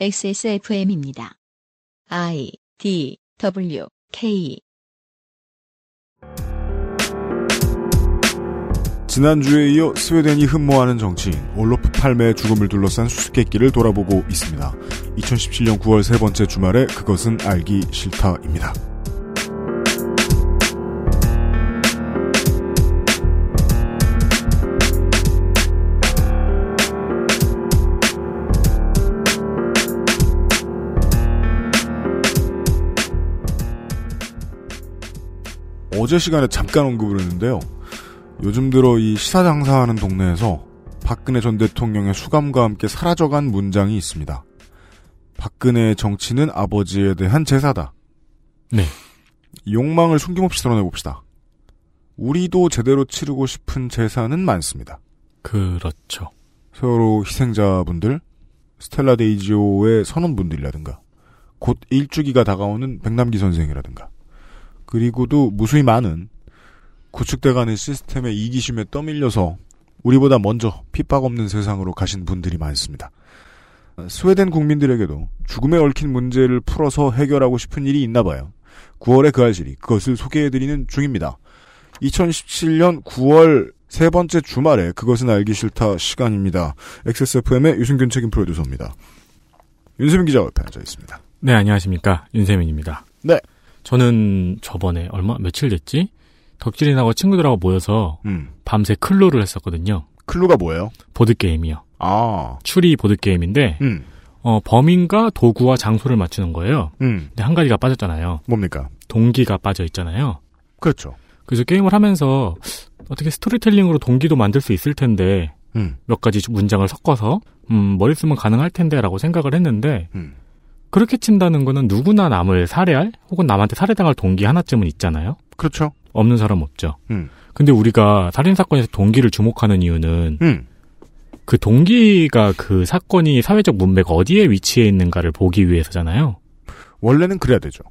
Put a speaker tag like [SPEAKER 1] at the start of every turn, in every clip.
[SPEAKER 1] XSFM입니다. I D W K
[SPEAKER 2] 지난주에 이어 스웨덴이 흠모하는 정치인 올로프 팔메의 죽음을 둘러싼 수수께끼를 돌아보고 있습니다. 2017년 9월 세 번째 주말에 그것은 알기 싫다입니다. 어제 시간에 잠깐 언급을 했는데요. 요즘 들어 이 시사 장사하는 동네에서 박근혜 전 대통령의 수감과 함께 사라져간 문장이 있습니다. 박근혜의 정치는 아버지에 대한 제사다.
[SPEAKER 3] 네.
[SPEAKER 2] 욕망을 숨김없이 드러내 봅시다. 우리도 제대로 치르고 싶은 제사는 많습니다.
[SPEAKER 3] 그렇죠.
[SPEAKER 2] 세월호 희생자분들, 스텔라 데이지오의 선원분들이라든가, 곧 일주기가 다가오는 백남기 선생이라든가, 그리고도 무수히 많은 구축돼가는 시스템의 이기심에 떠밀려서 우리보다 먼저 핍박 없는 세상으로 가신 분들이 많습니다. 스웨덴 국민들에게도 죽음에 얽힌 문제를 풀어서 해결하고 싶은 일이 있나 봐요. 9월의 그 알실이 그것을 소개해드리는 중입니다. 2017년 9월 세 번째 주말에 그것은 알기 싫다 시간입니다. XSFM의 유승균 책임 프로듀서입니다. 윤세민 기자 옆에 앉아 있습니다.
[SPEAKER 3] 네, 안녕하십니까. 윤세민입니다.
[SPEAKER 2] 네.
[SPEAKER 3] 저는 저번에 얼마, 며칠 됐지? 덕질인하고 친구들하고 모여서
[SPEAKER 2] 음.
[SPEAKER 3] 밤새 클루를 했었거든요.
[SPEAKER 2] 클루가 뭐예요?
[SPEAKER 3] 보드 게임이요.
[SPEAKER 2] 아,
[SPEAKER 3] 추리 보드 게임인데,
[SPEAKER 2] 음,
[SPEAKER 3] 어, 범인과 도구와 장소를 맞추는 거예요.
[SPEAKER 2] 음,
[SPEAKER 3] 근데 한 가지가 빠졌잖아요.
[SPEAKER 2] 뭡니까?
[SPEAKER 3] 동기가 빠져 있잖아요.
[SPEAKER 2] 그렇죠.
[SPEAKER 3] 그래서 게임을 하면서 어떻게 스토리텔링으로 동기도 만들 수 있을 텐데,
[SPEAKER 2] 음,
[SPEAKER 3] 몇 가지 문장을 섞어서, 음, 머리 쓰면 가능할 텐데라고 생각을 했는데,
[SPEAKER 2] 음,
[SPEAKER 3] 그렇게 친다는 거는 누구나 남을 살해할 혹은 남한테 살해당할 동기 하나쯤은 있잖아요.
[SPEAKER 2] 그렇죠.
[SPEAKER 3] 없는 사람 없죠.
[SPEAKER 2] 음,
[SPEAKER 3] 근데 우리가 살인 사건에서 동기를 주목하는 이유는
[SPEAKER 2] 음,
[SPEAKER 3] 그 동기가 그 사건이 사회적 문맥 어디에 위치해 있는가를 보기 위해서잖아요.
[SPEAKER 2] 원래는 그래야 되죠.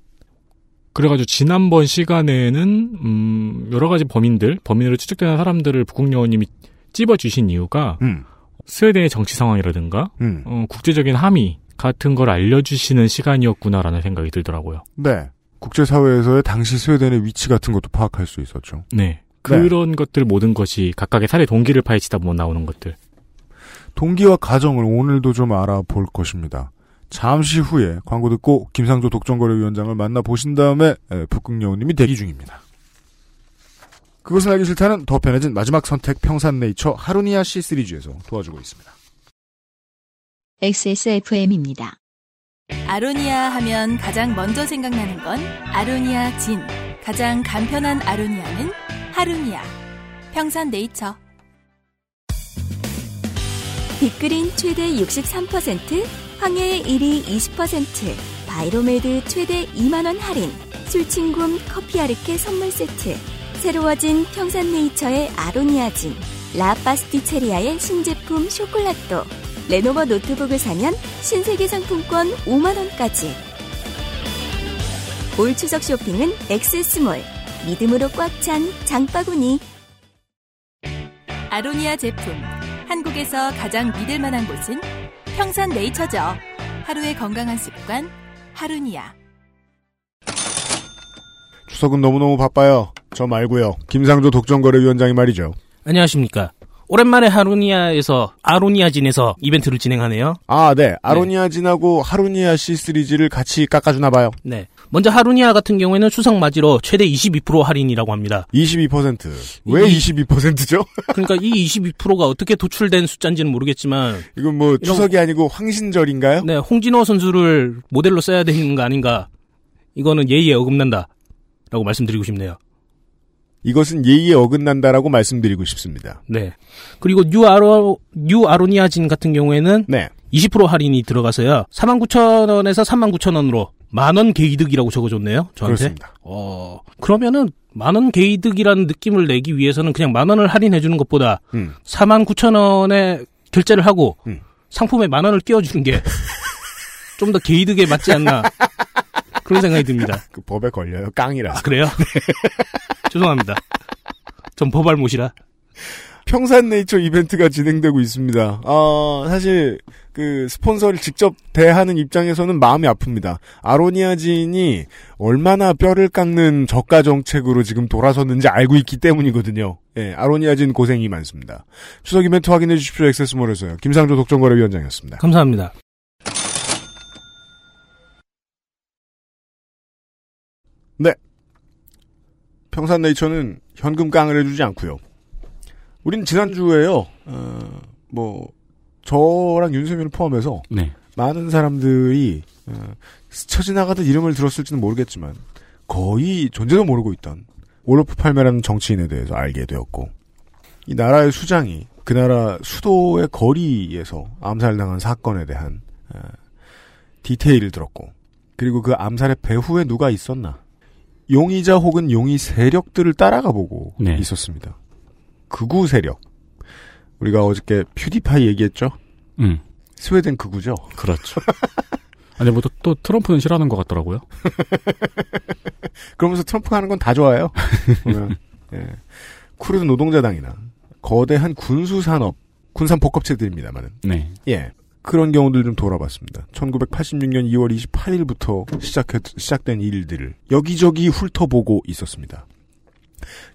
[SPEAKER 3] 그래가지고 지난번 시간에는 음 여러 가지 범인들, 범인으로 추측되는 사람들을 북극여우님이 찝어 주신 이유가
[SPEAKER 2] 음,
[SPEAKER 3] 스웨덴의 정치 상황이라든가
[SPEAKER 2] 음,
[SPEAKER 3] 어, 국제적인 함의 같은 걸 알려주시는 시간이었구나라는 생각이 들더라고요.
[SPEAKER 2] 네. 국제사회에서의 당시 스웨덴의 위치 같은 것도 파악할 수 있었죠.
[SPEAKER 3] 네. 그런 것들 모든 것이 각각의 살해 동기를 파헤치다 보면 나오는 것들.
[SPEAKER 2] 동기와 가정을 오늘도 좀 알아볼 것입니다. 잠시 후에 광고 듣고 김상조 독점거래위원장을 만나보신 다음에 에, 북극여우님이 대기 중입니다. 그것을 알기 싫다는 더 편해진 마지막 선택 평산네이처 하루니아 C 시리즈에서 도와주고 있습니다.
[SPEAKER 1] XSFM입니다.
[SPEAKER 4] 아로니아 하면 가장 먼저 생각나는 건 아로니아 진. 가장 간편한 아로니아는 하루니아. 평산 네이처. 빅그린 최대 63%, 황해의 1위 20%, 바이로메드 최대 2만원 할인, 술친굼 커피 아르케 선물 세트, 새로워진 평산네이처의 아로니아진, 라파스티체리아의 신제품 쇼콜라또, 레노버 노트북을 사면 신세계 상품권 5만원까지. 올 추석 쇼핑은 XS몰, 믿음으로 꽉 찬 장바구니. 아로니아 제품. 한국에서 가장 믿을 만한 곳은 평산 네이처죠. 하루의 건강한 습관, 하루니아.
[SPEAKER 2] 추석은 너무너무 바빠요. 저 말고요. 김상조 독점거래위원장이 말이죠.
[SPEAKER 5] 안녕하십니까. 오랜만에 하루니아에서 아로니아진에서 이벤트를 진행하네요.
[SPEAKER 2] 아, 네. 아로니아진하고 하루니아 C 시리즈를 같이 깎아주나 봐요.
[SPEAKER 5] 네. 먼저 하루니아 같은 경우에는 추석 맞이로 최대 22% 할인이라고 합니다.
[SPEAKER 2] 22%. 왜
[SPEAKER 5] 이-
[SPEAKER 2] 22%죠?
[SPEAKER 5] 그러니까 이 22%가 어떻게 도출된 숫자인지는 모르겠지만
[SPEAKER 2] 이건 뭐 추석이 아니고 황신절인가요?
[SPEAKER 5] 네, 홍진호 선수를 모델로 써야 되는 거 아닌가. 이거는 예의에 어긋난다. 라고 말씀드리고 싶네요.
[SPEAKER 2] 이것은 예의에 어긋난다라고 말씀드리고 싶습니다.
[SPEAKER 5] 네. 그리고 뉴 아로 뉴 아로니아진 같은 경우에는
[SPEAKER 2] 네.
[SPEAKER 5] 20% 할인이 들어가서요. 49,000원에서 39,000원으로 만원 개이득이라고 적어줬네요. 저한테.
[SPEAKER 2] 그렇습니다.
[SPEAKER 5] 어, 그러면은 만원 개이득이라는 느낌을 내기 위해서는 그냥 만 원을 할인해 주는 것보다
[SPEAKER 2] 음.
[SPEAKER 5] 49,000원에 결제를 하고
[SPEAKER 2] 음.
[SPEAKER 5] 상품에 만 원을 끼워 주는 게 좀 더 개이득에 맞지 않나. 그런 생각이 듭니다.
[SPEAKER 2] 그 법에 걸려요. 깡이라.
[SPEAKER 5] 아, 그래요? 죄송합니다. 전 법알못이라.
[SPEAKER 2] 평산네이처 이벤트가 진행되고 있습니다. 아, 사실 그 스폰서를 직접 대하는 입장에서는 마음이 아픕니다. 아로니아진이 얼마나 뼈를 깎는 저가 정책으로 지금 돌아섰는지 알고 있기 때문이거든요. 예, 아로니아진 고생이 많습니다. 추석 이벤트 확인해 주십시오. 액세스몰에서요. 김상조 독점거래위원장이었습니다.
[SPEAKER 5] 감사합니다.
[SPEAKER 2] 평산네이처는 현금 깡을 해주지 않고요. 우린 지난주에요. 어, 뭐 저랑 윤세민을 포함해서
[SPEAKER 3] 네.
[SPEAKER 2] 많은 사람들이 어, 스쳐 지나가듯 이름을 들었을지는 모르겠지만 거의 존재도 모르고 있던 올로프 팔메라는 정치인에 대해서 알게 되었고 이 나라의 수장이 그 나라 수도의 거리에서 암살당한 사건에 대한 어, 디테일을 들었고 그리고 그 암살의 배후에 누가 있었나 용의자 혹은 용의 세력들을 따라가 보고
[SPEAKER 3] 네.
[SPEAKER 2] 있었습니다. 극우 세력 우리가 어저께 퓨디파이 얘기했죠?
[SPEAKER 3] 음,
[SPEAKER 2] 스웨덴 극우죠?
[SPEAKER 3] 그렇죠. 아니, 뭐, 또, 또 트럼프는 싫어하는 것 같더라고요.
[SPEAKER 2] 그러면서 트럼프가 하는 건 다 좋아요. 보면, 예. 쿠르드 노동자당이나 거대한 군수산업, 군산 복합체들입니다만은.
[SPEAKER 3] 네.
[SPEAKER 2] 예. 그런 경우들 좀 돌아봤습니다. 1986년 2월 28일부터 시작했, 시작된 일들을 여기저기 훑어보고 있었습니다.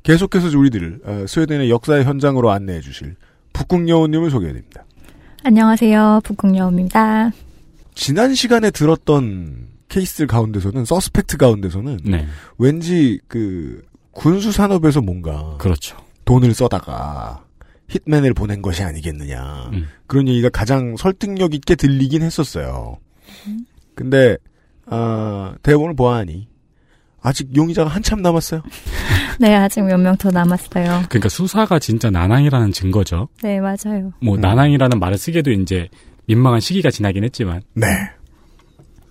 [SPEAKER 2] 계속해서 우리들을 어, 스웨덴의 역사의 현장으로 안내해 주실 북극여우님을 소개해드립니다.
[SPEAKER 6] 안녕하세요. 북극여우입니다.
[SPEAKER 2] 지난 시간에 들었던 케이스들 가운데서는 서스펙트 가운데서는
[SPEAKER 3] 네.
[SPEAKER 2] 왠지 그 군수 산업에서 뭔가
[SPEAKER 3] 그렇죠.
[SPEAKER 2] 돈을 써다가 hit맨을 보낸 것이 아니겠느냐
[SPEAKER 3] 음.
[SPEAKER 2] 그런 얘기가 가장 설득력 있게 들리긴 했었어요. 근데 아, 대본을 보아하니 아직 용의자가 한참 남았어요.
[SPEAKER 6] 네, 아직 몇 명 더 남았어요.
[SPEAKER 3] 그러니까 수사가 진짜 난항이라는 증거죠.
[SPEAKER 6] 네, 맞아요.
[SPEAKER 3] 뭐,
[SPEAKER 2] 음.
[SPEAKER 3] 난항이라는 말을 쓰기도 이제 민망한 시기가 지나긴 했지만.
[SPEAKER 2] 네.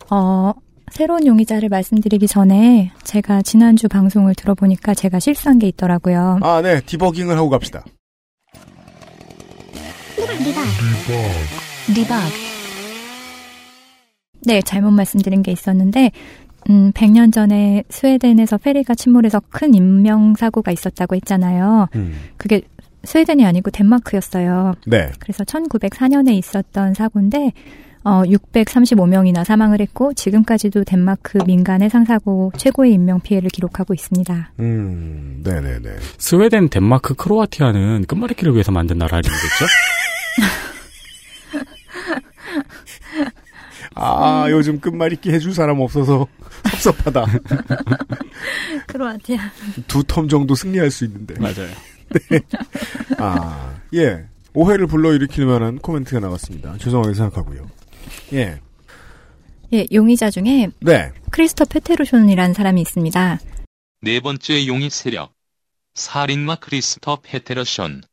[SPEAKER 6] 어, 새로운 용의자를 말씀드리기 전에 제가 지난주 방송을 들어보니까 제가 실수한 게 있더라고요.
[SPEAKER 2] 아, 네. 디버깅을 하고 갑시다.
[SPEAKER 1] 디버그,
[SPEAKER 6] 네, 잘못 말씀드린 게 있었는데, 음, 100년 전에 스웨덴에서 페리가 침몰해서 큰 인명사고가 있었다고 했잖아요.
[SPEAKER 2] 음.
[SPEAKER 6] 그게 스웨덴이 아니고 덴마크였어요.
[SPEAKER 2] 네.
[SPEAKER 6] 그래서 1904년에 있었던 사고인데 어 635명이나 사망을 했고 지금까지도 덴마크 민간 해상사고 최고의 인명 피해를 기록하고 있습니다.
[SPEAKER 2] 음, 네네네.
[SPEAKER 3] 스웨덴, 덴마크, 크로아티아는 끝말잇기를 위해서 만든 나라 이름이겠죠?
[SPEAKER 2] 아, 요즘 끝말잇기 해줄 사람 없어서 섭섭하다.
[SPEAKER 6] 크로아티아.
[SPEAKER 2] 두 텀 정도 승리할 수 있는데.
[SPEAKER 3] 맞아요.
[SPEAKER 2] 아, 예. 오해를 불러일으킬 만한 코멘트가 나왔습니다. 죄송하게 생각하고요. 예.
[SPEAKER 6] 예, 용의자 중에
[SPEAKER 2] 네.
[SPEAKER 6] 크리스터 페테루손이라는 사람이 있습니다.
[SPEAKER 7] 네 번째 용의 세력. 살인마 크리스터 페테르션.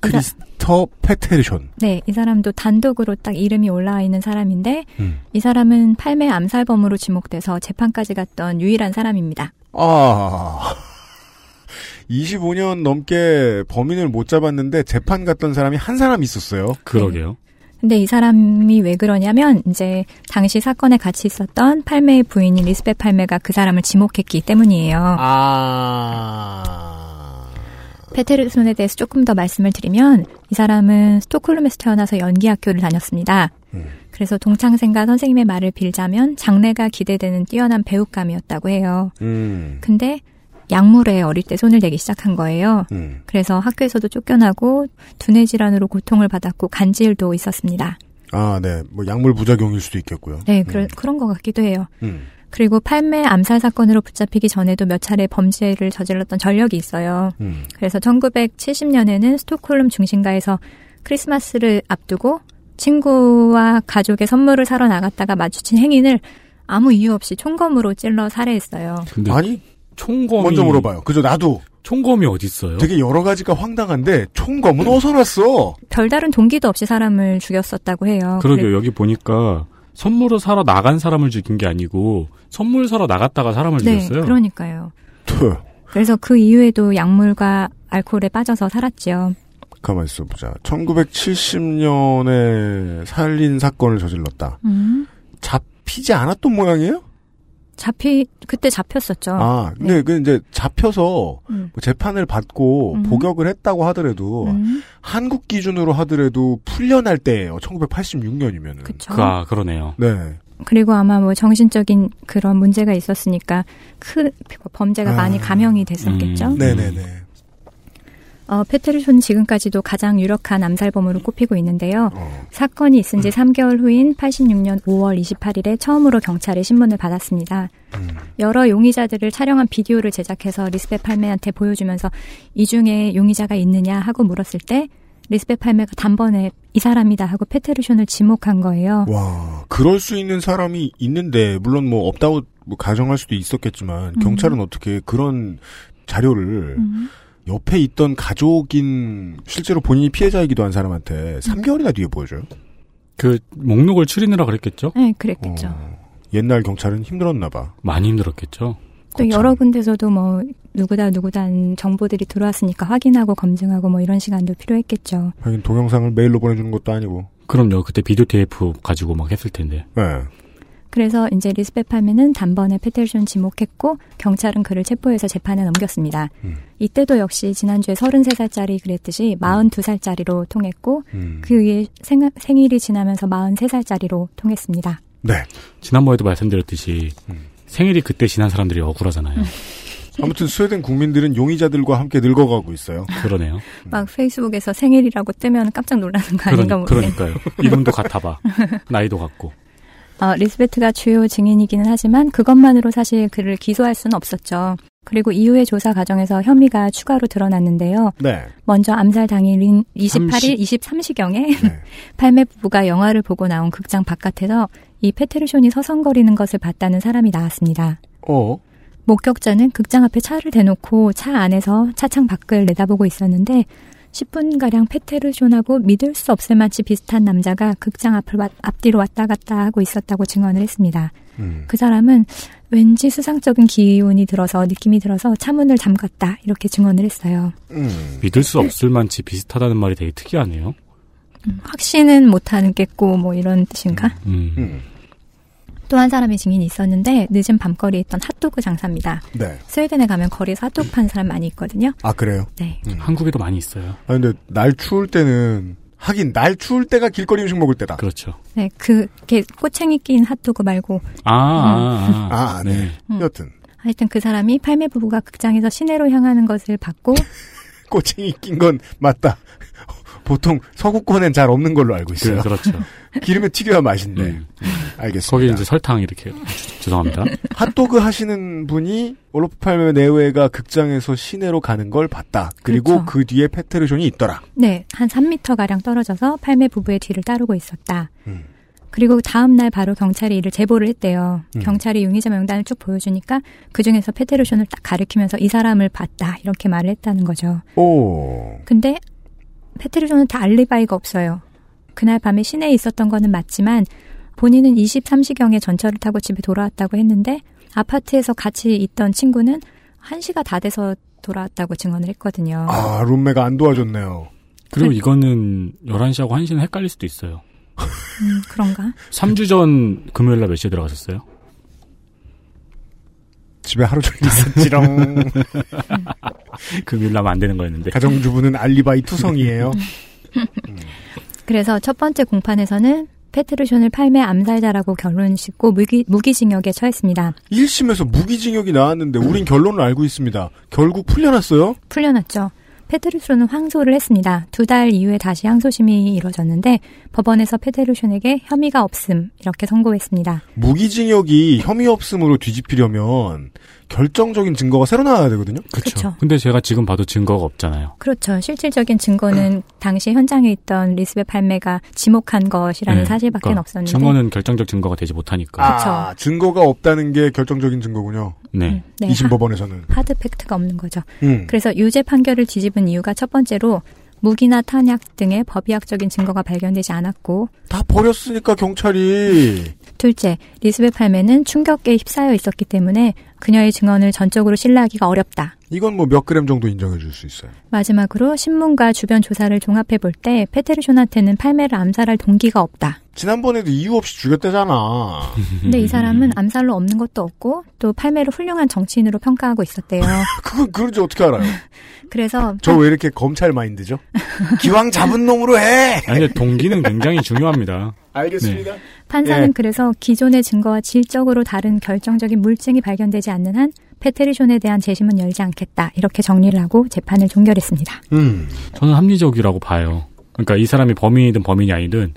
[SPEAKER 2] 크리스 터 페테르션.
[SPEAKER 6] 네, 이 사람도 단독으로 딱 이름이 올라와 있는 사람인데
[SPEAKER 2] 음.
[SPEAKER 6] 이 사람은 팔메 암살범으로 지목돼서 재판까지 갔던 유일한 사람입니다.
[SPEAKER 2] 아. 25년 넘게 범인을 못 잡았는데 재판 갔던 사람이 한 사람 있었어요.
[SPEAKER 3] 그러게요.
[SPEAKER 6] 근데 이 사람이 왜 그러냐면 이제 당시 사건에 같이 있었던 팔매의 부인인 리스베 팔매가 그 사람을 지목했기 때문이에요.
[SPEAKER 2] 아.
[SPEAKER 6] 페테르손에 대해서 조금 더 말씀을 드리면 이 사람은 스톡홀름에서 태어나서 연기학교를 다녔습니다.
[SPEAKER 2] 음.
[SPEAKER 6] 그래서 동창생과 선생님의 말을 빌자면 장래가 기대되는 뛰어난 배우감이었다고 해요.
[SPEAKER 2] 음.
[SPEAKER 6] 근데 약물에 어릴 때 손을 대기 시작한 거예요.
[SPEAKER 2] 음.
[SPEAKER 6] 그래서 학교에서도 쫓겨나고 두뇌 질환으로 고통을 받았고 간질도 있었습니다.
[SPEAKER 2] 아, 네. 뭐 약물 부작용일 수도 있겠고요.
[SPEAKER 6] 네, 그런
[SPEAKER 2] 음.
[SPEAKER 6] 그런 것 같기도 해요.
[SPEAKER 2] 음.
[SPEAKER 6] 그리고 팔매 암살 사건으로 붙잡히기 전에도 몇 차례 범죄를 저질렀던 전력이 있어요.
[SPEAKER 2] 음.
[SPEAKER 6] 그래서 1970년에는 스톡홀름 중심가에서 크리스마스를 앞두고 친구와 가족의 선물을 사러 나갔다가 마주친 행인을 아무 이유 없이 총검으로 찔러 살해했어요.
[SPEAKER 3] 근데
[SPEAKER 2] 아니,
[SPEAKER 3] 총검이
[SPEAKER 2] 먼저 물어봐요. 그죠, 나도
[SPEAKER 3] 총검이 어디 있어요?
[SPEAKER 2] 되게 여러 가지가 황당한데 총검은 어디서 났어?
[SPEAKER 6] 별다른 동기도 없이 사람을 죽였었다고 해요.
[SPEAKER 3] 그러게요. 여기 보니까 선물을 사러 나간 사람을 죽인 게 아니고 선물 사러 나갔다가 사람을
[SPEAKER 6] 네,
[SPEAKER 3] 죽였어요.
[SPEAKER 6] 그러니까요.
[SPEAKER 2] 투.
[SPEAKER 6] 그래서 그 이후에도 약물과 알코올에 빠져서 살았죠.
[SPEAKER 2] 가만 있어 보자. 1970년에 살인 사건을 저질렀다.
[SPEAKER 6] 음.
[SPEAKER 2] 잡히지 않았던 모양이에요?
[SPEAKER 6] 잡히 그때 잡혔었죠.
[SPEAKER 2] 아, 근데
[SPEAKER 6] 네.
[SPEAKER 2] 그 이제 잡혀서
[SPEAKER 6] 음.
[SPEAKER 2] 뭐 재판을 받고
[SPEAKER 6] 음.
[SPEAKER 2] 복역을 했다고 하더라도
[SPEAKER 6] 음,
[SPEAKER 2] 한국 기준으로 하더라도 풀려날 때예요. 1986년이면은.
[SPEAKER 6] 그쵸.
[SPEAKER 3] 그, 아, 그러네요.
[SPEAKER 2] 네.
[SPEAKER 6] 그리고 아마 뭐 정신적인 그런 문제가 있었으니까 큰 범죄가
[SPEAKER 2] 아.
[SPEAKER 6] 많이 감형이 됐었겠죠.
[SPEAKER 3] 음.
[SPEAKER 2] 네네네.
[SPEAKER 6] 어, 페테르쇼는 지금까지도 가장 유력한 암살범으로 꼽히고 있는데요.
[SPEAKER 2] 어.
[SPEAKER 6] 사건이 있은 지 3개월 후인 86년 5월 28일에 처음으로 경찰에 신문을 받았습니다.
[SPEAKER 2] 음.
[SPEAKER 6] 여러 용의자들을 촬영한 비디오를 제작해서 리스베 팔메한테 보여주면서 이 중에 용의자가 있느냐 하고 물었을 때 리스베 팔메가 단번에 이 사람이다 하고 페테르션을 지목한 거예요.
[SPEAKER 2] 와, 그럴 수 있는 사람이 있는데, 물론 뭐 없다고 뭐 가정할 수도 있었겠지만,
[SPEAKER 6] 음.
[SPEAKER 2] 경찰은 어떻게 그런 자료를
[SPEAKER 6] 음.
[SPEAKER 2] 옆에 있던 가족인, 실제로 본인이 피해자이기도 한 사람한테 3개월이나 뒤에 보여줘요?
[SPEAKER 3] 그 목록을 추리느라 그랬겠죠?
[SPEAKER 6] 네, 그랬겠죠.
[SPEAKER 2] 어, 옛날 경찰은 힘들었나 봐.
[SPEAKER 3] 많이 힘들었겠죠.
[SPEAKER 6] 또
[SPEAKER 2] 거참.
[SPEAKER 6] 여러 군데서도 뭐 누구다 누구다는 정보들이 들어왔으니까 확인하고 검증하고 뭐 이런 시간도 필요했겠죠.
[SPEAKER 2] 하긴 동영상을 메일로 보내주는 것도 아니고.
[SPEAKER 3] 그럼요. 그때 비디오 테이프 가지고 막 했을 텐데.
[SPEAKER 2] 네.
[SPEAKER 6] 그래서 이제 리스베 팔메는 단번에 페테르쇼는 지목했고 경찰은 그를 체포해서 재판에 넘겼습니다.
[SPEAKER 2] 음.
[SPEAKER 6] 이때도 역시 지난주에 33살짜리 그랬듯이 42살짜리로 통했고
[SPEAKER 2] 음.
[SPEAKER 6] 그 위에 생, 생일이 지나면서 43살짜리로 통했습니다.
[SPEAKER 2] 네.
[SPEAKER 3] 지난번에도 말씀드렸듯이
[SPEAKER 2] 음.
[SPEAKER 3] 생일이 그때 지난 사람들이 억울하잖아요.
[SPEAKER 2] 아무튼 스웨덴 국민들은 용의자들과 함께 늙어가고 있어요.
[SPEAKER 3] 그러네요.
[SPEAKER 6] 막 페이스북에서 생일이라고 뜨면 깜짝 놀라는 거 아닌가
[SPEAKER 3] 그러,
[SPEAKER 6] 모르겠
[SPEAKER 3] 그러니까요. 이름도 같아봐. 나이도 같고.
[SPEAKER 6] 어, 리스베트가 주요 증인이기는 하지만 그것만으로 사실 그를 기소할 수는 없었죠. 그리고 이후의 조사 과정에서 혐의가 추가로 드러났는데요.
[SPEAKER 2] 네.
[SPEAKER 6] 먼저 암살 당일인 28일
[SPEAKER 3] 30.
[SPEAKER 6] 23시경에
[SPEAKER 2] 네.
[SPEAKER 6] 팔메 부부가 영화를 보고 나온 극장 바깥에서 이 페테르쇼니 서성거리는 것을 봤다는 사람이 나왔습니다.
[SPEAKER 2] 어?
[SPEAKER 6] 목격자는 극장 앞에 차를 대놓고 차 안에서 차창 밖을 내다보고 있었는데 10분가량 페테르쇼나고 믿을 수 없을 만치 비슷한 남자가 극장 앞을 왔- 앞뒤로 왔다 갔다 하고 있었다고 증언을 했습니다.
[SPEAKER 2] 음.
[SPEAKER 6] 그 사람은 왠지 수상적인 기운이 들어서 느낌이 들어서 차문을 잠갔다 이렇게 증언을 했어요.
[SPEAKER 2] 음.
[SPEAKER 3] 믿을 수 없을 만치 비슷하다는 말이 되게 특이하네요.
[SPEAKER 6] 확신은 못하겠고 뭐 이런 뜻인가?
[SPEAKER 3] 음.
[SPEAKER 2] 음.
[SPEAKER 6] 또한 사람의 증인이 있었는데 늦은 밤거리에 있던 핫도그 장사입니다.
[SPEAKER 2] 네.
[SPEAKER 6] 스웨덴에 가면 거리에서 핫도그 파는 사람 많이 있거든요.
[SPEAKER 2] 아, 그래요?
[SPEAKER 6] 네.
[SPEAKER 2] 음.
[SPEAKER 3] 한국에도 많이 있어요.
[SPEAKER 2] 아, 근데 날 추울 때는, 하긴 날 추울 때가 길거리 음식 먹을 때다.
[SPEAKER 3] 그렇죠.
[SPEAKER 6] 네, 그, 게 꼬챙이 낀 핫도그 말고
[SPEAKER 3] 아, 아, 아.
[SPEAKER 2] 아, 네.
[SPEAKER 6] 음.
[SPEAKER 2] 여튼.
[SPEAKER 6] 하여튼 그 사람이 팔매 부부가 극장에서 시내로 향하는 것을 봤고
[SPEAKER 2] 꼬챙이 낀 건 맞다. 보통 서구권엔 잘 없는 걸로 알고 있어요.
[SPEAKER 3] 그, 그렇죠.
[SPEAKER 2] 기름에 튀겨야 맛있네.
[SPEAKER 3] 음.
[SPEAKER 2] 알겠습니다.
[SPEAKER 3] 거기 이제 설탕 이렇게 죄송합니다.
[SPEAKER 2] 핫도그 하시는 분이 올로프 팔메 내외가 극장에서 시내로 가는 걸 봤다. 그리고
[SPEAKER 6] 그렇죠.
[SPEAKER 2] 그 뒤에 페테르존이 있더라.
[SPEAKER 6] 네, 한 3미터 가량 떨어져서 팔매 부부의 뒤를 따르고 있었다.
[SPEAKER 2] 음.
[SPEAKER 6] 그리고 다음 날 바로 경찰이 이를 제보를 했대요.
[SPEAKER 2] 음.
[SPEAKER 6] 경찰이 용의자 명단을 쭉 보여주니까 그 중에서 페테르션을 딱 가리키면서 이 사람을 봤다 이렇게 말을 했다는 거죠.
[SPEAKER 2] 오.
[SPEAKER 6] 근데 페테르션은 다 알리바이가 없어요. 그날 밤에 시내에 있었던 거는 맞지만 본인은 23시경에 전철을 타고 집에 돌아왔다고 했는데 아파트에서 같이 있던 친구는 1시가 다 돼서 돌아왔다고 증언을 했거든요.
[SPEAKER 2] 아, 룸메가 안 도와줬네요.
[SPEAKER 3] 그리고 이거는 11시하고 1시는 헷갈릴 수도 있어요.
[SPEAKER 6] 음, 그런가?
[SPEAKER 3] 3주 전 금요일 날 몇 시에 들어가셨어요?
[SPEAKER 2] 집에 하루 종일 있었지롱.
[SPEAKER 3] 금요일 날면 안 되는 거였는데.
[SPEAKER 2] 가정주부는 알리바이 투성이에요.
[SPEAKER 6] 그래서 첫 번째 공판에서는 페트르션을 팔매 암살자라고 결론 짓고 무기, 무기징역에 처했습니다.
[SPEAKER 2] 1심에서 무기징역이 나왔는데 우린 결론을 알고 있습니다. 결국 풀려났어요?
[SPEAKER 6] 풀려났죠. 페테르쇼는 항소를 했습니다. 두 달 이후에 다시 항소심이 이뤄졌는데 법원에서 페테르션에게 혐의가 없음 이렇게 선고했습니다.
[SPEAKER 2] 무기징역이 혐의 없음으로 뒤집히려면 결정적인 증거가 새로 나와야 되거든요.
[SPEAKER 6] 그쵸.
[SPEAKER 3] 근데 제가 지금 봐도 증거가 없잖아요.
[SPEAKER 6] 그렇죠. 실질적인 증거는 당시 현장에 있던 리스베 팔메가 지목한 것이라는
[SPEAKER 3] 네,
[SPEAKER 6] 사실밖에
[SPEAKER 3] 그러니까
[SPEAKER 6] 없었는데
[SPEAKER 3] 증거는 결정적 증거가 되지 못하니까.
[SPEAKER 2] 아, 증거가 없다는 게 결정적인 증거군요.
[SPEAKER 3] 네.
[SPEAKER 6] 네,
[SPEAKER 2] 이심 법원에서는.
[SPEAKER 6] 하- hard fact가 없는 거죠.
[SPEAKER 2] 음.
[SPEAKER 6] 그래서 유죄 판결을 뒤집은 이유가 첫 번째로 무기나 탄약 등의 법의학적인 증거가 발견되지 않았고
[SPEAKER 2] 다 버렸으니까 경찰이
[SPEAKER 6] 둘째, 리스베 팔메는 충격에 휩싸여 있었기 때문에 그녀의 증언을 전적으로 신뢰하기가 어렵다.
[SPEAKER 2] 이건 뭐 몇 그램 정도 인정해 줄 수 있어요.
[SPEAKER 6] 마지막으로 신문과 주변 조사를 종합해 볼 때 페테르쇼한테는 팔메를 암살할 동기가 없다.
[SPEAKER 2] 지난번에도 이유 없이 죽였대잖아.
[SPEAKER 6] 근데 이 사람은 암살로 없는 것도 없고 또 팔메를 훌륭한 정치인으로 평가하고 있었대요.
[SPEAKER 2] 그건 그런지 어떻게 알아요?
[SPEAKER 6] 그래서
[SPEAKER 2] 저 왜 이렇게 검찰 마인드죠? 기왕 잡은 놈으로 해!
[SPEAKER 3] 아니, 동기는 굉장히 중요합니다.
[SPEAKER 2] 알겠습니다.
[SPEAKER 6] 판사는
[SPEAKER 2] 예.
[SPEAKER 6] 그래서 기존의 증거와 질적으로 다른 결정적인 물증이 발견되지 않는 한 페테르쇼에 대한 재심은 열지 않겠다. 이렇게 정리를 하고 재판을 종결했습니다.
[SPEAKER 2] 음.
[SPEAKER 3] 저는 합리적이라고 봐요. 그러니까 이 사람이 범인이든 범인이 아니든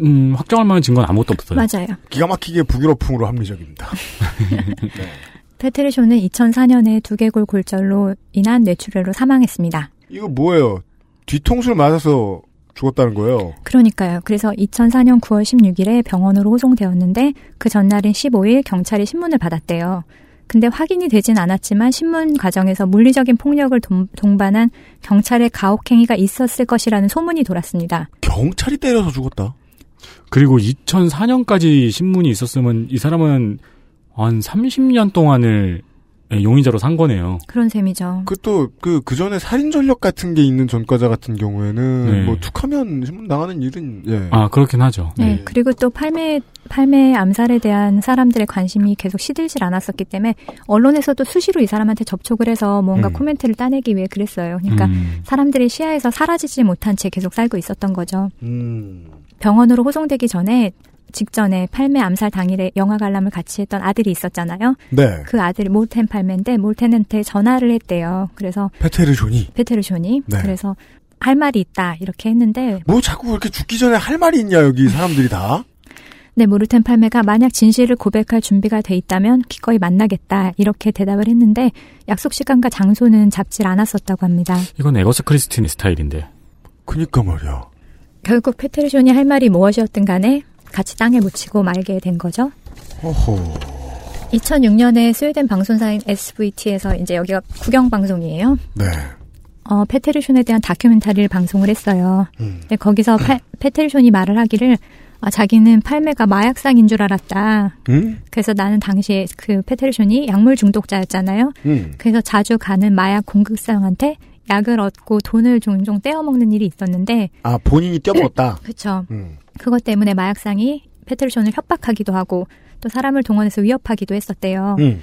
[SPEAKER 3] 음, 확정할 만한 증거는 아무것도 없어요.
[SPEAKER 6] 맞아요.
[SPEAKER 2] 기가 막히게 북유럽풍으로 합리적입니다.
[SPEAKER 6] 페테르쇼는 2004년에 두개골 골절로 인한 뇌출혈로 사망했습니다.
[SPEAKER 2] 이거 뭐예요? 뒤통수를 맞아서 죽었다는 거예요.
[SPEAKER 6] 그러니까요. 그래서 2004년 9월 16일에 병원으로 호송되었는데 그 전날인 15일 경찰이 신문을 받았대요. 근데 확인이 되진 않았지만 신문 과정에서 물리적인 폭력을 동, 동반한 경찰의 가혹행위가 있었을 것이라는 소문이 돌았습니다.
[SPEAKER 2] 경찰이 때려서 죽었다.
[SPEAKER 3] 그리고 2004년까지 신문이 있었으면 이 사람은 한 30년 동안을 용의자로 산 거네요.
[SPEAKER 6] 그런 셈이죠.
[SPEAKER 2] 그 또 그 그 전에 살인 전력 같은 게 있는 전과자 같은 경우에는
[SPEAKER 3] 네.
[SPEAKER 2] 뭐 툭하면 신문 나가는 일은 예.
[SPEAKER 3] 아, 그렇긴 하죠.
[SPEAKER 6] 네, 그리고 또 팔매 팔매 암살에 대한 사람들의 관심이 계속 시들질 않았었기 때문에 언론에서도 수시로 이 사람한테 접촉을 해서 뭔가
[SPEAKER 2] 음.
[SPEAKER 6] 코멘트를 따내기 위해 그랬어요. 그러니까
[SPEAKER 3] 음.
[SPEAKER 6] 사람들이 시야에서 사라지지 못한 채 계속 살고 있었던 거죠.
[SPEAKER 2] 음.
[SPEAKER 6] 병원으로 호송되기 전에 직전에 팔매 암살 당일에 영화 관람을 같이 했던 아들이 있었잖아요.
[SPEAKER 2] 네.
[SPEAKER 6] 그 아들이 몰텐 팔매인데 몰텐한테 전화를 했대요. 그래서
[SPEAKER 2] 페테르존이
[SPEAKER 6] 페테르쇼니
[SPEAKER 2] 네.
[SPEAKER 6] 그래서 할 말이 있다 이렇게 했는데
[SPEAKER 2] 뭐 자꾸 그렇게 죽기 전에 할 말이 있냐 여기 사람들이 다.
[SPEAKER 6] 네, 모르텐 팔메가 만약 진실을 고백할 준비가 돼 있다면 기꺼이 만나겠다 이렇게 대답을 했는데 약속 시간과 장소는 잡질 않았었다고 합니다.
[SPEAKER 3] 이건 에거스 크리스티니 스타일인데.
[SPEAKER 2] 그니까 말이야.
[SPEAKER 6] 결국 페테르쇼니 할 말이 무엇이었든 간에 같이 땅에 묻히고 말게 된 거죠.
[SPEAKER 2] 어허.
[SPEAKER 6] 2006년에 스웨덴 방송사인 SVT에서 이제 여기가 국영 방송이에요.
[SPEAKER 2] 네.
[SPEAKER 6] 어, 페테르쇼에 대한 다큐멘터리를 방송을 했어요.
[SPEAKER 2] 음.
[SPEAKER 6] 근데 거기서 팔- 페테르쇼니 말을 하기를 아, 자기는 팔메가 마약상인 줄 알았다.
[SPEAKER 2] 음?
[SPEAKER 6] 그래서 나는 당시에 그 페테르쇼니 약물 중독자였잖아요.
[SPEAKER 2] 음.
[SPEAKER 6] 그래서 자주 가는 마약 공급상한테 약을 얻고 돈을 종종 떼어먹는 일이 있었는데,
[SPEAKER 2] 아 본인이 뛰어먹었다.
[SPEAKER 6] 그쵸.
[SPEAKER 2] 음.
[SPEAKER 6] 그것 때문에 마약상이 페테르쇼를 협박하기도 하고, 또 사람을 동원해서 위협하기도 했었대요.
[SPEAKER 2] 음.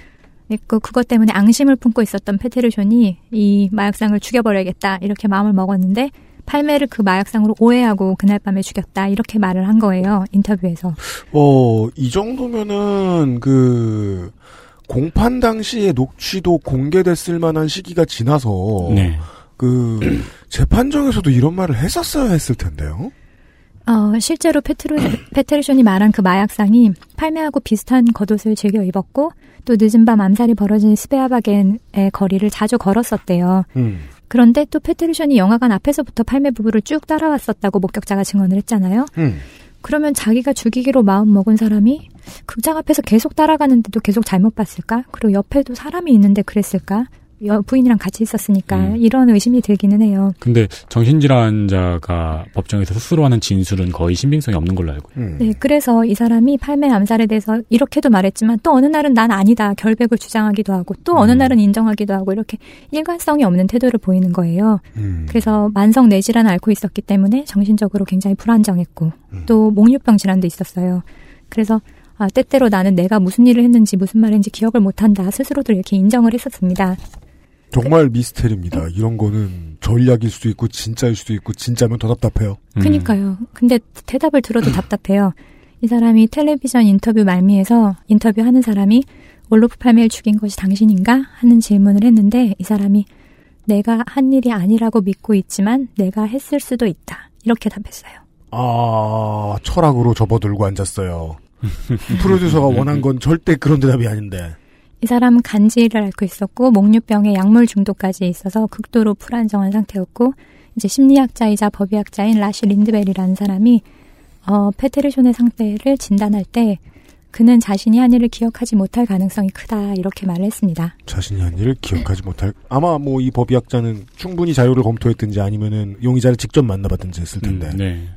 [SPEAKER 6] 그리고 그것 때문에 앙심을 품고 있었던 페테르쇼니 이 마약상을 죽여버려야겠다 이렇게 마음을 먹었는데 팔메를 그 마약상으로 오해하고 그날 밤에 죽였다 이렇게 말을 한 거예요 인터뷰에서
[SPEAKER 2] 어, 이 정도면은 그 공판 당시에 녹취도 공개됐을 만한 시기가 지나서
[SPEAKER 3] 네.
[SPEAKER 2] 그 재판정에서도 이런 말을 했었어야 했을 텐데요.
[SPEAKER 6] 어, 실제로 페트로, 페테르쇼니 말한 그 마약상이 팔메하고 비슷한 겉옷을 즐겨 입었고 또 늦은 밤 암살이 벌어진 스베아바겐의 거리를 자주 걸었었대요.
[SPEAKER 2] 음.
[SPEAKER 6] 그런데 또 페테르쇼니 영화관 앞에서부터 팔메 부부를 쭉 따라왔었다고 목격자가 증언을 했잖아요.
[SPEAKER 2] 음.
[SPEAKER 6] 그러면 자기가 죽이기로 마음 먹은 사람이 극장 앞에서 계속 따라가는데도 계속 잘못 봤을까? 그리고 옆에도 사람이 있는데 그랬을까? 여, 부인이랑 같이 있었으니까
[SPEAKER 3] 음.
[SPEAKER 6] 이런 의심이 들기는 해요.
[SPEAKER 3] 근데 정신질환자가 법정에서 스스로 하는 진술은 거의 신빙성이 없는 걸로 알고 있어요.
[SPEAKER 2] 음.
[SPEAKER 6] 네, 그래서 이 사람이 팔매 암살에 대해서 이렇게도 말했지만 또 어느 날은 난 아니다 결백을 주장하기도 하고 또 어느
[SPEAKER 3] 음.
[SPEAKER 6] 날은 인정하기도 하고 이렇게 일관성이 없는 태도를 보이는 거예요.
[SPEAKER 2] 음.
[SPEAKER 6] 그래서 만성 뇌질환을 앓고 있었기 때문에 정신적으로 굉장히 불안정했고
[SPEAKER 2] 음.
[SPEAKER 6] 또 목류병 질환도 있었어요. 그래서 아, 때때로 나는 내가 무슨 일을 했는지 무슨 말인지 기억을 못한다 스스로도 이렇게 인정을 했었습니다.
[SPEAKER 2] 정말 미스테리입니다. 이런 거는 전략일 수도 있고 진짜일 수도 있고 진짜면 더 답답해요.
[SPEAKER 3] 음.
[SPEAKER 6] 그니까요. 근데 대답을 들어도 답답해요. 이 사람이 텔레비전 인터뷰 말미에서 인터뷰하는 사람이 올로프 팔메를 죽인 것이 당신인가 하는 질문을 했는데 이 사람이 내가 한 일이 아니라고 믿고 있지만 내가 했을 수도 있다. 이렇게 답했어요.
[SPEAKER 2] 아 철학으로 접어들고 앉았어요. 프로듀서가 원한 건 절대 그런 대답이 아닌데.
[SPEAKER 6] 이 사람은 간질을 앓고 있었고 목류병에 약물 중독까지 있어서 극도로 불안정한 상태였고 이제 심리학자이자 법의학자인 라시 린드벨이라는 사람이 어, 페테르쇼의 상태를 진단할 때 그는 자신이 한 일을 기억하지 못할 가능성이 크다 이렇게 말을 했습니다.
[SPEAKER 2] 자신이 한 일을 기억하지 못할 아마 뭐 이 법의학자는 충분히 자료를 검토했든지 아니면은 용의자를 직접 만나봤든지 했을 텐데
[SPEAKER 3] 음, 네.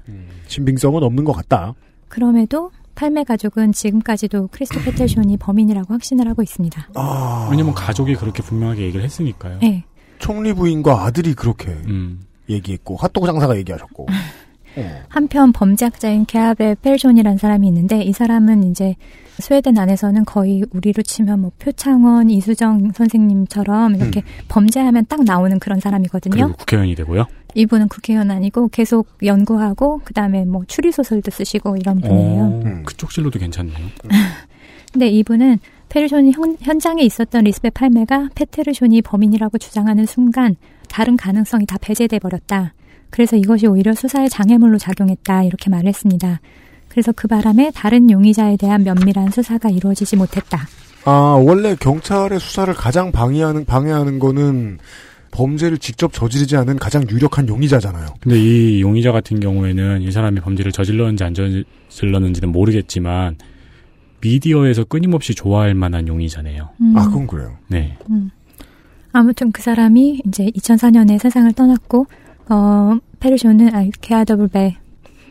[SPEAKER 2] 신빙성은 없는 것 같다.
[SPEAKER 6] 그럼에도 팔메 가족은 지금까지도 크리스테르 페테르션이 범인이라고 확신을 하고 있습니다.
[SPEAKER 2] 아,
[SPEAKER 3] 왜냐면 가족이 그렇게 분명하게 얘기를 했으니까요.
[SPEAKER 6] 네.
[SPEAKER 2] 총리 부인과 아들이 그렇게
[SPEAKER 3] 음.
[SPEAKER 2] 얘기했고 핫도그 장사가 얘기하셨고. 어.
[SPEAKER 6] 한편 범죄학자인 게아베 페르션이라는 사람이 있는데 이 사람은 이제 스웨덴 안에서는 거의 우리로 치면 뭐 표창원, 이수정 선생님처럼 이렇게 범죄하면 딱 나오는 그런 사람이거든요.
[SPEAKER 3] 국회의원이 되고요.
[SPEAKER 6] 이분은 국회의원 아니고 계속 연구하고 그다음에 뭐 추리 소설도 쓰시고 이런 분이에요.
[SPEAKER 3] 어,
[SPEAKER 2] 음.
[SPEAKER 3] 그쪽 진로도 괜찮네요.
[SPEAKER 6] 근데 이분은 페르손이 현, 현장에 있었던 리스베 팔메가 페테르손이 범인이라고 주장하는 순간 다른 가능성이 다 배제돼 버렸다. 그래서 이것이 오히려 수사의 장애물로 작용했다 이렇게 말했습니다. 그래서 그 바람에 다른 용의자에 대한 면밀한 수사가 이루어지지 못했다.
[SPEAKER 2] 아, 원래 경찰의 수사를 가장 방해하는, 방해하는 거는 범죄를 직접 저지르지 않은 가장 유력한 용의자잖아요.
[SPEAKER 3] 근데 이 용의자 같은 경우에는 이 사람이 범죄를 저질렀는지 안 저질렀는지는 모르겠지만 미디어에서 끊임없이 좋아할 만한 용의자네요.
[SPEAKER 6] 음,
[SPEAKER 2] 아, 그건 그래요.
[SPEAKER 3] 네.
[SPEAKER 6] 아무튼 그 사람이 이제 2004년에 세상을 떠났고 어 페르쇼는 아 케아더블베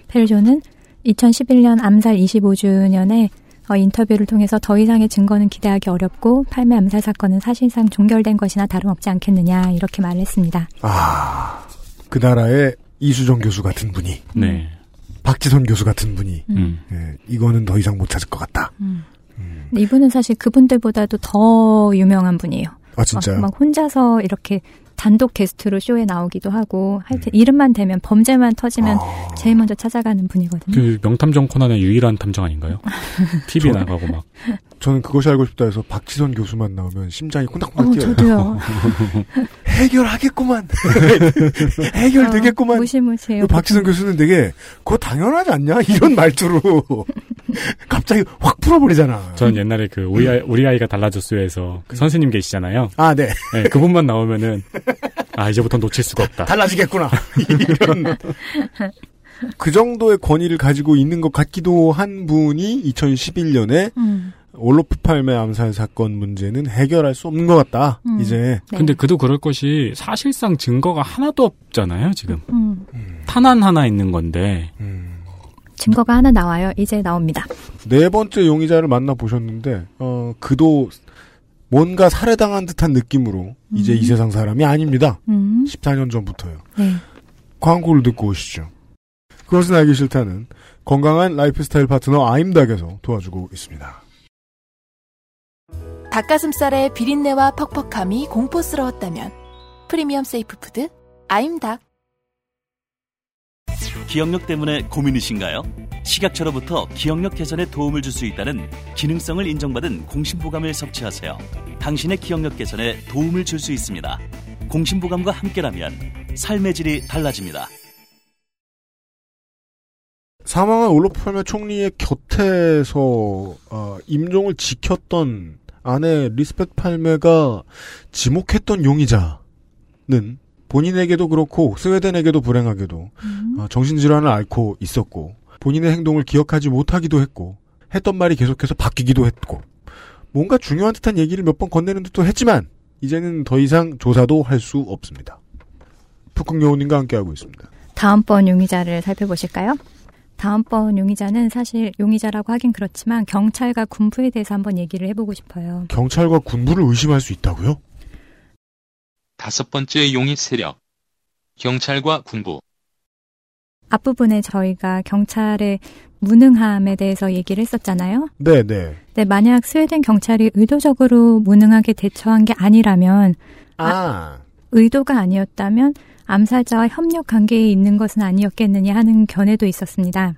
[SPEAKER 6] 페르쇼는 2011년 암살 25주년에 어, 인터뷰를 통해서 더 이상의 증거는 기대하기 어렵고 팔매 암살 사건은 사실상 종결된 것이나 다름없지 않겠느냐 이렇게 말했습니다.
[SPEAKER 2] 아, 그 나라의 이수정 교수 같은 분이,
[SPEAKER 3] 네.
[SPEAKER 2] 박지선 교수 같은 분이,
[SPEAKER 3] 음.
[SPEAKER 2] 예, 이거는 더 이상 못 찾을 것 같다.
[SPEAKER 6] 근데 이분은 사실 그분들보다도 더 유명한 분이에요.
[SPEAKER 2] 아, 진짜요?
[SPEAKER 6] 막, 막 혼자서 이렇게 단독 게스트로 쇼에 나오기도 하고 하여튼 이름만 대면 범죄만 터지면
[SPEAKER 2] 아,
[SPEAKER 6] 제일 먼저 찾아가는 분이거든요.
[SPEAKER 3] 그 명탐정 코난의 유일한 탐정 아닌가요? TV 나가고 막.
[SPEAKER 2] 저는 그것이 알고 싶다 해서 박지선 교수만 나오면 심장이 콩닥콩닥
[SPEAKER 6] 어,
[SPEAKER 2] 뛰어요.
[SPEAKER 6] 저도요.
[SPEAKER 2] 해결하겠구만. 해결되겠구만.
[SPEAKER 6] 어, 무시무시해요.
[SPEAKER 2] 박지선 교수는 되게 그거 당연하지 않냐 이런 말투로 갑자기 확 풀어버리잖아.
[SPEAKER 3] 전 옛날에 그 우리, 아이, 우리 아이가 달라졌어요에서 그 선생님 계시잖아요.
[SPEAKER 2] 아 네.
[SPEAKER 3] 네, 그분만 나오면은 아 이제부터 놓칠 수가 없다.
[SPEAKER 2] 달라지겠구나. 이런 그 정도의 권위를 가지고 있는 것 같기도 한 분이 2011년에
[SPEAKER 6] 음,
[SPEAKER 2] 올로프 팔메 암살 사건 문제는 해결할 수 없는 것 같다.
[SPEAKER 6] 음.
[SPEAKER 2] 이제
[SPEAKER 6] 네.
[SPEAKER 3] 근데 그도 그럴 것이 사실상 증거가 하나도 없잖아요 지금.
[SPEAKER 6] 음,
[SPEAKER 3] 탄환 하나 있는 건데
[SPEAKER 2] 음,
[SPEAKER 6] 증거가 하나 나와요. 이제 나옵니다.
[SPEAKER 2] 네 번째 용의자를 만나 보셨는데 어 그도 뭔가 살해당한 듯한 느낌으로 이제
[SPEAKER 6] 음.
[SPEAKER 2] 이 세상 사람이 아닙니다.
[SPEAKER 6] 음,
[SPEAKER 2] 14년 전부터요.
[SPEAKER 6] 네.
[SPEAKER 2] 광고를 듣고 오시죠. 그것은 알기 싫다는 건강한 라이프스타일 파트너 아임닭에서 도와주고 있습니다.
[SPEAKER 4] 닭가슴살의 비린내와 퍽퍽함이 공포스러웠다면 프리미엄 safe food 아임닭
[SPEAKER 8] 기억력 때문에 고민이신가요? 식약처로부터 기억력 개선에 도움을 줄 수 있다는 기능성을 인정받은 공심보감을 섭취하세요. 당신의 기억력 개선에 도움을 줄 수 있습니다. 공심보감과 함께라면 삶의 질이 달라집니다.
[SPEAKER 2] 사망한 올로프 팔메 총리의 곁에서 어, 임종을 지켰던 아내 리스베 팔메가 지목했던 용의자는 본인에게도 그렇고 스웨덴에게도 불행하게도
[SPEAKER 6] 음,
[SPEAKER 2] 어, 정신질환을 앓고 있었고 본인의 행동을 기억하지 못하기도 했고 했던 말이 계속해서 바뀌기도 했고 뭔가 중요한 듯한 얘기를 몇 번 건네는 듯도 했지만 이제는 더 이상 조사도 할 수 없습니다. 푸쿵여우님과 함께하고 있습니다.
[SPEAKER 6] 다음번 용의자를 살펴보실까요? 다음번 용의자는 사실 용의자라고 하긴 그렇지만 경찰과 군부에 대해서 한번 얘기를 해보고 싶어요.
[SPEAKER 2] 경찰과 군부를 의심할 수 있다고요?
[SPEAKER 7] 다섯 번째 용의 세력. 경찰과 군부.
[SPEAKER 6] 앞부분에 저희가 경찰의 무능함에 대해서 얘기를 했었잖아요.
[SPEAKER 2] 네, 네.
[SPEAKER 6] 근데 만약 스웨덴 경찰이 의도적으로 무능하게 대처한 게 아니라면
[SPEAKER 2] 아,
[SPEAKER 6] 의도가 아니었다면 암살자와 협력 관계에 있는 것은 아니었겠느냐 하는 견해도 있었습니다.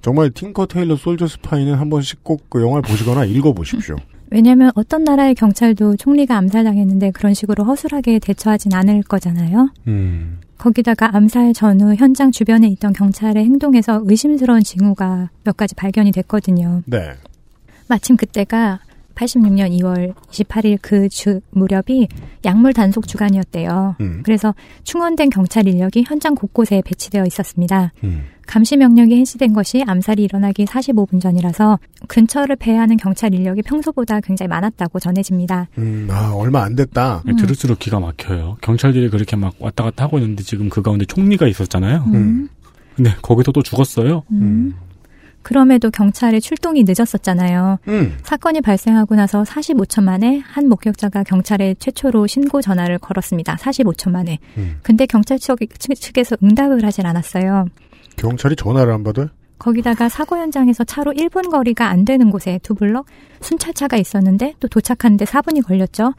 [SPEAKER 2] 정말 팅커 테일러 솔저 스파이는 한 번씩 꼭 그 영화를 보시거나 읽어보십시오.
[SPEAKER 6] 왜냐하면 어떤 나라의 경찰도 총리가 암살당했는데 그런 식으로 허술하게 대처하진 않을 거잖아요.
[SPEAKER 2] 음,
[SPEAKER 6] 거기다가 암살 전후 현장 주변에 있던 경찰의 행동에서 의심스러운 징후가 몇 가지 발견이 됐거든요.
[SPEAKER 2] 네.
[SPEAKER 6] 마침 그때가 86년 2월 28일 그 주 무렵이 약물 단속 주간이었대요.
[SPEAKER 2] 음,
[SPEAKER 6] 그래서 충원된 경찰 인력이 현장 곳곳에 배치되어 있었습니다.
[SPEAKER 2] 음.
[SPEAKER 6] 감시 명령이 해지된 것이 암살이 일어나기 45분 전이라서 근처를 배회하는 경찰 인력이 평소보다 굉장히 많았다고 전해집니다.
[SPEAKER 2] 음, 아, 얼마 안 됐다.
[SPEAKER 6] 음.
[SPEAKER 3] 들을수록 기가 막혀요. 경찰들이 그렇게 막 왔다 갔다 하고 있는데 지금 그 가운데 총리가 있었잖아요.
[SPEAKER 2] 음.
[SPEAKER 3] 근데 거기서 또 죽었어요.
[SPEAKER 6] 음. 그럼에도 경찰의 출동이 늦었었잖아요.
[SPEAKER 2] 음.
[SPEAKER 6] 사건이 발생하고 나서 45초 만에 한 목격자가 경찰에 최초로 신고 전화를 걸었습니다. 45초 만에.
[SPEAKER 2] 음.
[SPEAKER 6] 근데 경찰 측- 측- 측에서 응답을 하진 않았어요.
[SPEAKER 2] 경찰이 전화를 안 받아요?
[SPEAKER 6] 거기다가 사고 현장에서 차로 1분 거리가 안 되는 곳에 두 블럭 순찰차가 있었는데 또 도착하는데 4분이 걸렸죠.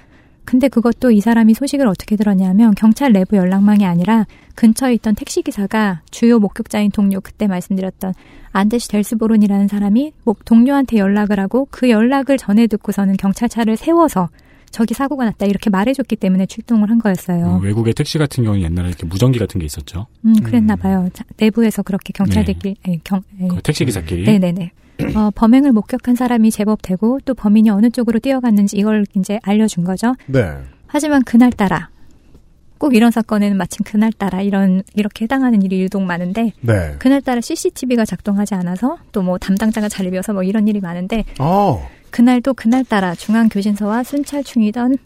[SPEAKER 6] 근데 그것도 이 사람이 소식을 어떻게 들었냐면 경찰 내부 연락망이 아니라 근처에 있던 택시기사가 주요 목격자인 동료 그때 말씀드렸던 안데시 델스보론이라는 사람이 목 동료한테 연락을 하고 그 연락을 전해 듣고서는 경찰차를 세워서 저기 사고가 났다 이렇게 말해줬기 때문에 출동을 한
[SPEAKER 3] 어,
[SPEAKER 6] 거였어요.
[SPEAKER 3] 외국의 택시 같은 경우는 옛날에 이렇게 무전기 같은 게 있었죠.
[SPEAKER 6] 음, 그랬나 봐요. 자, 내부에서 그렇게 경찰들끼리 예, 경, 예.
[SPEAKER 3] 그 택시 기사끼리.
[SPEAKER 6] 네네네. 어, 범행을 목격한 사람이 제법 되고 또 범인이 어느 쪽으로 뛰어갔는지 이걸 이제 알려준 거죠.
[SPEAKER 2] 네.
[SPEAKER 6] 하지만 그날따라 꼭 이런 사건에는 마침 그날따라 이런 이렇게 해당하는 일이 유독 많은데
[SPEAKER 2] 네.
[SPEAKER 6] 그날따라 CCTV가 작동하지 않아서 또 뭐 담당자가 잘 비어서 뭐 이런 일이 많은데
[SPEAKER 2] 어.
[SPEAKER 6] 그날도 그날따라 중앙 교신서와 순찰충이던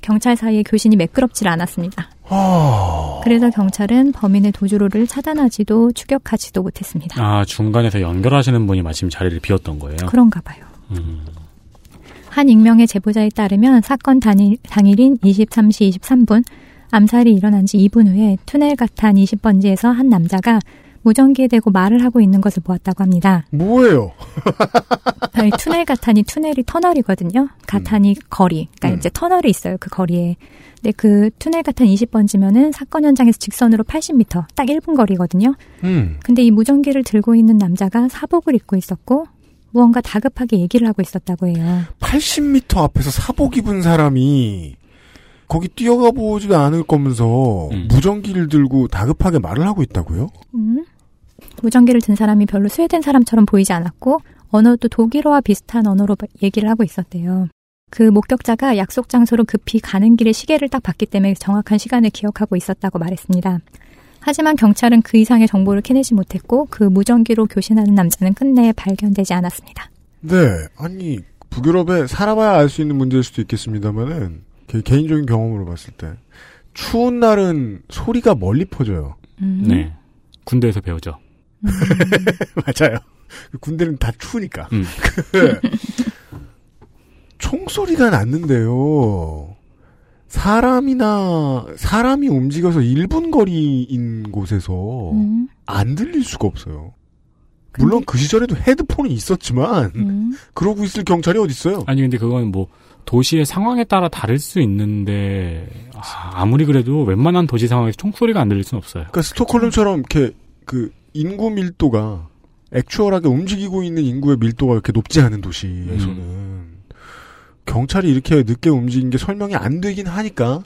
[SPEAKER 6] 경찰 사이의 교신이 매끄럽질 않았습니다.
[SPEAKER 2] 아.
[SPEAKER 6] 그래서 경찰은 범인의 도주로를 차단하지도 추격하지도 못했습니다.
[SPEAKER 3] 아 중간에서 연결하시는 분이 마침 자리를 비웠던 거예요.
[SPEAKER 6] 그런가 봐요.
[SPEAKER 3] 음.
[SPEAKER 6] 한 익명의 제보자에 따르면 사건 당일, 당일인 23시 23분 암살이 일어난 지 2분 후에 투넬 가탄 20번지에서 한 남자가 무전기에 대고 말을 하고 있는 것을 보았다고 합니다.
[SPEAKER 2] 뭐예요?
[SPEAKER 6] 아니, 투넬 가탄이 투넬이 터널이거든요. 가탄이 거리. 그러니까
[SPEAKER 2] 음.
[SPEAKER 6] 이제 터널이 있어요. 그 거리에. 근데 그 투넬 가탄 20번지면은 사건 현장에서 직선으로 80m, 딱 1분 거리거든요.
[SPEAKER 2] 음.
[SPEAKER 6] 근데 이 무전기를 들고 있는 남자가 사복을 입고 있었고 무언가 다급하게 얘기를 하고 있었다고 해요.
[SPEAKER 2] 80m 앞에서 사복 입은 사람이 거기 뛰어가 보지도 않을 거면서
[SPEAKER 3] 음.
[SPEAKER 2] 무전기를 들고 다급하게 말을 하고 있다고요?
[SPEAKER 6] 음. 무전기를 든 사람이 별로 스웨덴 사람처럼 보이지 않았고 언어도 독일어와 비슷한 언어로 얘기를 하고 있었대요. 그 목격자가 약속 장소로 급히 가는 길에 시계를 딱 봤기 때문에 정확한 시간을 기억하고 있었다고 말했습니다. 하지만 경찰은 그 이상의 정보를 캐내지 못했고 그 무전기로 교신하는 남자는 끝내 발견되지 않았습니다.
[SPEAKER 2] 네. 아니, 북유럽에 살아봐야 알 수 있는 문제일 수도 있겠습니다만은, 개, 개인적인 경험으로 봤을 때, 추운 날은 소리가 멀리 퍼져요.
[SPEAKER 6] 음.
[SPEAKER 3] 네. 군대에서 배우죠.
[SPEAKER 2] 맞아요. 군대는 다 추우니까.
[SPEAKER 3] 음.
[SPEAKER 2] 총소리가 났는데요. 사람이나, 사람이 움직여서 1분 거리인 곳에서
[SPEAKER 6] 음.
[SPEAKER 2] 안 들릴 수가 없어요. 물론 그 시절에도 헤드폰이 있었지만,
[SPEAKER 6] 음.
[SPEAKER 2] 그러고 있을 경찰이 어딨어요?
[SPEAKER 3] 아니 근데 그건 뭐 도시의 상황에 따라 다를 수 있는데 아, 아무리 그래도 웬만한 도시 상황에서 총소리가 안 들릴 수는 없어요.
[SPEAKER 2] 그러니까 스톡홀름처럼 이렇게 그 인구 밀도가 액추얼하게 움직이고 있는 인구의 밀도가 이렇게 높지 않은 도시에서는 경찰이 이렇게 늦게 움직인 게 설명이 안 되긴 하니까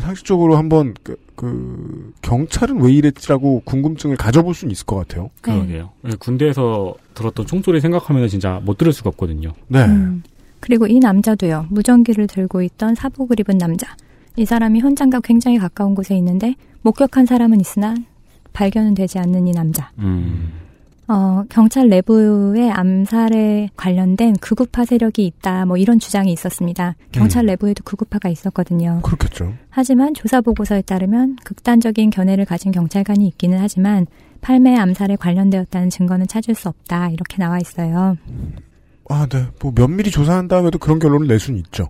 [SPEAKER 2] 상식적으로 한번 그, 그 경찰은 왜 이랬지라고 궁금증을 가져볼 수는 있을 것 같아요.
[SPEAKER 3] 그러게요. 군대에서 들었던 총소리 생각하면 진짜 못 들을 수가 없거든요.
[SPEAKER 2] 네.
[SPEAKER 6] 음. 그리고 이 남자도요. 무전기를 들고 있던 사복을 입은 남자. 이 사람이 현장과 굉장히 가까운 곳에 있는데 목격한 사람은 있으나 발견은 되지 않는 이 남자.
[SPEAKER 3] 음.
[SPEAKER 6] 어, 경찰 내부에 암살에 관련된 극우파 세력이 있다. 뭐 이런 주장이 있었습니다. 경찰
[SPEAKER 2] 음.
[SPEAKER 6] 내부에도 극우파가 있었거든요.
[SPEAKER 2] 그렇겠죠.
[SPEAKER 6] 하지만 조사 보고서에 따르면 극단적인 견해를 가진 경찰관이 있기는 하지만 팔매 암살에 관련되었다는 증거는 찾을 수 없다. 이렇게 나와 있어요.
[SPEAKER 2] 아, 네. 뭐 면밀히 조사한 다음에도 그런 결론을 낼 수는 있죠.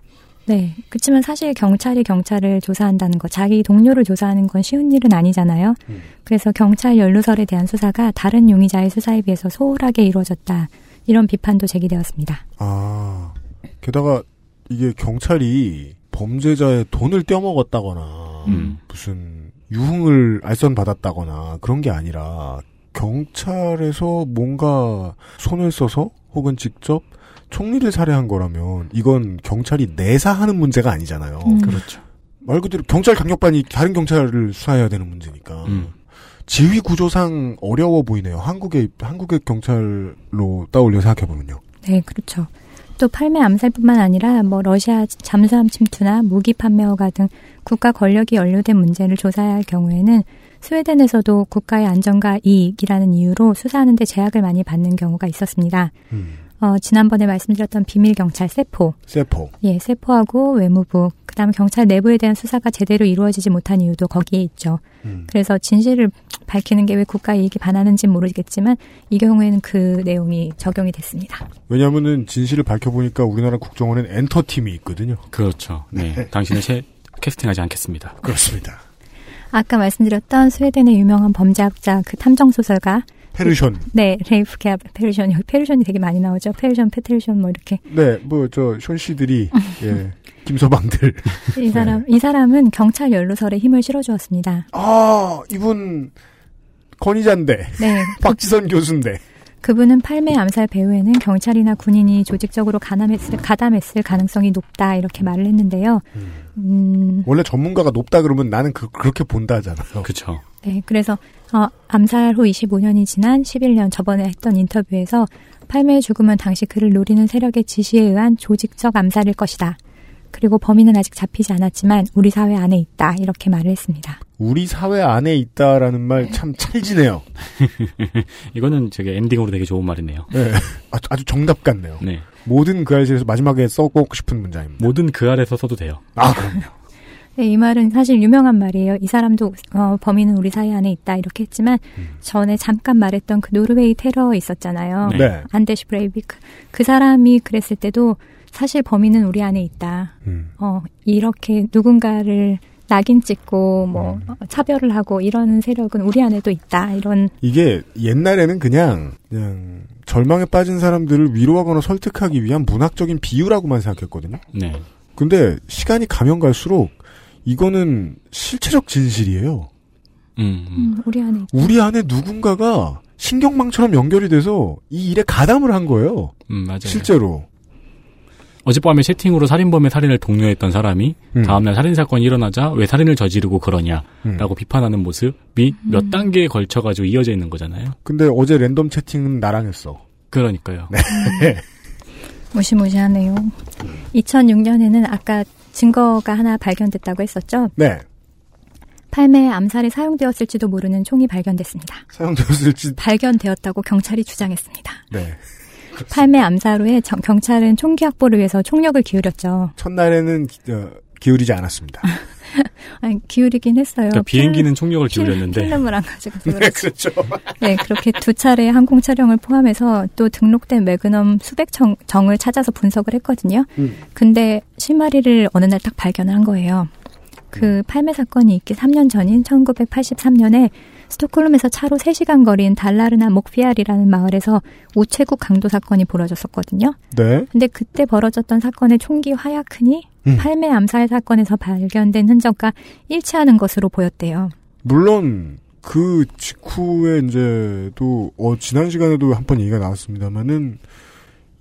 [SPEAKER 6] 네. 그렇지만 사실 경찰이 경찰을 조사한다는 거, 자기 동료를 조사하는 건 쉬운 일은 아니잖아요.
[SPEAKER 2] 음.
[SPEAKER 6] 그래서 경찰 연루설에 대한 수사가 다른 용의자의 수사에 비해서 소홀하게 이루어졌다. 이런 비판도 제기되었습니다.
[SPEAKER 2] 아, 게다가 이게 경찰이 범죄자의 돈을 떼어먹었다거나
[SPEAKER 3] 음.
[SPEAKER 2] 무슨 유흥을 알선받았다거나 그런 게 아니라 경찰에서 뭔가 손을 써서 혹은 직접 총리를 살해한 거라면 이건 경찰이 내사하는 문제가 아니잖아요.
[SPEAKER 6] 음.
[SPEAKER 3] 그렇죠.
[SPEAKER 2] 말 그대로 경찰 강력반이 다른 경찰을 수사해야 되는 문제니까.
[SPEAKER 3] 음.
[SPEAKER 2] 지휘 구조상 어려워 보이네요. 한국의 한국의 경찰로 떠올려 생각해 보면요.
[SPEAKER 6] 네, 그렇죠. 또 팔매 암살뿐만 아니라 뭐 러시아 잠수함 침투나 무기 판매 허가 등 국가 권력이 연루된 문제를 조사해야 할 경우에는 스웨덴에서도 국가의 안전과 이익이라는 이유로 수사하는 데 제약을 많이 받는 경우가 있었습니다.
[SPEAKER 2] 음.
[SPEAKER 6] 어, 지난번에 말씀드렸던 비밀 경찰 세포,
[SPEAKER 2] 세포.
[SPEAKER 6] 예, 세포하고 외무부, 그다음에 경찰 내부에 대한 수사가 제대로 이루어지지 못한 이유도 거기에 있죠.
[SPEAKER 2] 음.
[SPEAKER 6] 그래서 진실을 밝히는 게 왜 국가 이익에 반하는지는 모르겠지만 이 경우에는 그 내용이 적용이 됐습니다.
[SPEAKER 2] 왜냐하면은 진실을 밝혀보니까 우리나라 국정원엔 엔터 팀이 있거든요.
[SPEAKER 3] 그렇죠. 네. 당신을 채, 캐스팅하지 않겠습니다.
[SPEAKER 2] 그렇습니다.
[SPEAKER 6] 아까 말씀드렸던 스웨덴의 유명한 범죄학자 그 탐정 소설가
[SPEAKER 2] 페르션.
[SPEAKER 6] 네 레이프 게아베 페르션 여기 페르션이 되게 많이 나오죠. 페르션, 페테르션 뭐 이렇게
[SPEAKER 2] 네, 뭐 저 션 씨들이 예, 김서방들.
[SPEAKER 6] 이 사람 이 사람은 경찰 연루설에 힘을 실어주었습니다.
[SPEAKER 2] 아 이분 건의자인데
[SPEAKER 6] 네,
[SPEAKER 2] 박지선 교수인데.
[SPEAKER 6] 그분은 팔매 암살 배후에는 경찰이나 군인이 조직적으로 가담했을, 가담했을 가능성이 높다 이렇게 말을 했는데요. 음,
[SPEAKER 2] 원래 전문가가 높다 그러면 나는 그, 그렇게 본다잖아요.
[SPEAKER 3] 그렇죠.
[SPEAKER 6] 네, 그래서 어, 암살 후 25년이 지난 11년 저번에 했던 인터뷰에서 팔매의 죽음은 당시 그를 노리는 세력의 지시에 의한 조직적 암살일 것이다. 그리고 범인은 아직 잡히지 않았지만 우리 사회 안에 있다 이렇게 말을 했습니다.
[SPEAKER 2] 우리 사회 안에 있다라는 말 참 찰지네요.
[SPEAKER 3] 이거는 저게 엔딩으로 되게 좋은 말이네요.
[SPEAKER 2] 네, 아주, 정답 같네요.
[SPEAKER 3] 네.
[SPEAKER 2] 모든 그 알실에서 마지막에 써보고 싶은 문장입니다.
[SPEAKER 3] 모든 그 아래서 써도 돼요.
[SPEAKER 2] 아 그럼요.
[SPEAKER 6] 네, 이 말은 사실 유명한 말이에요. 이 사람도 어, 범인은 우리 사회 안에 있다 이렇게 했지만 전에 잠깐 말했던 그 노르웨이 테러 있었잖아요.
[SPEAKER 3] 네.
[SPEAKER 2] 네.
[SPEAKER 6] 안데시 브레이비크 그 사람이 그랬을 때도 사실 범인은 우리 안에 있다.
[SPEAKER 2] 음.
[SPEAKER 6] 어, 이렇게 누군가를 낙인 찍고 뭐
[SPEAKER 2] 음.
[SPEAKER 6] 어, 차별을 하고 이러는 세력은 우리 안에도 있다. 이런
[SPEAKER 2] 이게 옛날에는 그냥 그냥 절망에 빠진 사람들을 위로하거나 설득하기 위한 문학적인 비유라고만 생각했거든요.
[SPEAKER 3] 네.
[SPEAKER 2] 근데 시간이 가면 갈수록 이거는 실체적 진실이에요.
[SPEAKER 3] 음, 음.
[SPEAKER 6] 음, 우리 안에 있다.
[SPEAKER 2] 우리 안에 누군가가 신경망처럼 연결이 돼서 이 일에 가담을 한 거예요.
[SPEAKER 3] 음, 맞아요.
[SPEAKER 2] 실제로.
[SPEAKER 3] 어젯밤에 채팅으로 살인범의 살인을 독려했던 사람이
[SPEAKER 2] 음.
[SPEAKER 3] 다음날 살인 사건이 일어나자 왜 살인을 저지르고 그러냐라고
[SPEAKER 2] 음.
[SPEAKER 3] 비판하는 모습이 몇 단계에 걸쳐 가지고 이어져 있는 거잖아요.
[SPEAKER 2] 근데 어제 랜덤 채팅은 나랑 했어.
[SPEAKER 3] 그러니까요.
[SPEAKER 6] 무시무시하네요. 2006년에는 아까 증거가 하나 발견됐다고 했었죠.
[SPEAKER 2] 네.
[SPEAKER 6] 팔매에 암살에 사용되었을지도 모르는 총이 발견됐습니다.
[SPEAKER 2] 사용되었을지.
[SPEAKER 6] 발견되었다고 경찰이 주장했습니다.
[SPEAKER 2] 네.
[SPEAKER 6] 팔매 암살 후에 정- 경찰은 총기 확보를 위해서 총력을 기울였죠.
[SPEAKER 2] 첫날에는 기, 어, 기울이지 않았습니다.
[SPEAKER 6] 아니, 기울이긴 했어요.
[SPEAKER 3] 그러니까 비행기는 총력을
[SPEAKER 6] 필-
[SPEAKER 3] 기울였는데
[SPEAKER 6] 필름을 안 가지고서
[SPEAKER 2] 네. 그렇죠.
[SPEAKER 6] 네, 그렇게 두 차례 항공 촬영을 포함해서 또 등록된 매그넘 수백 정, 정을 찾아서 분석을 했거든요.
[SPEAKER 2] 음.
[SPEAKER 6] 근데 실마리를 어느 날 딱 발견을 한 거예요. 그 팔매 사건이 있기 3년 전인 1983년에 스톡홀름에서 차로 3시간 거리인 달라르나 목피알이라는 마을에서 우체국 강도 사건이 벌어졌었거든요.
[SPEAKER 2] 네.
[SPEAKER 6] 근데 그때 벌어졌던 사건의 총기 화약흔이
[SPEAKER 2] 음.
[SPEAKER 6] 팔매 암살 사건에서 발견된 흔적과 일치하는 것으로 보였대요.
[SPEAKER 2] 물론 그 직후에 이제 또 어, 지난 시간에도 한 번 얘기가 나왔습니다만은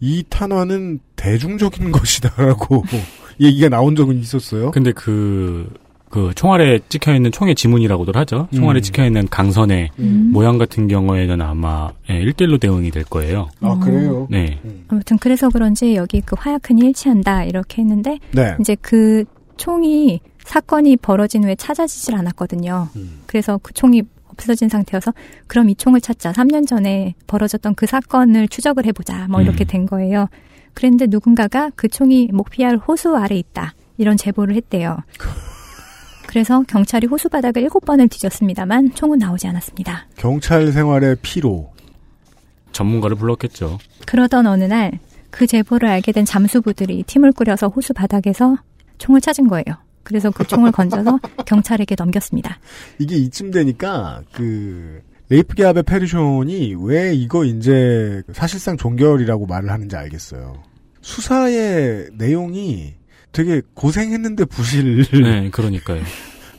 [SPEAKER 2] 이 탄환은 대중적인 것이다라고 얘기가 나온 적은 있었어요.
[SPEAKER 3] 근데 그, 그 총알에 찍혀 있는 총의 지문이라고들 하죠. 총알에
[SPEAKER 2] 음.
[SPEAKER 3] 찍혀 있는 강선의
[SPEAKER 6] 음.
[SPEAKER 3] 모양 같은 경우에는 아마 예, 1대1로 대응이 될 거예요.
[SPEAKER 2] 아 그래요?
[SPEAKER 3] 네.
[SPEAKER 6] 아무튼 그래서 그런지 여기 그 화약흔이 일치한다 이렇게 했는데
[SPEAKER 2] 네.
[SPEAKER 6] 이제 그 총이 사건이 벌어진 후에 찾아지질 않았거든요.
[SPEAKER 2] 음.
[SPEAKER 6] 그래서 그 총이 없어진 상태여서 그럼 이 총을 찾자. 3년 전에 벌어졌던 그 사건을 추적을 해보자. 뭐 이렇게
[SPEAKER 3] 음.
[SPEAKER 6] 된 거예요. 그랬는데 누군가가 그 총이 목피알 호수 아래 있다. 이런 제보를 했대요. 그래서 경찰이 호수 바닥을 일곱 번을 뒤졌습니다만 총은 나오지 않았습니다.
[SPEAKER 2] 경찰 생활의 피로.
[SPEAKER 3] 전문가를 불렀겠죠.
[SPEAKER 6] 그러던 어느 날 그 제보를 알게 된 잠수부들이 팀을 꾸려서 호수 바닥에서 총을 찾은 거예요. 그래서 그 총을 건져서 경찰에게 넘겼습니다.
[SPEAKER 2] 이게 이쯤 되니까 그 레이프 게아베 페르션이 왜 이거 이제 사실상 종결이라고 말을 하는지 알겠어요. 수사의 내용이 되게 고생했는데 부실한
[SPEAKER 3] 네, 그러니까요.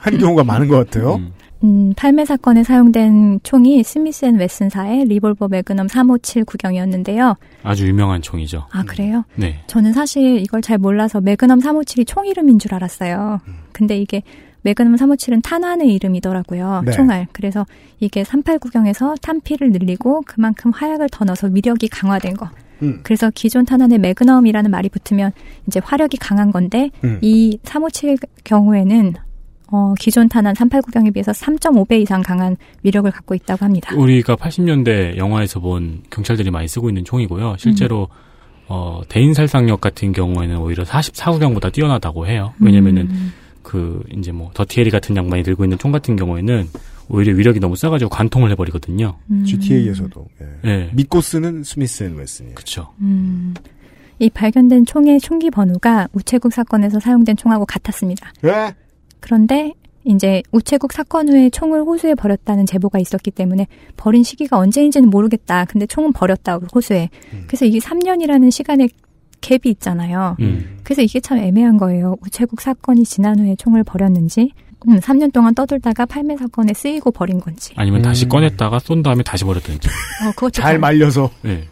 [SPEAKER 2] 경우가 많은 것 같아요.
[SPEAKER 3] 음.
[SPEAKER 6] 음, 팔메 사건에 사용된 총이 스미스 앤 웨슨사의 리볼버 매그넘 357 구경이었는데요.
[SPEAKER 3] 아주 유명한 총이죠.
[SPEAKER 6] 아, 그래요?
[SPEAKER 3] 네.
[SPEAKER 6] 저는 사실 이걸 잘 몰라서 매그넘 357이 총 이름인 줄 알았어요. 근데 이게 매그넘 357은 탄환의 이름이더라고요.
[SPEAKER 2] 네.
[SPEAKER 6] 총알. 그래서 이게 38 구경에서 탄피를 늘리고 그만큼 화약을 더 넣어서 위력이 강화된 거.
[SPEAKER 2] 음.
[SPEAKER 6] 그래서 기존 탄환에 매그넘이라는 말이 붙으면 이제 화력이 강한 건데
[SPEAKER 2] 음.
[SPEAKER 6] 이 357 경우에는 어, 기존 탄환 389경에 비해서 3.5배 이상 강한 위력을 갖고 있다고 합니다.
[SPEAKER 3] 우리가 80년대 영화에서 본 경찰들이 많이 쓰고 있는 총이고요. 실제로 어, 대인 살상력 같은 경우에는 오히려 44구경보다 뛰어나다고 해요. 왜냐면은
[SPEAKER 6] 음.
[SPEAKER 3] 그 이제 뭐 더티 해리 같은 양반이 들고 있는 총 같은 경우에는 오히려 위력이 너무 세가지고 관통을 해버리거든요.
[SPEAKER 6] 음.
[SPEAKER 2] GTA에서도 예.
[SPEAKER 3] 예.
[SPEAKER 2] 믿고 쓰는 스미스 앤 웨슨이에요.
[SPEAKER 3] 그쵸.
[SPEAKER 6] 음. 이 발견된 총의 총기 번호가 우체국 사건에서 사용된 총하고 같았습니다.
[SPEAKER 2] 예?
[SPEAKER 6] 그런데 이제 우체국 사건 후에 총을 호수에 버렸다는 제보가 있었기 때문에 버린 시기가 언제인지는 모르겠다. 근데 총은 버렸다 호수에.
[SPEAKER 2] 음.
[SPEAKER 6] 그래서 이게 3년이라는 시간의 갭이 있잖아요.
[SPEAKER 3] 음.
[SPEAKER 6] 그래서 이게 참 애매한 거예요. 우체국 사건이 지난 후에 총을 버렸는지, 음, 3년 동안 떠돌다가 팔매 사건에 쓰이고 버린 건지.
[SPEAKER 3] 아니면 다시
[SPEAKER 2] 음.
[SPEAKER 3] 꺼냈다가 쏜 다음에 다시 버렸든지.
[SPEAKER 6] 어, 그것도
[SPEAKER 2] 잘
[SPEAKER 6] 참-
[SPEAKER 2] 말려서.
[SPEAKER 3] 네.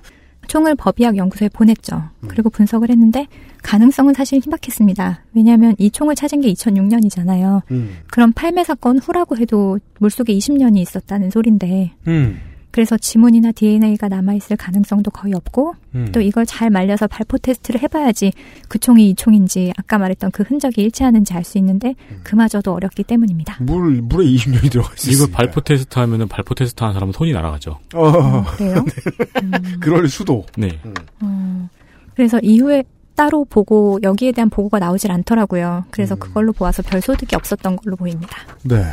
[SPEAKER 6] 총을 법의학 연구소에 보냈죠.
[SPEAKER 2] 음.
[SPEAKER 6] 그리고 분석을 했는데 가능성은 사실 희박했습니다. 왜냐하면 이 총을 찾은 게 2006년이잖아요.
[SPEAKER 2] 음.
[SPEAKER 6] 그럼 팔매 사건 후라고 해도 물속에 20년이 있었다는 소린데
[SPEAKER 2] 음.
[SPEAKER 6] 그래서 지문이나 DNA가 남아있을 가능성도 거의 없고
[SPEAKER 2] 음.
[SPEAKER 6] 또 이걸 잘 말려서 발포 테스트를 해봐야지 그 총이 이 총인지 아까 말했던 그 흔적이 일치하는지 알 수 있는데
[SPEAKER 2] 음.
[SPEAKER 6] 그마저도 어렵기 때문입니다.
[SPEAKER 2] 물, 물에 20년이 들어가 있으니까.
[SPEAKER 3] 이거 발포 테스트 하면은 발포 테스트 하는 사람은 손이 날아가죠.
[SPEAKER 2] 어,
[SPEAKER 6] 그래요? 음,
[SPEAKER 2] 그럴 수도.
[SPEAKER 3] 네.
[SPEAKER 6] 어, 그래서 이후에 따로 보고 여기에 대한 보고가 나오질 않더라고요. 그래서
[SPEAKER 2] 음.
[SPEAKER 6] 그걸로 보아서 별 소득이 없었던 걸로 보입니다.
[SPEAKER 2] 네.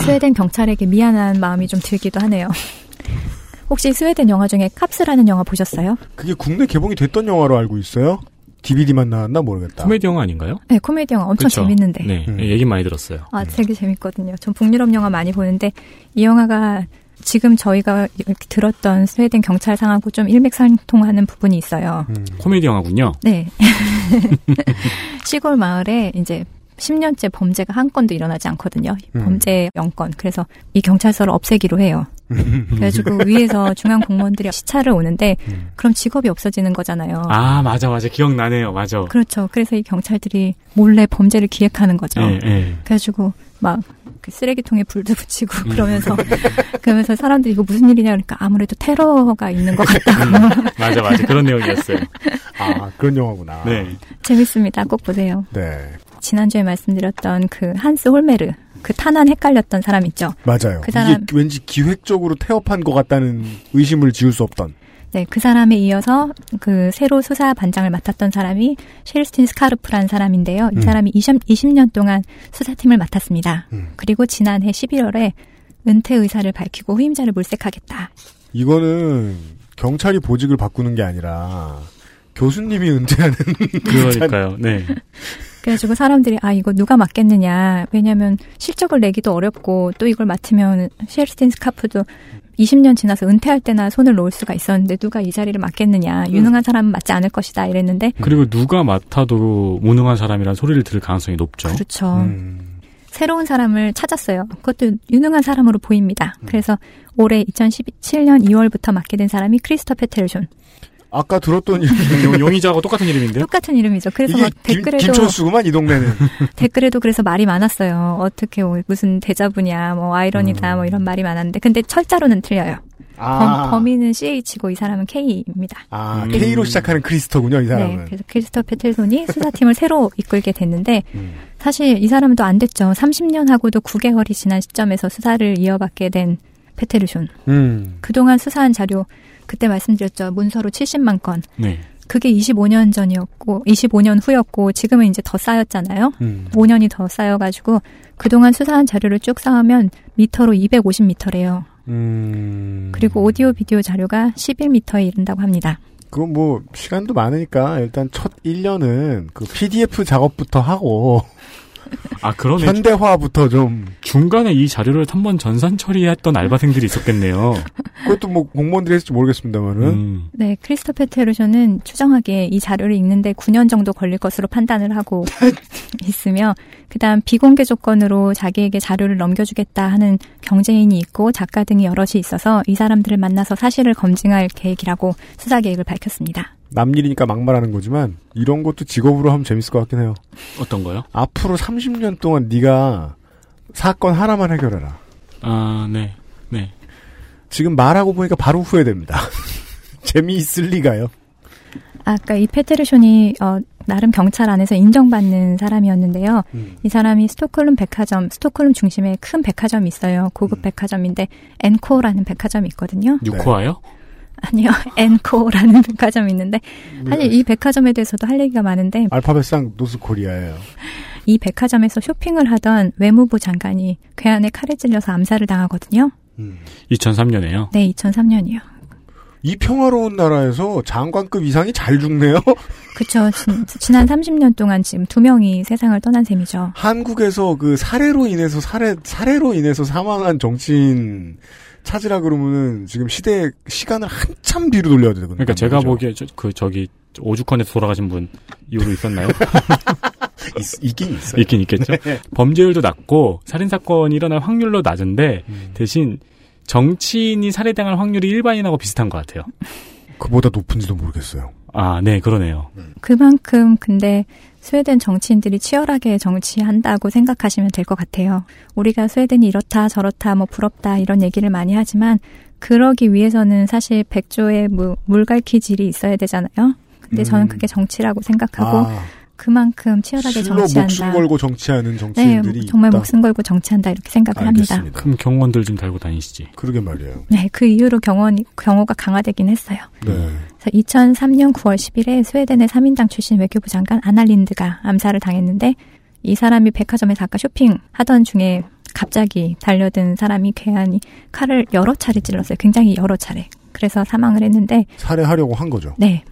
[SPEAKER 6] 스웨덴 경찰에게 미안한 마음이 좀 들기도 하네요. 혹시 스웨덴 영화 중에 캅스라는 영화 보셨어요?
[SPEAKER 2] 그게 국내 개봉이 됐던 영화로 알고 있어요? DVD만 나왔나 모르겠다.
[SPEAKER 3] 코미디 영화 아닌가요?
[SPEAKER 6] 네, 코미디 영화 엄청
[SPEAKER 3] 그쵸?
[SPEAKER 6] 재밌는데.
[SPEAKER 3] 네.
[SPEAKER 2] 음.
[SPEAKER 3] 얘기 많이 들었어요.
[SPEAKER 6] 아, 되게 재밌거든요. 전 북유럽 영화 많이 보는데 이 영화가 지금 저희가 이렇게 들었던 스웨덴 경찰 상하고 좀 일맥상통하는 부분이 있어요.
[SPEAKER 2] 음.
[SPEAKER 3] 코미디 영화군요.
[SPEAKER 6] 네. 시골 마을에 이제 10년째 범죄가 한 건도 일어나지 않거든요.
[SPEAKER 2] 음.
[SPEAKER 6] 범죄 영건. 그래서 이 경찰서를 없애기로 해요. 그래가지고 위에서 중앙 공무원들이 시찰을 오는데
[SPEAKER 2] 음.
[SPEAKER 6] 그럼 직업이 없어지는 거잖아요.
[SPEAKER 3] 아, 맞아, 맞아. 기억나네요. 맞아.
[SPEAKER 6] 그렇죠. 그래서 이 경찰들이 몰래 범죄를 기획하는 거죠.
[SPEAKER 3] 예, 예.
[SPEAKER 6] 그래가지고 막그 쓰레기통에 불도 붙이고
[SPEAKER 3] 음.
[SPEAKER 6] 그러면서 그러면서 사람들이 이거 무슨 일이냐 그러니까 아무래도 테러가 있는 것 같다고
[SPEAKER 3] 맞아, 맞아. 그런 내용이었어요.
[SPEAKER 2] 아, 그런 영화구나.
[SPEAKER 3] 네.
[SPEAKER 6] 재밌습니다. 꼭 보세요.
[SPEAKER 2] 네.
[SPEAKER 6] 지난주에 말씀드렸던 그 한스 홀메르 그 탄환 헷갈렸던 사람 있죠.
[SPEAKER 2] 맞아요.
[SPEAKER 6] 그 사람-
[SPEAKER 2] 이게 왠지 기획적으로 태업한 것 같다는 의심을 지울 수 없던.
[SPEAKER 6] 네, 그 사람에 이어서 그 새로 수사 반장을 맡았던 사람이 셰르스틴 스카르프라는 사람인데요. 이
[SPEAKER 2] 음.
[SPEAKER 6] 사람이 20, 20년 동안 수사팀을 맡았습니다.
[SPEAKER 2] 음.
[SPEAKER 6] 그리고 지난해 11월에 은퇴 의사를 밝히고 후임자를 물색하겠다.
[SPEAKER 2] 이거는 경찰이 보직을 바꾸는 게 아니라 교수님이 은퇴하는
[SPEAKER 3] 그러니까요. 네.
[SPEAKER 6] 그래가지고 사람들이 아 이거 누가 맡겠느냐. 왜냐하면 실적을 내기도 어렵고 또 이걸 맡으면 셰르스틴 스카프도 20년 지나서 은퇴할 때나 손을 놓을 수가 있었는데 누가 이 자리를 맡겠느냐. 유능한 사람은 맡지 않을 것이다 이랬는데
[SPEAKER 3] 그리고 누가 맡아도 무능한 사람이란 소리를 들을 가능성이 높죠.
[SPEAKER 6] 그렇죠.
[SPEAKER 2] 음.
[SPEAKER 6] 새로운 사람을 찾았어요. 그것도 유능한 사람으로 보입니다. 그래서 올해 2017년 2월부터 맡게 된 사람이 크리스터 페테르존
[SPEAKER 2] 아까 들었던 이름
[SPEAKER 3] 용, 용의자하고 똑같은 이름인데요?
[SPEAKER 6] 똑같은 이름이죠 그래서 막
[SPEAKER 2] 김,
[SPEAKER 6] 댓글에도
[SPEAKER 2] 김천수구만 이 동네는.
[SPEAKER 6] 댓글에도 그래서 말이 많았어요. 어떻게 뭐 무슨 대자부냐, 뭐 아이러니다,
[SPEAKER 2] 음.
[SPEAKER 6] 뭐 이런 말이 많았는데, 근데 철자로는 틀려요.
[SPEAKER 2] 아,
[SPEAKER 6] 범, 범인은 CH고 이 사람은 K입니다.
[SPEAKER 2] 아
[SPEAKER 3] 음.
[SPEAKER 2] K로 시작하는 크리스토군요 이
[SPEAKER 6] 네,
[SPEAKER 2] 사람은.
[SPEAKER 6] 그래서 크리스토 페텔손이 수사팀을 새로 이끌게 됐는데,
[SPEAKER 2] 음.
[SPEAKER 6] 사실 이 사람은 또안 됐죠. 30년 하고도 9개월이 지난 시점에서 수사를 이어받게 된 페테르손.
[SPEAKER 2] 음.
[SPEAKER 6] 그동안 수사한 자료, 그때 말씀드렸죠. 문서로 70만 건.
[SPEAKER 3] 네.
[SPEAKER 6] 그게 25년 전이었고, 25년 후였고, 지금은 이제 더 쌓였잖아요.
[SPEAKER 2] 음.
[SPEAKER 6] 5년이 더 쌓여가지고 그동안 수사한 자료를 쭉 쌓으면 미터로 250미터래요.
[SPEAKER 2] 음.
[SPEAKER 6] 그리고 오디오 비디오 자료가 11미터에 이른다고 합니다.
[SPEAKER 2] 그건 뭐 시간도 많으니까 일단 첫 1년은 그 PDF 작업부터 하고
[SPEAKER 3] 아, 그러네.
[SPEAKER 2] 현대화부터 좀
[SPEAKER 3] 중간에 이 자료를 한번 전산 처리했던 알바생들이 있었겠네요.
[SPEAKER 2] 그것도 뭐 공무원들이 했을지 모르겠습니다만은
[SPEAKER 3] 음.
[SPEAKER 6] 네, 크리스토페 테르쇼는 추정하기에 이 자료를 읽는데 9년 정도 걸릴 것으로 판단을 하고 있으며 그 다음 비공개 조건으로 자기에게 자료를 넘겨주겠다 하는 경제인이 있고 작가 등이 여럿이 있어서 이 사람들을 만나서 사실을 검증할 계획이라고 수사 계획을 밝혔습니다.
[SPEAKER 2] 남 일이니까 막말하는 거지만 이런 것도 직업으로 하면 재밌을 것 같긴 해요.
[SPEAKER 3] 어떤 거요?
[SPEAKER 2] 앞으로 30년 동안 네가 사건 하나만 해결해라.
[SPEAKER 3] 아, 네. 네.
[SPEAKER 2] 지금 말하고 보니까 바로 후회됩니다. 재미있을 리가요.
[SPEAKER 6] 아까 이 페테르쇼니 어, 나름 경찰 안에서 인정받는 사람이었는데요.
[SPEAKER 2] 음.
[SPEAKER 6] 이 사람이 스톡홀름 백화점, 스톡홀름 중심에 큰 백화점이 있어요. 고급
[SPEAKER 2] 음.
[SPEAKER 6] 백화점인데 엔코라는 백화점이 있거든요.
[SPEAKER 3] 육호화요?
[SPEAKER 6] 아니요, 엔코라는 백화점이 있는데 사실 이 백화점에 대해서도 할 얘기가 많은데
[SPEAKER 2] 알파벳상 노스코리아예요.
[SPEAKER 6] 이 백화점에서 쇼핑을 하던 외무부 장관이 괴한에 칼에 찔려서 암살을 당하거든요.
[SPEAKER 2] 음.
[SPEAKER 3] 2003년에요.
[SPEAKER 6] 네, 2003년이요.
[SPEAKER 2] 이 평화로운 나라에서 장관급 이상이 잘 죽네요.
[SPEAKER 6] 그쵸. 진- 지난 30년 동안 지금 두 명이 세상을 떠난 셈이죠.
[SPEAKER 2] 한국에서 그 살해로 인해서 살해 살해로 인해서 사망한 정치인 찾으라 그러면은 지금 시대 시간을 한참 뒤로 돌려야 되거든요.
[SPEAKER 3] 그러니까 제가 보기에 저, 그 저기 오죽헌에서 돌아가신 분 이후로 있었나요?
[SPEAKER 2] 있, 긴 있어요.
[SPEAKER 3] 있긴 있겠죠. 범죄율도 낮고 살인 사건이 일어날 확률도 낮은데
[SPEAKER 2] 음.
[SPEAKER 3] 대신 정치인이 살해당할 확률이 일반인하고 비슷한 것 같아요.
[SPEAKER 2] 그보다 높은지도 모르겠어요.
[SPEAKER 3] 아, 네, 그러네요.
[SPEAKER 6] 그만큼 근데 스웨덴 정치인들이 치열하게 정치한다고 생각하시면 될 것 같아요. 우리가 스웨덴이 이렇다 저렇다 뭐 부럽다 이런 얘기를 많이 하지만 그러기 위해서는 사실 백조의 무- 물갈퀴질이 있어야 되잖아요. 근데 저는
[SPEAKER 2] 음.
[SPEAKER 6] 그게 정치라고 생각하고
[SPEAKER 2] 아,
[SPEAKER 6] 그만큼 치열하게
[SPEAKER 2] 실로
[SPEAKER 6] 정치한다.
[SPEAKER 2] 목숨 걸고 정치하는
[SPEAKER 6] 네,
[SPEAKER 2] 정치인들이
[SPEAKER 6] 정말
[SPEAKER 2] 있다.
[SPEAKER 6] 목숨 걸고 정치한다 이렇게 생각을 합니다.
[SPEAKER 2] 알겠습니다.
[SPEAKER 3] 그럼 경원들 좀 달고 다니시지.
[SPEAKER 2] 그러게 말이에요.
[SPEAKER 6] 네, 그 이후로 경원, 경호가 강화되긴 했어요.
[SPEAKER 2] 네.
[SPEAKER 6] 그래서 2003년 9월 10일에 스웨덴의 3인당 출신 외교부 장관 아날린드가 암살을 당했는데 이 사람이 백화점에서 아까 쇼핑하던 중에 갑자기 달려든 사람이 괴한이 칼을 여러 차례 찔렀어요. 굉장히 여러 차례. 그래서 사망을 했는데
[SPEAKER 2] 살해하려고 한 거죠.
[SPEAKER 6] 네.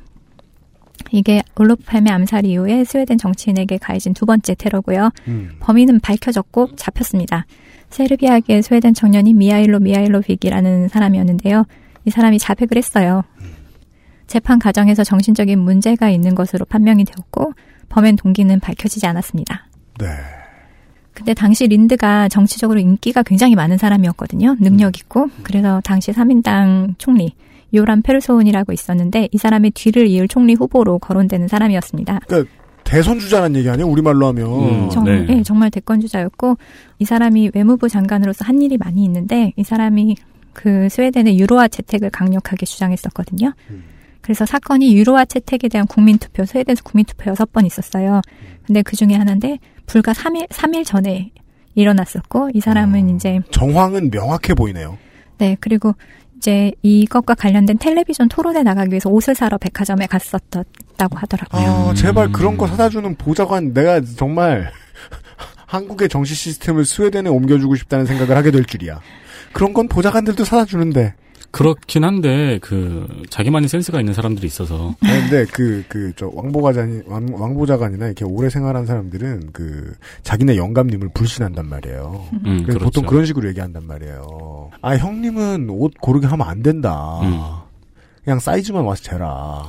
[SPEAKER 6] 이게 올로프 팔메 암살 이후에 스웨덴 정치인에게 가해진 두 번째 테러고요.
[SPEAKER 2] 음.
[SPEAKER 6] 범인은 밝혀졌고 잡혔습니다. 세르비아계 스웨덴 청년인 미하일로 미하일로빅이라는 사람이었는데요. 이 사람이 자백을 했어요. 재판 과정에서 정신적인 문제가 있는 것으로 판명이 되었고 범행 동기는 밝혀지지 않았습니다.
[SPEAKER 2] 네.
[SPEAKER 6] 근데 당시 린드가 정치적으로 인기가 굉장히 많은 사람이었거든요. 능력 있고. 그래서 당시 3인당 총리 요란 페르소온이라고 있었는데 이 사람의 뒤를 이을 총리 후보로 거론되는 사람이었습니다.
[SPEAKER 2] 그러니까 대선 주자는 얘기 아니에요? 우리말로 하면.
[SPEAKER 3] 음.
[SPEAKER 6] 정,
[SPEAKER 3] 네.
[SPEAKER 6] 예, 정말 대권 주자였고 이 사람이 외무부 장관으로서 한 일이 많이 있는데 이 사람이 그 스웨덴의 유로화 채택을 강력하게 주장했었거든요. 그래서 사건이 유로화 채택에 대한 국민투표 스웨덴에서 국민투표 여섯 번 있었어요. 근데 그 중에 하나인데 불과 3일 3일 전에 일어났었고 이 사람은
[SPEAKER 2] 아.
[SPEAKER 6] 이제
[SPEAKER 2] 정황은 명확해 보이네요.
[SPEAKER 6] 네 그리고 이제 이것과 관련된 텔레비전 토론에 나가기 위해서 옷을 사러 백화점에 갔었다고 하더라고요.
[SPEAKER 2] 아,
[SPEAKER 3] 음.
[SPEAKER 2] 제발 그런 거 사다 주는 보좌관 내가 정말 한국의 정치 시스템을 스웨덴에 옮겨주고 싶다는 생각을 하게 될 줄이야. 그런 건 보좌관들도 사다 주는데.
[SPEAKER 3] 그렇긴 한데 그 자기만의 센스가 있는 사람들이 있어서
[SPEAKER 2] 근데 그 그 저 왕보가장이 왕, 왕보좌관이나 이렇게 오래 생활한 사람들은 그 자기네 영감님을 불신한단 말이에요.
[SPEAKER 3] 음,
[SPEAKER 2] 그래서
[SPEAKER 3] 그렇죠.
[SPEAKER 2] 보통 그런 식으로 얘기한단 말이에요. 아 형님은 옷 고르게 하면 안 된다.
[SPEAKER 3] 음.
[SPEAKER 2] 그냥 사이즈만 와서 재라.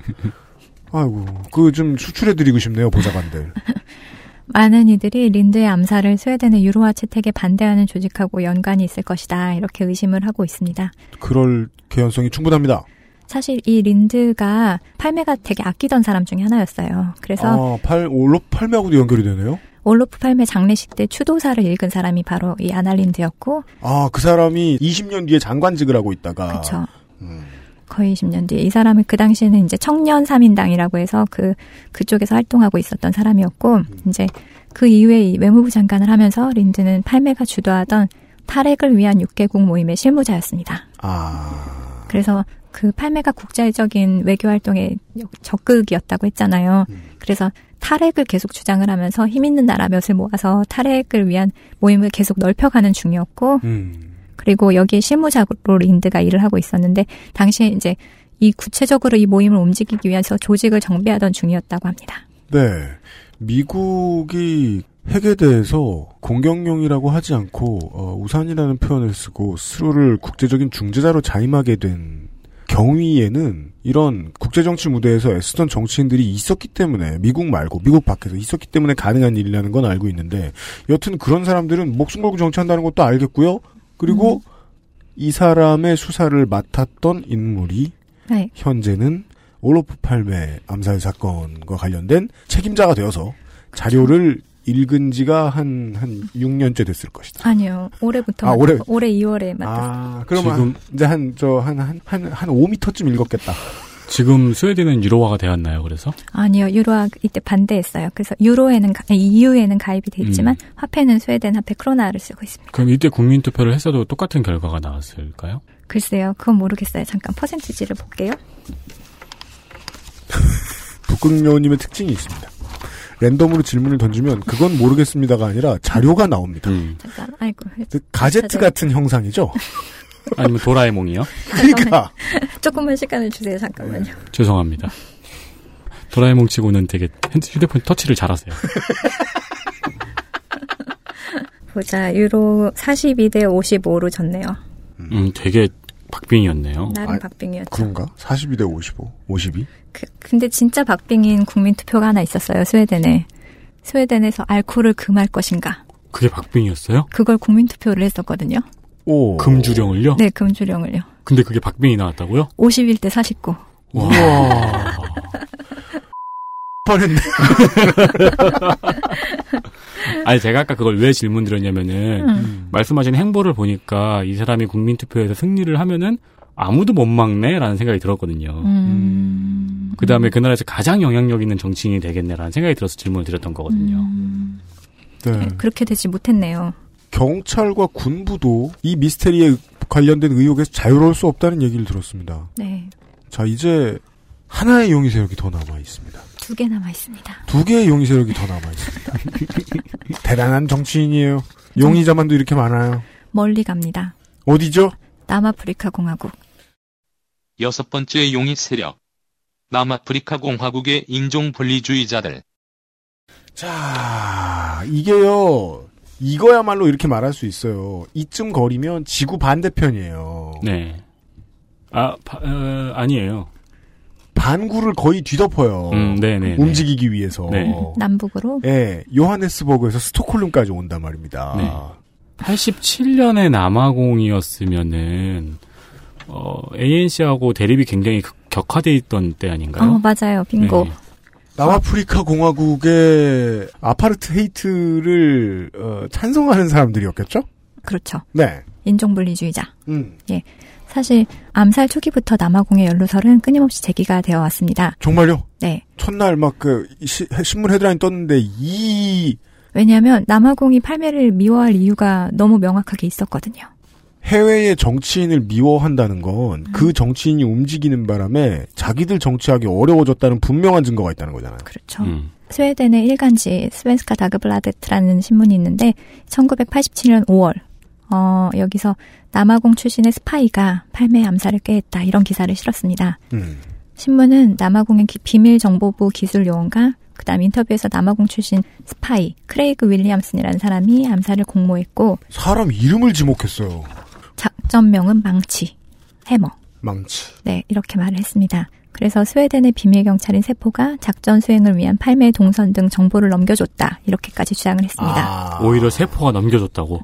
[SPEAKER 2] 아이고 그 좀 수출해드리고 싶네요 보좌관들.
[SPEAKER 6] 많은 이들이 린드의 암살을 스웨덴의 유로화 채택에 반대하는 조직하고 연관이 있을 것이다 이렇게 의심을 하고 있습니다.
[SPEAKER 2] 그럴 개연성이 충분합니다.
[SPEAKER 6] 사실 이 린드가 팔메가 되게 아끼던 사람 중에 하나였어요. 그래서
[SPEAKER 2] 아, 팔 올로 팔매하고도 연결이 되네요.
[SPEAKER 6] 올로프 팔메 장례식 때 추도사를 읽은 사람이 바로 이 아날린드였고,
[SPEAKER 2] 아 그 사람이 20년 뒤에 장관직을 하고 있다가
[SPEAKER 6] 그렇죠.
[SPEAKER 2] 음.
[SPEAKER 6] 거의 20년 뒤에 이 사람은 그 당시에는 이제 청년 3인당이라고 해서 그 그쪽에서 활동하고 있었던 사람이었고 이제 그 이후에 이 외무부 장관을 하면서 린드는 팔메가 주도하던 탈핵을 위한 6개국 모임의 실무자였습니다.
[SPEAKER 2] 아
[SPEAKER 6] 그래서 그 팔메가 국제적인 외교 활동의 적극이었다고 했잖아요. 그래서 탈핵을 계속 주장을 하면서 힘 있는 나라 몇을 모아서 탈핵을 위한 모임을 계속 넓혀가는 중이었고
[SPEAKER 2] 음.
[SPEAKER 6] 그리고 여기에 실무자로 린드가 일을 하고 있었는데 당시에 이제 이 구체적으로 이 모임을 움직이기 위해서 조직을 정비하던 중이었다고 합니다.
[SPEAKER 2] 네. 미국이 핵에 대해서 공격용이라고 하지 않고 어, 우산이라는 표현을 쓰고 스스로를 국제적인 중재자로 자임하게 된 경위에는 이런 국제정치 무대에서 애쓰던 정치인들이 있었기 때문에 미국 말고 미국 밖에서 있었기 때문에 가능한 일이라는 건 알고 있는데 여튼 그런 사람들은 목숨 걸고 정치한다는 것도 알겠고요. 그리고 이 사람의 수사를 맡았던 인물이
[SPEAKER 6] 네.
[SPEAKER 2] 현재는 올로프 팔메 암살 사건과 관련된 책임자가 되어서 자료를 읽은 지가 한, 한 6년째 됐을 것이다.
[SPEAKER 6] 아니요. 올해부터
[SPEAKER 2] 아, 올해?
[SPEAKER 6] 올해 2월에 맡았어요.
[SPEAKER 2] 아, 그러면
[SPEAKER 3] 지금-
[SPEAKER 2] 이제 한, 저, 한, 한, 한, 한 5미터쯤 읽었겠다.
[SPEAKER 3] 지금 스웨덴은 유로화가 되었나요? 그래서
[SPEAKER 6] 아니요. 유로화 이때 반대했어요. 그래서 유로에는 가- EU에는 가입이 돼 있지만 화폐는 스웨덴 화폐 크로나를 쓰고 있습니다.
[SPEAKER 3] 그럼 이때 국민 투표를 했어도 똑같은 결과가 나왔을까요?
[SPEAKER 6] 글쎄요, 그건 모르겠어요. 잠깐 퍼센티지를 볼게요.
[SPEAKER 2] 북극여우님의 특징이 있습니다. 랜덤으로 질문을 던지면 그건 모르겠습니다가 아니라 자료가 나옵니다.
[SPEAKER 3] 음.
[SPEAKER 6] 잠깐, 아이고.
[SPEAKER 2] 그 가제트. 같은 형상이죠?
[SPEAKER 3] 아니면 도라에몽이요?
[SPEAKER 2] 그러니까
[SPEAKER 6] 조금만 시간을 주세요, 잠깐만요.
[SPEAKER 3] 죄송합니다. 도라에몽 치고는 되게 핸드- 휴대폰 터치를 잘하세요.
[SPEAKER 6] 보자, 유로 42대 55로 졌네요.
[SPEAKER 3] 음, 되게 박빙이었네요.
[SPEAKER 6] 나름
[SPEAKER 2] 아,
[SPEAKER 6] 박빙이었죠.
[SPEAKER 2] 그런가? 42대 55, 52?
[SPEAKER 6] 그- 근데 진짜 박빙인 국민투표가 하나 있었어요, 스웨덴에. 스웨덴에서 알코올을 금할 것인가.
[SPEAKER 3] 그게 박빙이었어요?
[SPEAKER 6] 그걸 국민투표를 했었거든요.
[SPEAKER 2] 오.
[SPEAKER 3] 금주령을요?
[SPEAKER 6] 네, 금주령을요.
[SPEAKER 3] 근데 그게 박빙이 나왔다고요?
[SPEAKER 6] 51대 49.
[SPEAKER 3] 와.
[SPEAKER 2] 뻔했네.
[SPEAKER 3] 아니, 제가 아까 그걸 왜 질문 드렸냐면은,
[SPEAKER 6] 음.
[SPEAKER 3] 말씀하신 행보를 보니까 이 사람이 국민투표에서 승리를 하면은 아무도 못 막네라는 생각이 들었거든요.
[SPEAKER 6] 음.
[SPEAKER 3] 그 다음에 그 나라에서 가장 영향력 있는 정치인이 되겠네라는 생각이 들어서 질문을 드렸던 거거든요.
[SPEAKER 6] 음.
[SPEAKER 2] 네.
[SPEAKER 6] 네, 그렇게 되지 못했네요.
[SPEAKER 2] 경찰과 군부도 이 미스테리에 관련된 의혹에서 자유로울 수 없다는 얘기를 들었습니다.
[SPEAKER 6] 네.
[SPEAKER 2] 자, 이제 하나의 용의 세력이 더 남아 있습니다.
[SPEAKER 6] 두 개 남아 있습니다.
[SPEAKER 2] 두 개의 용의 세력이 더 남아 있습니다. 대단한 정치인이에요. 용의자만도 이렇게 많아요.
[SPEAKER 6] 멀리 갑니다.
[SPEAKER 2] 어디죠?
[SPEAKER 6] 남아프리카 공화국.
[SPEAKER 7] 여섯 번째 용의 세력. 남아프리카 공화국의 인종 분리주의자들.
[SPEAKER 2] 자, 이게요. 이거야말로 이렇게 말할 수 있어요. 이쯤 거리면 지구 반대편이에요.
[SPEAKER 3] 네. 아, 바- 어, 아니에요.
[SPEAKER 2] 반구를 거의 뒤덮어요.
[SPEAKER 3] 음, 네네.
[SPEAKER 2] 움직이기 위해서.
[SPEAKER 3] 네.
[SPEAKER 6] 남북으로.
[SPEAKER 2] 예, 요하네스버그에서 스톡홀름까지 온단 말입니다.
[SPEAKER 3] 네. 87년에 남아공이었으면은, 어, ANC하고 대립이 굉장히 극- 격화돼 있던 때
[SPEAKER 6] 어,
[SPEAKER 3] 아닌가요?
[SPEAKER 6] 맞아요. 빙고.
[SPEAKER 3] 네.
[SPEAKER 2] 남아프리카 공화국의 아파르트 헤이트를 어, 찬성하는 사람들이었겠죠?
[SPEAKER 6] 그렇죠.
[SPEAKER 2] 네.
[SPEAKER 6] 인종분리주의자.
[SPEAKER 2] 음,
[SPEAKER 6] 사실 암살 초기부터 남아공의 연루설은 끊임없이 제기가 되어 왔습니다.
[SPEAKER 2] 정말요?
[SPEAKER 6] 네.
[SPEAKER 2] 첫날 막 그 신문 헤드라인 떴는데 이
[SPEAKER 6] 왜냐하면 남아공이 팔매를 미워할 이유가 너무 명확하게 있었거든요.
[SPEAKER 2] 해외의 정치인을 미워한다는 건 그 정치인이 움직이는 바람에 자기들 정치하기 어려워졌다는 분명한 증거가 있다는 거잖아요.
[SPEAKER 6] 그렇죠.
[SPEAKER 3] 음.
[SPEAKER 6] 스웨덴의 일간지 스웬스카 다그블라데트라는 신문이 있는데 1987년 5월 어, 여기서 남아공 출신의 스파이가 팔메 암살을 꾀했다 이런 기사를 실었습니다.
[SPEAKER 2] 음.
[SPEAKER 6] 신문은 남아공의 기- 비밀 정보부 기술 요원과 그다음 인터뷰에서 남아공 출신 스파이 크레이그 윌리엄슨이라는 사람이 암살을 공모했고
[SPEAKER 2] 사람 이름을 지목했어요.
[SPEAKER 6] 작전명은 망치, 해머.
[SPEAKER 2] 망치.
[SPEAKER 6] 네, 이렇게 말을 했습니다. 그래서 스웨덴의 비밀 경찰인 세포가 작전 수행을 위한 팔메 동선 등 정보를 넘겨줬다. 이렇게까지 주장을 했습니다.
[SPEAKER 2] 아.
[SPEAKER 3] 오히려 세포가 넘겨줬다고.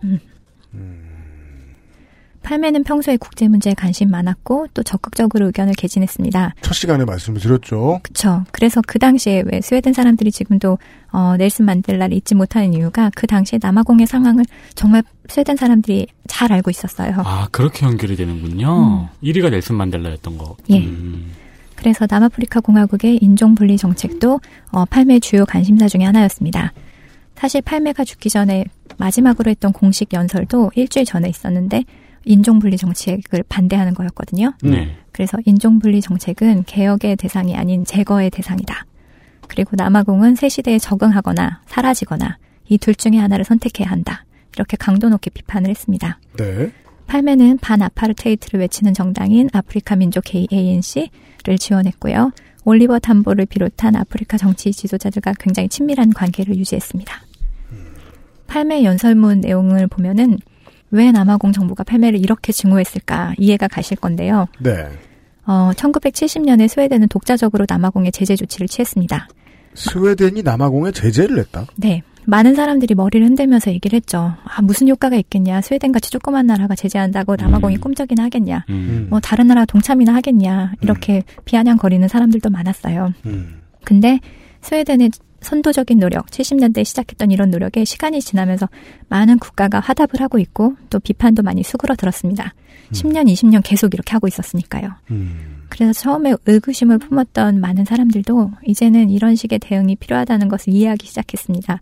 [SPEAKER 6] 팔매는 평소에 국제 문제에 관심 많았고 또 적극적으로 의견을 개진했습니다.
[SPEAKER 2] 첫 시간에 말씀을 드렸죠.
[SPEAKER 6] 그쵸. 그래서 그 당시에 왜 스웨덴 사람들이 지금도 어, 넬슨 만델라를 잊지 못하는 이유가 그 당시에 남아공의 상황을 정말 스웨덴 사람들이 잘 알고 있었어요.
[SPEAKER 3] 아, 그렇게 연결이 되는군요. 1위가 넬슨 만델라였던 거.
[SPEAKER 6] 예.
[SPEAKER 3] 음.
[SPEAKER 6] 그래서 남아프리카 공화국의 인종 분리 정책도 어, 팔매의 주요 관심사 중의 하나였습니다. 사실 팔매가 죽기 전에 마지막으로 했던 공식 연설도 일주일 전에 있었는데 인종 분리 정책을 반대하는 거였거든요.
[SPEAKER 2] 음.
[SPEAKER 3] 네.
[SPEAKER 6] 그래서 인종 분리 정책은 개혁의 대상이 아닌 제거의 대상이다. 그리고 남아공은 새 시대에 적응하거나 사라지거나 이 둘 중에 하나를 선택해야 한다. 이렇게 강도 높게 비판을 했습니다.
[SPEAKER 2] 네.
[SPEAKER 6] 팔매는 반아파르테이트를 외치는 정당인 아프리카 민족 ANC를 지원했고요. 올리버 tam보를 비롯한 아프리카 정치 지도자들과 굉장히 친밀한 관계를 유지했습니다. 팔매 연설문 내용을 보면은 왜 남아공 정부가 팔매를 이렇게 증오했을까 이해가 가실 건데요.
[SPEAKER 2] 네.
[SPEAKER 6] 어, 1970년에 스웨덴은 독자적으로 남아공에 제재 조치를 취했습니다.
[SPEAKER 2] 스웨덴이 남아공에 제재를 했다.
[SPEAKER 6] 네. 많은 사람들이 머리를 흔들면서 얘기를 했죠. 아, 무슨 효과가 있겠냐. 스웨덴 같이 조그만 나라가 제재한다고 남아공이
[SPEAKER 3] 음.
[SPEAKER 6] 꿈쩍이나 하겠냐.
[SPEAKER 3] 음.
[SPEAKER 6] 뭐 다른 나라 동참이나 하겠냐. 이렇게 비아냥거리는 사람들도 많았어요.
[SPEAKER 2] 음.
[SPEAKER 6] 근데 스웨덴의 선도적인 노력, 70년대에 시작했던 이런 노력에 시간이 지나면서 많은 국가가 화답을 하고 있고 또 비판도 많이 수그러들었습니다. 10년, 20년 계속 이렇게 하고 있었으니까요.
[SPEAKER 2] 음.
[SPEAKER 6] 그래서 처음에 의구심을 품었던 많은 사람들도 이제는 이런 식의 대응이 필요하다는 것을 이해하기 시작했습니다.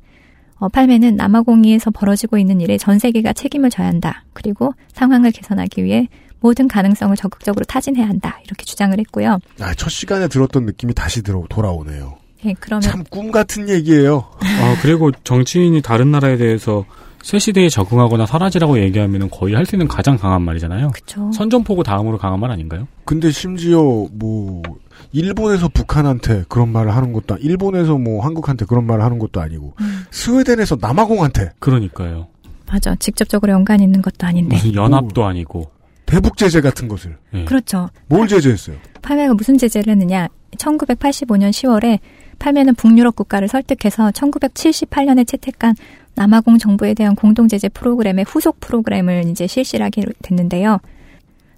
[SPEAKER 6] 어, 팔매는 남아공이에서 벌어지고 있는 일에 전 세계가 책임을 져야 한다. 그리고 상황을 개선하기 위해 모든 가능성을 적극적으로 타진해야 한다. 이렇게 주장을 했고요.
[SPEAKER 2] 아, 첫 시간에 들었던 느낌이 다시 들어 돌아오네요.
[SPEAKER 6] 예, 그러면
[SPEAKER 2] 참 꿈 같은 얘기예요.
[SPEAKER 3] 아, 그리고 정치인이 다른 나라에 대해서 새 시대에 적응하거나 사라지라고 얘기하면 거의 할 수 있는 가장 강한 말이잖아요.
[SPEAKER 6] 그쵸.
[SPEAKER 3] 선전포고 다음으로 강한 말 아닌가요?
[SPEAKER 2] 근데 심지어 뭐 일본에서 북한한테 그런 말을 하는 것도 아니- 일본에서 뭐 한국한테 그런 말을 하는 것도 아니고
[SPEAKER 6] 음,
[SPEAKER 2] 스웨덴에서 남아공한테
[SPEAKER 3] 그러니까요.
[SPEAKER 6] 맞아. 직접적으로 연관이 있는 것도 아닌데.
[SPEAKER 3] 무슨 연합도 아니고.
[SPEAKER 2] 대북 제재 같은 것을
[SPEAKER 3] 예.
[SPEAKER 6] 그렇죠.
[SPEAKER 2] 뭘 제재했어요?
[SPEAKER 6] 팔매가 무슨 제재를 했느냐. 1985년 10월에 팔매는 북유럽 국가를 설득해서 1978년에 채택한 남아공 정부에 대한 공동제재 프로그램의 후속 프로그램을 이제 실시를 하게 됐는데요.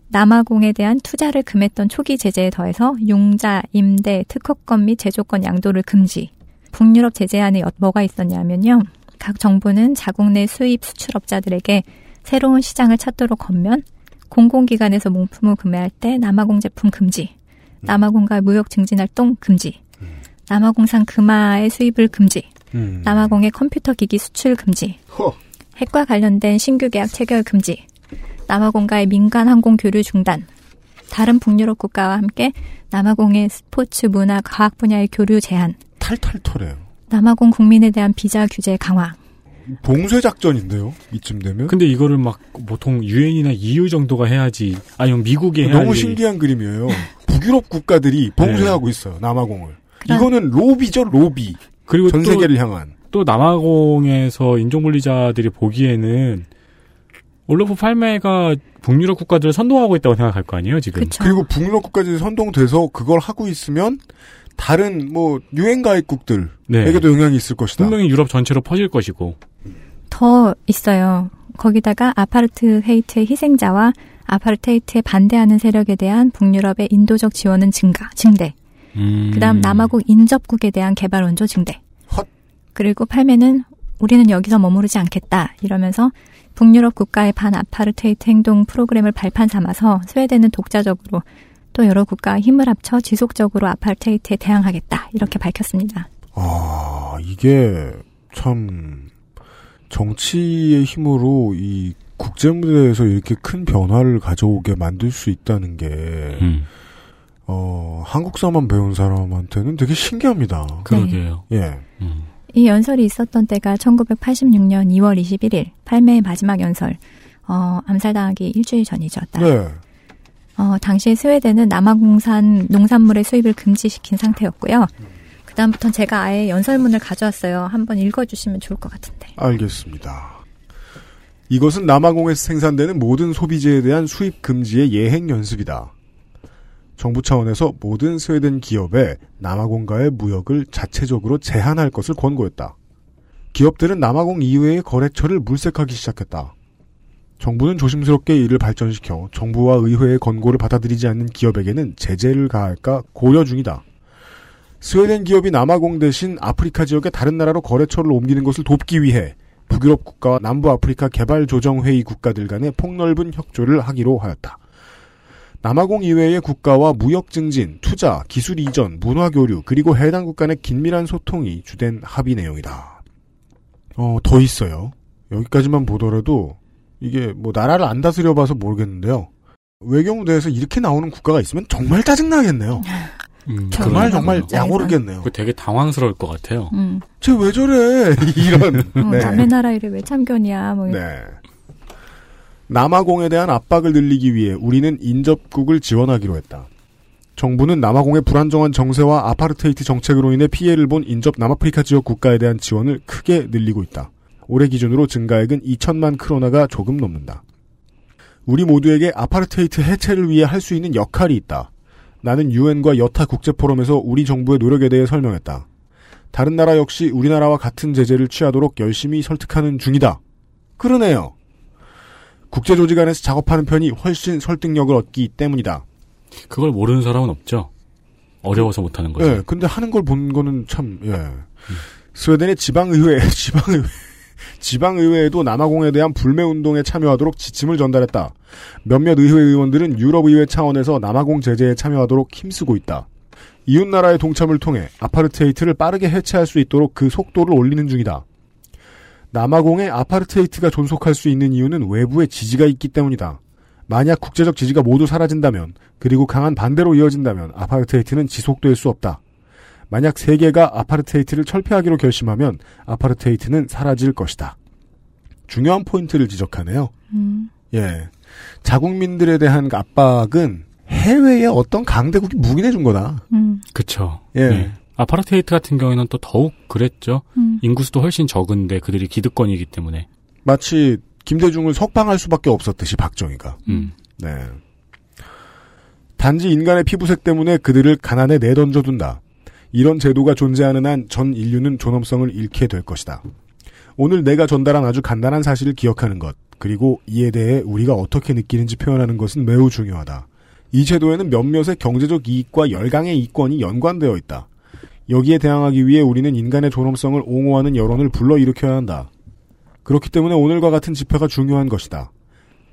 [SPEAKER 6] 남아공에 대한 투자를 금했던 초기 제재에 더해서 융자, 임대, 특허권 및 제조권 양도를 금지. 북유럽 제재 안에 어- 뭐가 있었냐면요. 각 정부는 자국 내 수입 수출업자들에게 새로운 시장을 찾도록 건면 공공기관에서 명품을 구매할 때 남아공 제품 금지, 남아공과 무역 증진 활동 금지, 남아공산 금화의 수입을 금지,
[SPEAKER 2] 음.
[SPEAKER 6] 남아공의 컴퓨터 기기 수출 금지,
[SPEAKER 2] 허.
[SPEAKER 6] 핵과 관련된 신규 계약 체결 금지, 남아공과의 민간 항공 교류 중단, 다른 북유럽 국가와 함께 남아공의 스포츠, 문화, 과학 분야의 교류 제한,
[SPEAKER 2] 탈탈털해요.
[SPEAKER 6] 남아공 국민에 대한 비자 규제 강화.
[SPEAKER 2] 봉쇄 작전인데요. 이쯤 되면
[SPEAKER 3] 근데 이거를 막 보통 유엔이나 EU 정도가 해야지 아니면 미국이 해야지.
[SPEAKER 2] 너무 신기한 그림이에요. 북유럽 국가들이 봉쇄하고 있어요. 남아공을.
[SPEAKER 6] 그럼-
[SPEAKER 2] 이거는 로비죠, 로비.
[SPEAKER 3] 그리고
[SPEAKER 2] 전
[SPEAKER 3] 또,
[SPEAKER 2] 세계를 향한.
[SPEAKER 3] 또 남아공에서 인종분리자들이 보기에는 올로프 팔메가 북유럽 국가들을 선동하고 있다고 생각할 거 아니에요 지금.
[SPEAKER 6] 그쵸.
[SPEAKER 2] 그리고 북유럽 국가들이 선동돼서 그걸 하고 있으면 다른 뭐 유엔 가입국들에게도
[SPEAKER 3] 네.
[SPEAKER 2] 영향이 있을 것이다.
[SPEAKER 3] 분명히 유럽 전체로 퍼질 것이고.
[SPEAKER 6] 더 있어요. 거기다가 아파르트헤이트의 희생자와 아파르트헤이트에 반대하는 세력에 대한 북유럽의 인도적 지원은 증가, 증대.
[SPEAKER 3] 음.
[SPEAKER 6] 그다음 남아공 인접국에 대한 개발 원조 증대.
[SPEAKER 2] 헛.
[SPEAKER 6] 그리고 팔메는 우리는 여기서 머무르지 않겠다 이러면서 북유럽 국가의 반 아파르트헤이트 행동 프로그램을 발판 삼아서 스웨덴은 독자적으로 또 여러 국가와 힘을 합쳐 지속적으로 아파르테이트에 대항하겠다 이렇게 밝혔습니다.
[SPEAKER 2] 아, 이게 참 정치의 힘으로 이 국제 무대에서 이렇게 큰 변화를 가져오게 만들 수 있다는 게
[SPEAKER 3] 음.
[SPEAKER 2] 어, 한국사만 배운 사람한테는 되게 신기합니다.
[SPEAKER 3] 그러게요.
[SPEAKER 2] 예.
[SPEAKER 3] 음.
[SPEAKER 6] 이 연설이 있었던 때가 1986년 2월 21일 팔매의 마지막 연설. 어, 암살당하기 일주일 전이죠. 딱.
[SPEAKER 2] 네.
[SPEAKER 6] 어, 당시에 스웨덴은 남아공산 농산물의 수입을 금지시킨 상태였고요. 그다음부터는 제가 아예 연설문을 가져왔어요. 한번 읽어주시면 좋을 것 같은데.
[SPEAKER 2] 알겠습니다. 이것은 남아공에서 생산되는 모든 소비재에 대한 수입 금지의 예행 연습이다. 정부 차원에서 모든 스웨덴 기업에 남아공과의 무역을 자체적으로 제한할 것을 권고했다. 기업들은 남아공 이외의 거래처를 물색하기 시작했다. 정부는 조심스럽게 이를 발전시켜 정부와 의회의 권고를 받아들이지 않는 기업에게는 제재를 가할까 고려 중이다. 스웨덴 기업이 남아공 대신 아프리카 지역의 다른 나라로 거래처를 옮기는 것을 돕기 위해 북유럽 국가와 남부 아프리카 개발조정회의 국가들 간의 폭넓은 협조를 하기로 하였다. 남아공 이외의 국가와 무역 증진, 투자, 기술 이전, 문화 교류, 그리고 해당국 간의 긴밀한 소통이 주된 합의 내용이다. 어, 더 있어요. 여기까지만 보더라도 이게 뭐 나라를 안 다스려 봐서 모르겠는데요. 외교무대에서 이렇게 나오는 국가가 있으면 정말 짜증나겠네요.
[SPEAKER 3] 음,
[SPEAKER 2] 정말
[SPEAKER 3] 그러네요.
[SPEAKER 2] 정말. 야모르겠네요.
[SPEAKER 3] 그거 되게 당황스러울 것 같아요.
[SPEAKER 6] 음.
[SPEAKER 2] 쟤왜 저래? 이런.
[SPEAKER 6] 어, 남의 나라 일에 왜 참견이야? 뭐
[SPEAKER 2] 네. 남아공에 대한 압박을 늘리기 위해 우리는 인접국을 지원하기로 했다. 정부는 남아공의 불안정한 정세와 아파르테이트 정책으로 인해 피해를 본 인접 남아프리카 지역 국가에 대한 지원을 크게 늘리고 있다. 올해 기준으로 증가액은 2천만 크로나가 조금 넘는다. 우리 모두에게 아파르테이트 해체를 위해 할 수 있는 역할이 있다. 나는 유엔과 여타 국제 포럼에서 우리 정부의 노력에 대해 설명했다. 다른 나라 역시 우리나라와 같은 제재를 취하도록 열심히 설득하는 중이다. 그러네요. 국제조직 안에서 작업하는 편이 훨씬 설득력을 얻기 때문이다.
[SPEAKER 3] 그걸 모르는 사람은 없죠. 어려워서 못하는 거죠.
[SPEAKER 2] 예, 근데 하는 걸 본 거는 참, 예. 스웨덴의 지방의회, 지방의회, 지방의회에도 남아공에 대한 불매운동에 참여하도록 지침을 전달했다. 몇몇 의회 의원들은 유럽의회 차원에서 남아공 제재에 참여하도록 힘쓰고 있다. 이웃나라의 동참을 통해 아파르테이트를 빠르게 해체할 수 있도록 그 속도를 올리는 중이다. 남아공에 아파르테이트가 존속할 수 있는 이유는 외부의 지지가 있기 때문이다. 만약 국제적 지지가 모두 사라진다면 그리고 강한 반대로 이어진다면 아파르테이트는 지속될 수 없다. 만약 세계가 아파르테이트를 철폐하기로 결심하면 아파르테이트는 사라질 것이다. 중요한 포인트를 지적하네요.
[SPEAKER 6] 음,
[SPEAKER 2] 예. 자국민들에 대한 압박은 해외의 어떤 강대국이 묵인해 준 거다.
[SPEAKER 6] 음,
[SPEAKER 3] 그쵸.
[SPEAKER 2] 예.
[SPEAKER 3] 네. 아파르테이트 같은 경우에는 또 더욱 그랬죠.
[SPEAKER 6] 음.
[SPEAKER 3] 인구수도 훨씬 적은데 그들이 기득권이기 때문에.
[SPEAKER 2] 마치 김대중을 석방할 수밖에 없었듯이 박정희가.
[SPEAKER 3] 음.
[SPEAKER 2] 네. 단지 인간의 피부색 때문에 그들을 가난에 내던져둔다. 이런 제도가 존재하는 한 전 인류는 존엄성을 잃게 될 것이다. 오늘 내가 전달한 아주 간단한 사실을 기억하는 것, 그리고 이에 대해 우리가 어떻게 느끼는지 표현하는 것은 매우 중요하다. 이 제도에는 몇몇의 경제적 이익과 열강의 이권이 연관되어 있다. 여기에 대항하기 위해 우리는 인간의 존엄성을 옹호하는 여론을 불러일으켜야 한다. 그렇기 때문에 오늘과 같은 집회가 중요한 것이다.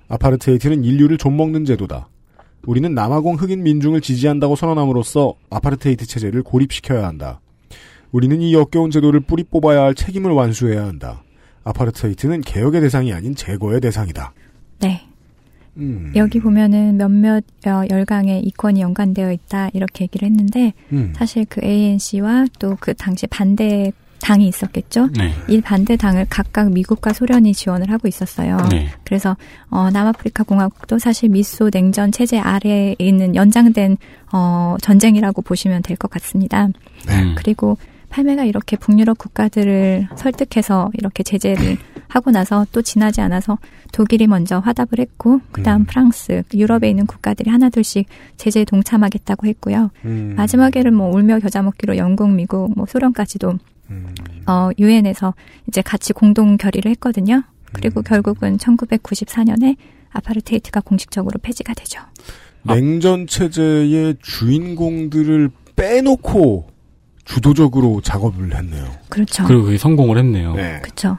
[SPEAKER 2] 아파르테이트는 인류를 좀먹는 제도다. 우리는 남아공 흑인 민중을 지지한다고 선언함으로써 아파르테이트 체제를 고립시켜야 한다. 우리는 이 역겨운 제도를 뿌리 뽑아야 할 책임을 완수해야 한다. 아파르테이트는 개혁의 대상이 아닌 제거의 대상이다.
[SPEAKER 6] 네.
[SPEAKER 2] 음.
[SPEAKER 6] 여기 보면은 몇몇 어, 열강의 이권이 연관되어 있다 이렇게 얘기를 했는데
[SPEAKER 2] 음.
[SPEAKER 6] 사실 그 ANC와 또 그 당시 반대 당이 있었겠죠.
[SPEAKER 3] 네.
[SPEAKER 6] 이 반대 당을 각각 미국과 소련이 지원을 하고 있었어요.
[SPEAKER 3] 네.
[SPEAKER 6] 그래서 어, 남아프리카 공화국도 사실 미소 냉전 체제 아래에 있는 연장된 어, 전쟁이라고 보시면 될 것 같습니다.
[SPEAKER 3] 음.
[SPEAKER 6] 그리고 팔매가 이렇게 북유럽 국가들을 설득해서 이렇게 제재를 하고 나서 또 지나지 않아서 독일이 먼저 화답을 했고 그다음
[SPEAKER 2] 음.
[SPEAKER 6] 프랑스, 유럽에 있는 국가들이 하나둘씩 제재에 동참하겠다고 했고요.
[SPEAKER 2] 음.
[SPEAKER 6] 마지막에는 뭐 울며 겨자 먹기로 영국, 미국, 뭐 소련까지도
[SPEAKER 2] 음.
[SPEAKER 6] 어 유엔에서 이제 같이 공동 결의를 했거든요. 그리고
[SPEAKER 2] 음.
[SPEAKER 6] 결국은 1994년에 아파르테이트가 공식적으로 폐지가 되죠.
[SPEAKER 2] 냉전 체제의 주인공들을 빼놓고 주도적으로 작업을 했네요.
[SPEAKER 6] 그렇죠.
[SPEAKER 3] 그리고 그게 성공을 했네요.
[SPEAKER 2] 네.
[SPEAKER 6] 그렇죠.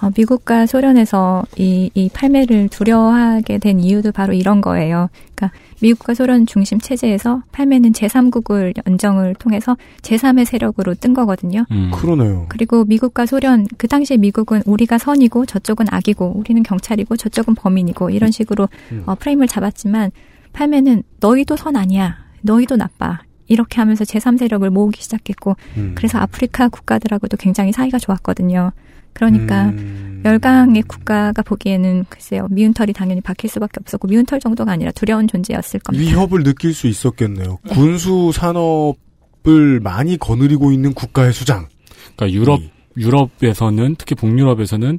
[SPEAKER 6] 어, 미국과 소련에서 이, 이 팔매를 두려워하게 된 이유도 바로 이런 거예요. 그러니까 미국과 소련 중심 체제에서 팔매는 제3국을 연정을 통해서 제3의 세력으로 뜬 거거든요.
[SPEAKER 3] 음.
[SPEAKER 2] 그러네요.
[SPEAKER 6] 그리고 미국과 소련 그 당시에 미국은 우리가 선이고 저쪽은 악이고 우리는 경찰이고 저쪽은 범인이고 이런 식으로
[SPEAKER 2] 음.
[SPEAKER 6] 어, 프레임을 잡았지만 팔매는 너희도 선 아니야. 너희도 나빠. 이렇게 하면서 제3세력을 모으기 시작했고
[SPEAKER 2] 음.
[SPEAKER 6] 그래서 아프리카 국가들하고도 굉장히 사이가 좋았거든요. 그러니까
[SPEAKER 2] 음.
[SPEAKER 6] 열강의 국가가 보기에는 글쎄요 미운털이 당연히 박힐 수밖에 없었고 미운털 정도가 아니라 두려운 존재였을 겁니다.
[SPEAKER 2] 위협을 느낄 수 있었겠네요. 군수 산업을 많이 거느리고 있는 국가의 수장.
[SPEAKER 3] 그러니까 유럽
[SPEAKER 2] 이.
[SPEAKER 3] 유럽에서는 특히 북유럽에서는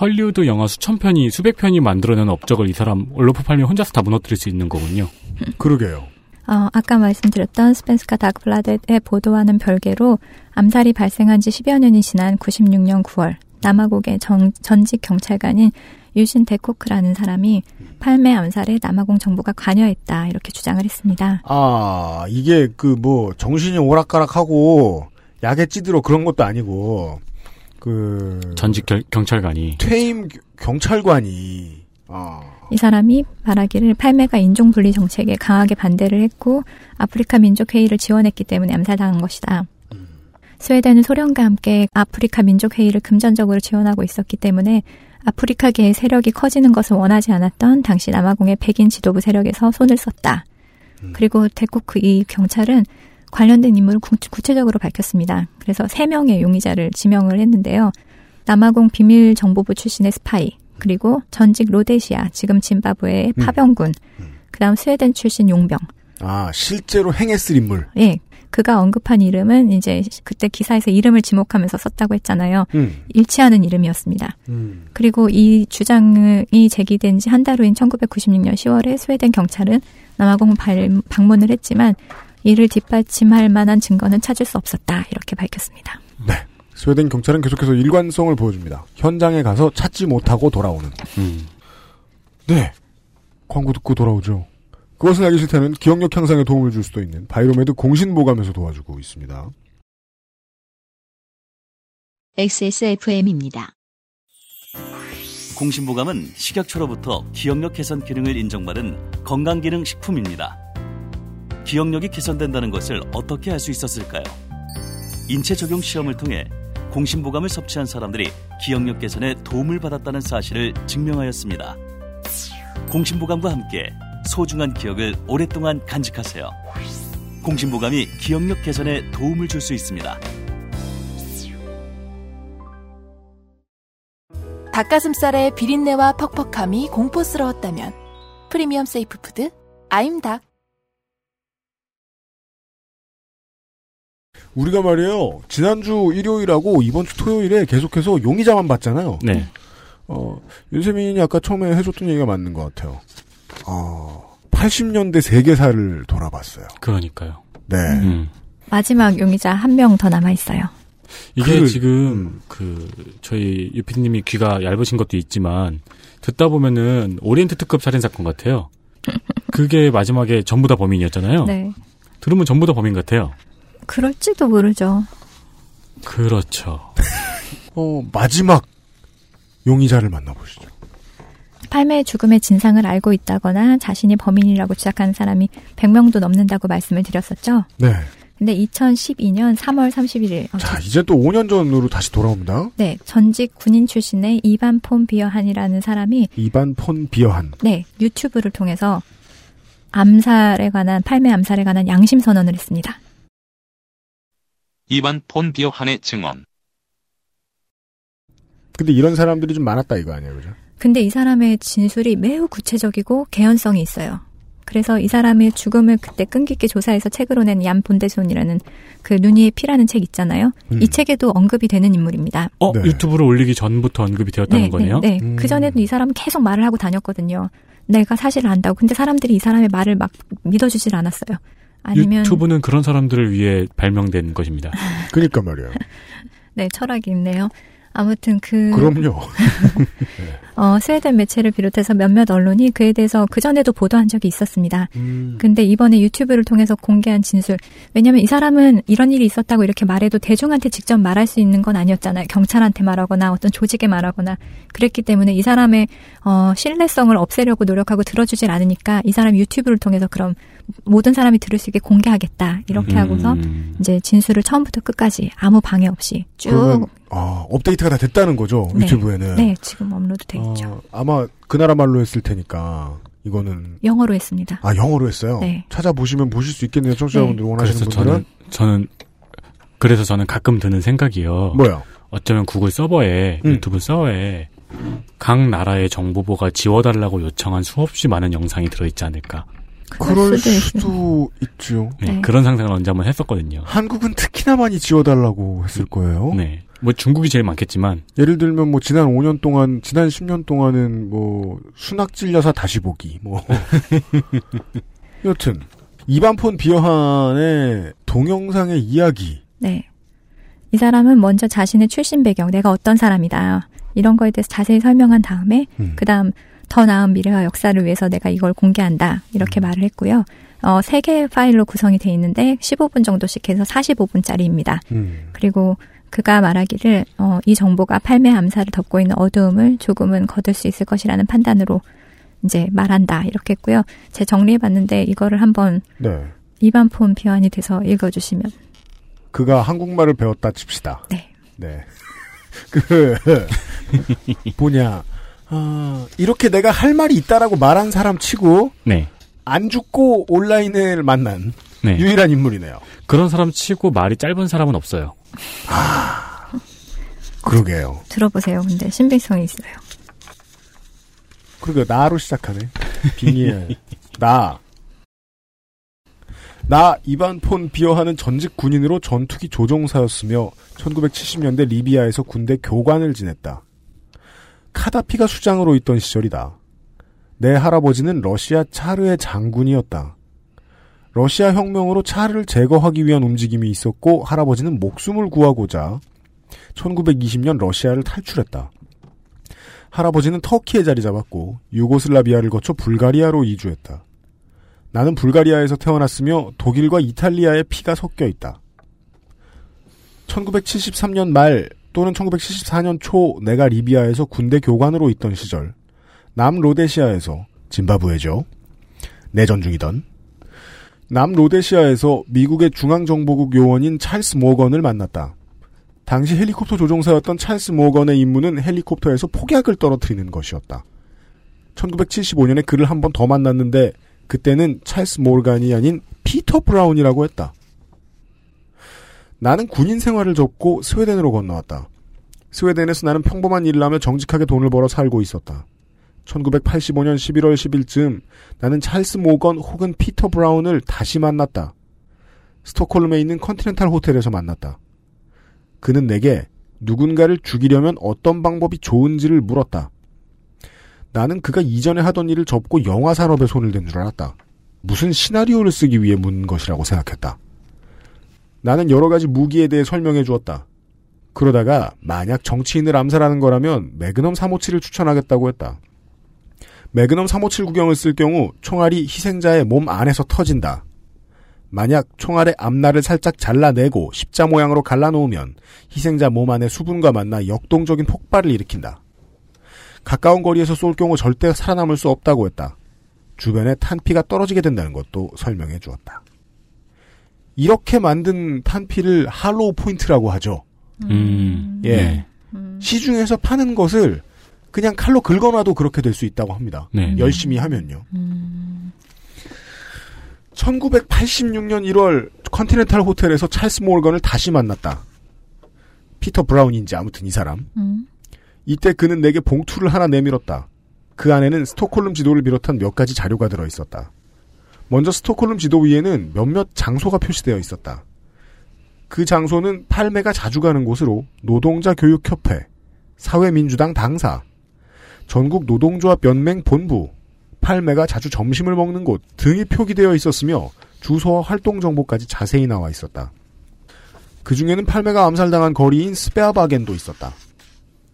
[SPEAKER 3] 헐리우드 영화 수천 편이 수백 편이 만들어내는 업적을 이 사람 올로프 팔미 혼자서 다 무너뜨릴 수 있는 거군요.
[SPEAKER 2] 그러게요.
[SPEAKER 6] 어, 아까 말씀드렸던 스펜스카 다그블라드의 보도와는 별개로 암살이 발생한 지 10여 년이 지난 96년 9월 남아공의 정- 전직 경찰관인 유신 데코크라는 사람이 팔매 암살에 남아공 정부가 관여했다 이렇게 주장을 했습니다.
[SPEAKER 2] 아, 이게 그 뭐 정신이 오락가락하고 약에 찌들어 그런 것도 아니고 그
[SPEAKER 3] 전직 결- 경찰관이.
[SPEAKER 2] 퇴임 겨- 경찰관이 아,
[SPEAKER 6] 이 사람이 말하기를 팔매가 인종 분리 정책에 강하게 반대를 했고 아프리카 민족 회의를 지원했기 때문에 암살당한 것이다. 스웨덴은 소련과 함께 아프리카 민족 회의를 금전적으로 지원하고 있었기 때문에 아프리카계의 세력이 커지는 것을 원하지 않았던 당시 남아공의 백인 지도부 세력에서 손을 썼다. 그리고 데코크 이 경찰은 관련된 인물을 구- 구체적으로 밝혔습니다. 그래서 세 명의 용의자를 지명을 했는데요. 남아공 비밀정보부 출신의 스파이, 그리고 전직 로데시아, 지금 짐바브웨의
[SPEAKER 2] 음.
[SPEAKER 6] 파병군, 그다음 스웨덴 출신 용병.
[SPEAKER 2] 아 실제로 행했을 인물.
[SPEAKER 6] 예. 그가 언급한 이름은 이제 그때 기사에서 이름을 지목하면서 썼다고 했잖아요.
[SPEAKER 2] 음.
[SPEAKER 6] 일치하는 이름이었습니다.
[SPEAKER 2] 음.
[SPEAKER 6] 그리고 이 주장이 제기된 지 한 달 후인 1996년 10월에 스웨덴 경찰은 남아공 발- 방문을 했지만 이를 뒷받침할 만한 증거는 찾을 수 없었다. 이렇게 밝혔습니다.
[SPEAKER 2] 스웨덴 경찰은 계속해서 일관성을 보여줍니다. 현장에 가서 찾지 못하고 돌아오는.
[SPEAKER 3] 음.
[SPEAKER 2] 네. 광고 듣고 돌아오죠. 그것은 알기 싫다는 기억력 향상에 도움을 줄 수도 있는 바이로메드 공신보감에서 도와주고 있습니다.
[SPEAKER 1] XSFM입니다.
[SPEAKER 8] 공신보감은 식약처로부터 기억력 개선 기능을 인정받은 건강기능 식품입니다. 기억력이 개선된다는 것을 어떻게 알 수 있었을까요? 인체 적용 시험을 통해 공신보감을 섭취한 사람들이 기억력 개선에 도움을 받았다는 사실을 증명하였습니다. 공신보감과 함께 소중한 기억을 오랫동안 간직하세요. 공신보감이 기억력 개선에 도움을 줄 수 있습니다.
[SPEAKER 4] 닭가슴살의 비린내와 퍽퍽함이 공포스러웠다면 프리미엄 safe food 아임닭
[SPEAKER 2] 우리가 말이에요. 지난주 일요일하고 이번 주 토요일에 계속해서 용의자만 봤잖아요.
[SPEAKER 3] 네.
[SPEAKER 2] 어, 윤세민이 아까 처음에 해줬던 얘기가 맞는 것 같아요. 어, 80년대 세계사를 돌아봤어요.
[SPEAKER 3] 그러니까요.
[SPEAKER 2] 네.
[SPEAKER 3] 음.
[SPEAKER 6] 마지막 용의자 한 명 더 남아 있어요.
[SPEAKER 3] 이게
[SPEAKER 2] 그-
[SPEAKER 3] 지금 그 저희 유피님이 귀가 얇으신 것도 있지만 듣다 보면은 오리엔트 특급 살인 사건 같아요. 그게 마지막에 전부 다 범인이었잖아요.
[SPEAKER 6] 네.
[SPEAKER 3] 들으면 전부 다 범인 같아요.
[SPEAKER 6] 그럴지도 모르죠.
[SPEAKER 3] 그렇죠.
[SPEAKER 2] 어, 마지막 용의자를 만나보시죠.
[SPEAKER 6] 팔매의 죽음의 진상을 알고 있다거나 자신이 범인이라고 주장하는 사람이 100명도 넘는다고 말씀을 드렸었죠.
[SPEAKER 2] 네.
[SPEAKER 6] 근데 2012년 3월 31일 어,
[SPEAKER 2] 자, 이제 또 5년 전으로 다시 돌아옵니다.
[SPEAKER 6] 네, 전직 군인 출신의 이반 폰 비어한이라는 사람이
[SPEAKER 2] 이반 폰 비어한.
[SPEAKER 6] 네, 유튜브를 통해서 암살에 관한 팔매 암살에 관한 양심 선언을 했습니다.
[SPEAKER 7] 이반 폰 비어한의 증언.
[SPEAKER 2] 근데 이런 사람들이 좀 많았다 이거 아니에요, 그죠?
[SPEAKER 6] 근데 이 사람의 진술이 매우 구체적이고 개연성이 있어요. 그래서 이 사람의 죽음을 그때 끈기있게 조사해서 책으로 낸 얀 본데손이라는 그 눈이의 피라는 책 있잖아요.
[SPEAKER 2] 음.
[SPEAKER 6] 이 책에도 언급이 되는 인물입니다.
[SPEAKER 3] 어,
[SPEAKER 2] 네.
[SPEAKER 3] 유튜브를 올리기 전부터 언급이 되었다는
[SPEAKER 6] 네,
[SPEAKER 3] 거네요.
[SPEAKER 6] 네, 네.
[SPEAKER 2] 음.
[SPEAKER 6] 그 전에도 이 사람은 계속 말을 하고 다녔거든요. 내가 사실을 안다고. 근데 사람들이 이 사람의 말을 막 믿어주질 않았어요. 아니면
[SPEAKER 3] 유튜브는 그런 사람들을 위해 발명된 것입니다.
[SPEAKER 2] 그니까 말이에요.
[SPEAKER 6] 네 철학이 있네요. 아무튼 그
[SPEAKER 2] 그럼요.
[SPEAKER 6] 어, 스웨덴 매체를 비롯해서 몇몇 언론이 그에 대해서 그 전에도 보도한 적이 있었습니다.
[SPEAKER 2] 음,
[SPEAKER 6] 근데 이번에 유튜브를 통해서 공개한 진술. 왜냐면 이 사람은 이런 일이 있었다고 이렇게 말해도 대중한테 직접 말할 수 있는 건 아니었잖아요. 경찰한테 말하거나 어떤 조직에 말하거나. 그랬기 때문에 이 사람의, 어, 신뢰성을 없애려고 노력하고 들어주질 않으니까 이 사람 유튜브를 통해서 그럼 모든 사람이 들을 수 있게 공개하겠다. 이렇게 하고서
[SPEAKER 3] 음.
[SPEAKER 6] 이제 진술을 처음부터 끝까지 아무 방해 없이 쭉.
[SPEAKER 2] 아, 업데이트가 다 됐다는 거죠,
[SPEAKER 6] 네.
[SPEAKER 2] 유튜브에는.
[SPEAKER 6] 네, 지금 업로드 돼 있죠.
[SPEAKER 2] 어, 아마 그 나라 말로 했을 테니까 이거는
[SPEAKER 6] 영어로 했습니다.
[SPEAKER 2] 아 영어로 했어요.
[SPEAKER 6] 네.
[SPEAKER 2] 찾아보시면 보실 수 있겠네요. 청취자분들 원하시는
[SPEAKER 3] 그래서
[SPEAKER 2] 분들은
[SPEAKER 3] 저는 저는 그래서 저는 가끔 드는 생각이요.
[SPEAKER 2] 뭐요?
[SPEAKER 3] 어쩌면 구글 서버에
[SPEAKER 2] 음.
[SPEAKER 3] 유튜브 서버에 각 나라의 정보부가 지워달라고 요청한 수없이 많은 영상이 들어있지 않을까.
[SPEAKER 2] 그럴
[SPEAKER 6] 수도.
[SPEAKER 2] 수도 있죠.
[SPEAKER 3] 네,
[SPEAKER 6] 네.
[SPEAKER 3] 그런 상상을 언제 한번 했었거든요.
[SPEAKER 2] 한국은 특히나 많이 지워달라고 했을 거예요.
[SPEAKER 3] 네. 뭐 중국이 제일 많겠지만
[SPEAKER 2] 예를 들면 뭐 지난 5년 동안, 지난 10년 동안은 뭐 순학질 여사 다시 보기 뭐. 여튼 이반폰 비어한의 동영상의 이야기.
[SPEAKER 6] 네. 이 사람은 먼저 자신의 출신 배경, 내가 어떤 사람이다. 이런 거에 대해서 자세히 설명한 다음에,
[SPEAKER 2] 음.
[SPEAKER 6] 그 다음, 더 나은 미래와 역사를 위해서 내가 이걸 공개한다. 이렇게 말을 했고요. 어, 세 개의 파일로 구성이 돼 있는데, 15분 정도씩 해서 45분짜리입니다.
[SPEAKER 2] 음.
[SPEAKER 6] 그리고 그가 말하기를, 어, 이 정보가 팔매 암살을 덮고 있는 어두움을 조금은 거둘 수 있을 것이라는 판단으로 이제 말한다. 이렇게 했고요. 제 정리해 봤는데, 이거를 한번
[SPEAKER 2] 네.
[SPEAKER 6] 이반 폰 비환이 돼서 읽어 주시면.
[SPEAKER 2] 그가 한국말을 배웠다 칩시다.
[SPEAKER 6] 네.
[SPEAKER 2] 네. 그 뭐냐 아, 이렇게 내가 할 말이 있다라고 말한 사람 치고
[SPEAKER 3] 네.
[SPEAKER 2] 안 죽고 온라인을 만난
[SPEAKER 3] 네.
[SPEAKER 2] 유일한 인물이네요.
[SPEAKER 3] 그런 사람 치고 말이 짧은 사람은 없어요.
[SPEAKER 2] 그러게요.
[SPEAKER 6] 들어보세요. 근데 신빙성이 있어요.
[SPEAKER 2] 그러게 나로 시작하네. 빙의에 나. 나 이반 폰 비어하는 전직 군인으로 전투기 조종사였으며 1970년대 리비아에서 군대 교관을 지냈다. 카다피가 수장으로 있던 시절이다. 내 할아버지는 러시아 차르의 장군이었다. 러시아 혁명으로 차르를 제거하기 위한 움직임이 있었고 할아버지는 목숨을 구하고자 1920년 러시아를 탈출했다. 할아버지는 터키에 자리 잡았고 유고슬라비아를 거쳐 불가리아로 이주했다. 나는 불가리아에서 태어났으며 독일과 이탈리아의 피가 섞여 있다. 1973년 말 또는 1974년 초 내가 리비아에서 군대 교관으로 있던 시절 남로데시아에서 짐바브웨죠. 내전 중이던 남로데시아에서 미국의 중앙정보국 요원인 찰스 모건을 만났다. 당시 헬리콥터 조종사였던 찰스 모건의 임무는 헬리콥터에서 폭약을 떨어뜨리는 것이었다. 1975년에 그를 한 번 더 만났는데 그때는 찰스 모르간이 아닌 피터 브라운이라고 했다. 나는 군인 생활을 접고 스웨덴으로 건너왔다. 스웨덴에서 나는 평범한 일을 하며 정직하게 돈을 벌어 살고 있었다. 1985년 11월 10일쯤 나는 찰스 모건 혹은 피터 브라운을 다시 만났다. 스톡홀름에 있는 컨티넨탈 호텔에서 만났다. 그는 내게 누군가를 죽이려면 어떤 방법이 좋은지를 물었다. 나는 그가 이전에 하던 일을 접고 영화 산업에 손을 댄 줄 알았다. 무슨 시나리오를 쓰기 위해 묻는 것이라고 생각했다. 나는 여러 가지 무기에 대해 설명해 주었다. 그러다가 만약 정치인을 암살하는 거라면 매그넘 357을 추천하겠다고 했다. 매그넘 357 구경을 쓸 경우 총알이 희생자의 몸 안에서 터진다. 만약 총알의 앞날을 살짝 잘라내고 십자 모양으로 갈라놓으면 희생자 몸 안에 수분과 만나 역동적인 폭발을 일으킨다. 가까운 거리에서 쏠 경우 절대 살아남을 수 없다고 했다. 주변에 탄피가 떨어지게 된다는 것도 설명해 주었다. 이렇게 만든 탄피를 hollow point라고 하죠.
[SPEAKER 3] 음.
[SPEAKER 2] 예.
[SPEAKER 3] 네.
[SPEAKER 2] 시중에서 파는 것을 그냥 칼로 긁어놔도 그렇게 될 수 있다고 합니다.
[SPEAKER 3] 네.
[SPEAKER 2] 열심히 하면요. 1986년 1월 컨티넨탈 호텔에서 찰스 모건을 다시 만났다. 피터 브라운인지 아무튼 이 사람.
[SPEAKER 6] 음.
[SPEAKER 2] 이때 그는 내게 봉투를 하나 내밀었다. 그 안에는 스톡홀름 지도를 비롯한 몇 가지 자료가 들어 있었다. 먼저 스톡홀름 지도 위에는 몇몇 장소가 표시되어 있었다. 그 장소는 팔매가 자주 가는 곳으로 노동자 교육협회, 사회민주당 당사, 전국 노동조합 연맹 본부, 팔매가 자주 점심을 먹는 곳 등이 표기되어 있었으며 주소와 활동 정보까지 자세히 나와 있었다. 그 중에는 팔매가 암살당한 거리인 스페아바겐도 있었다.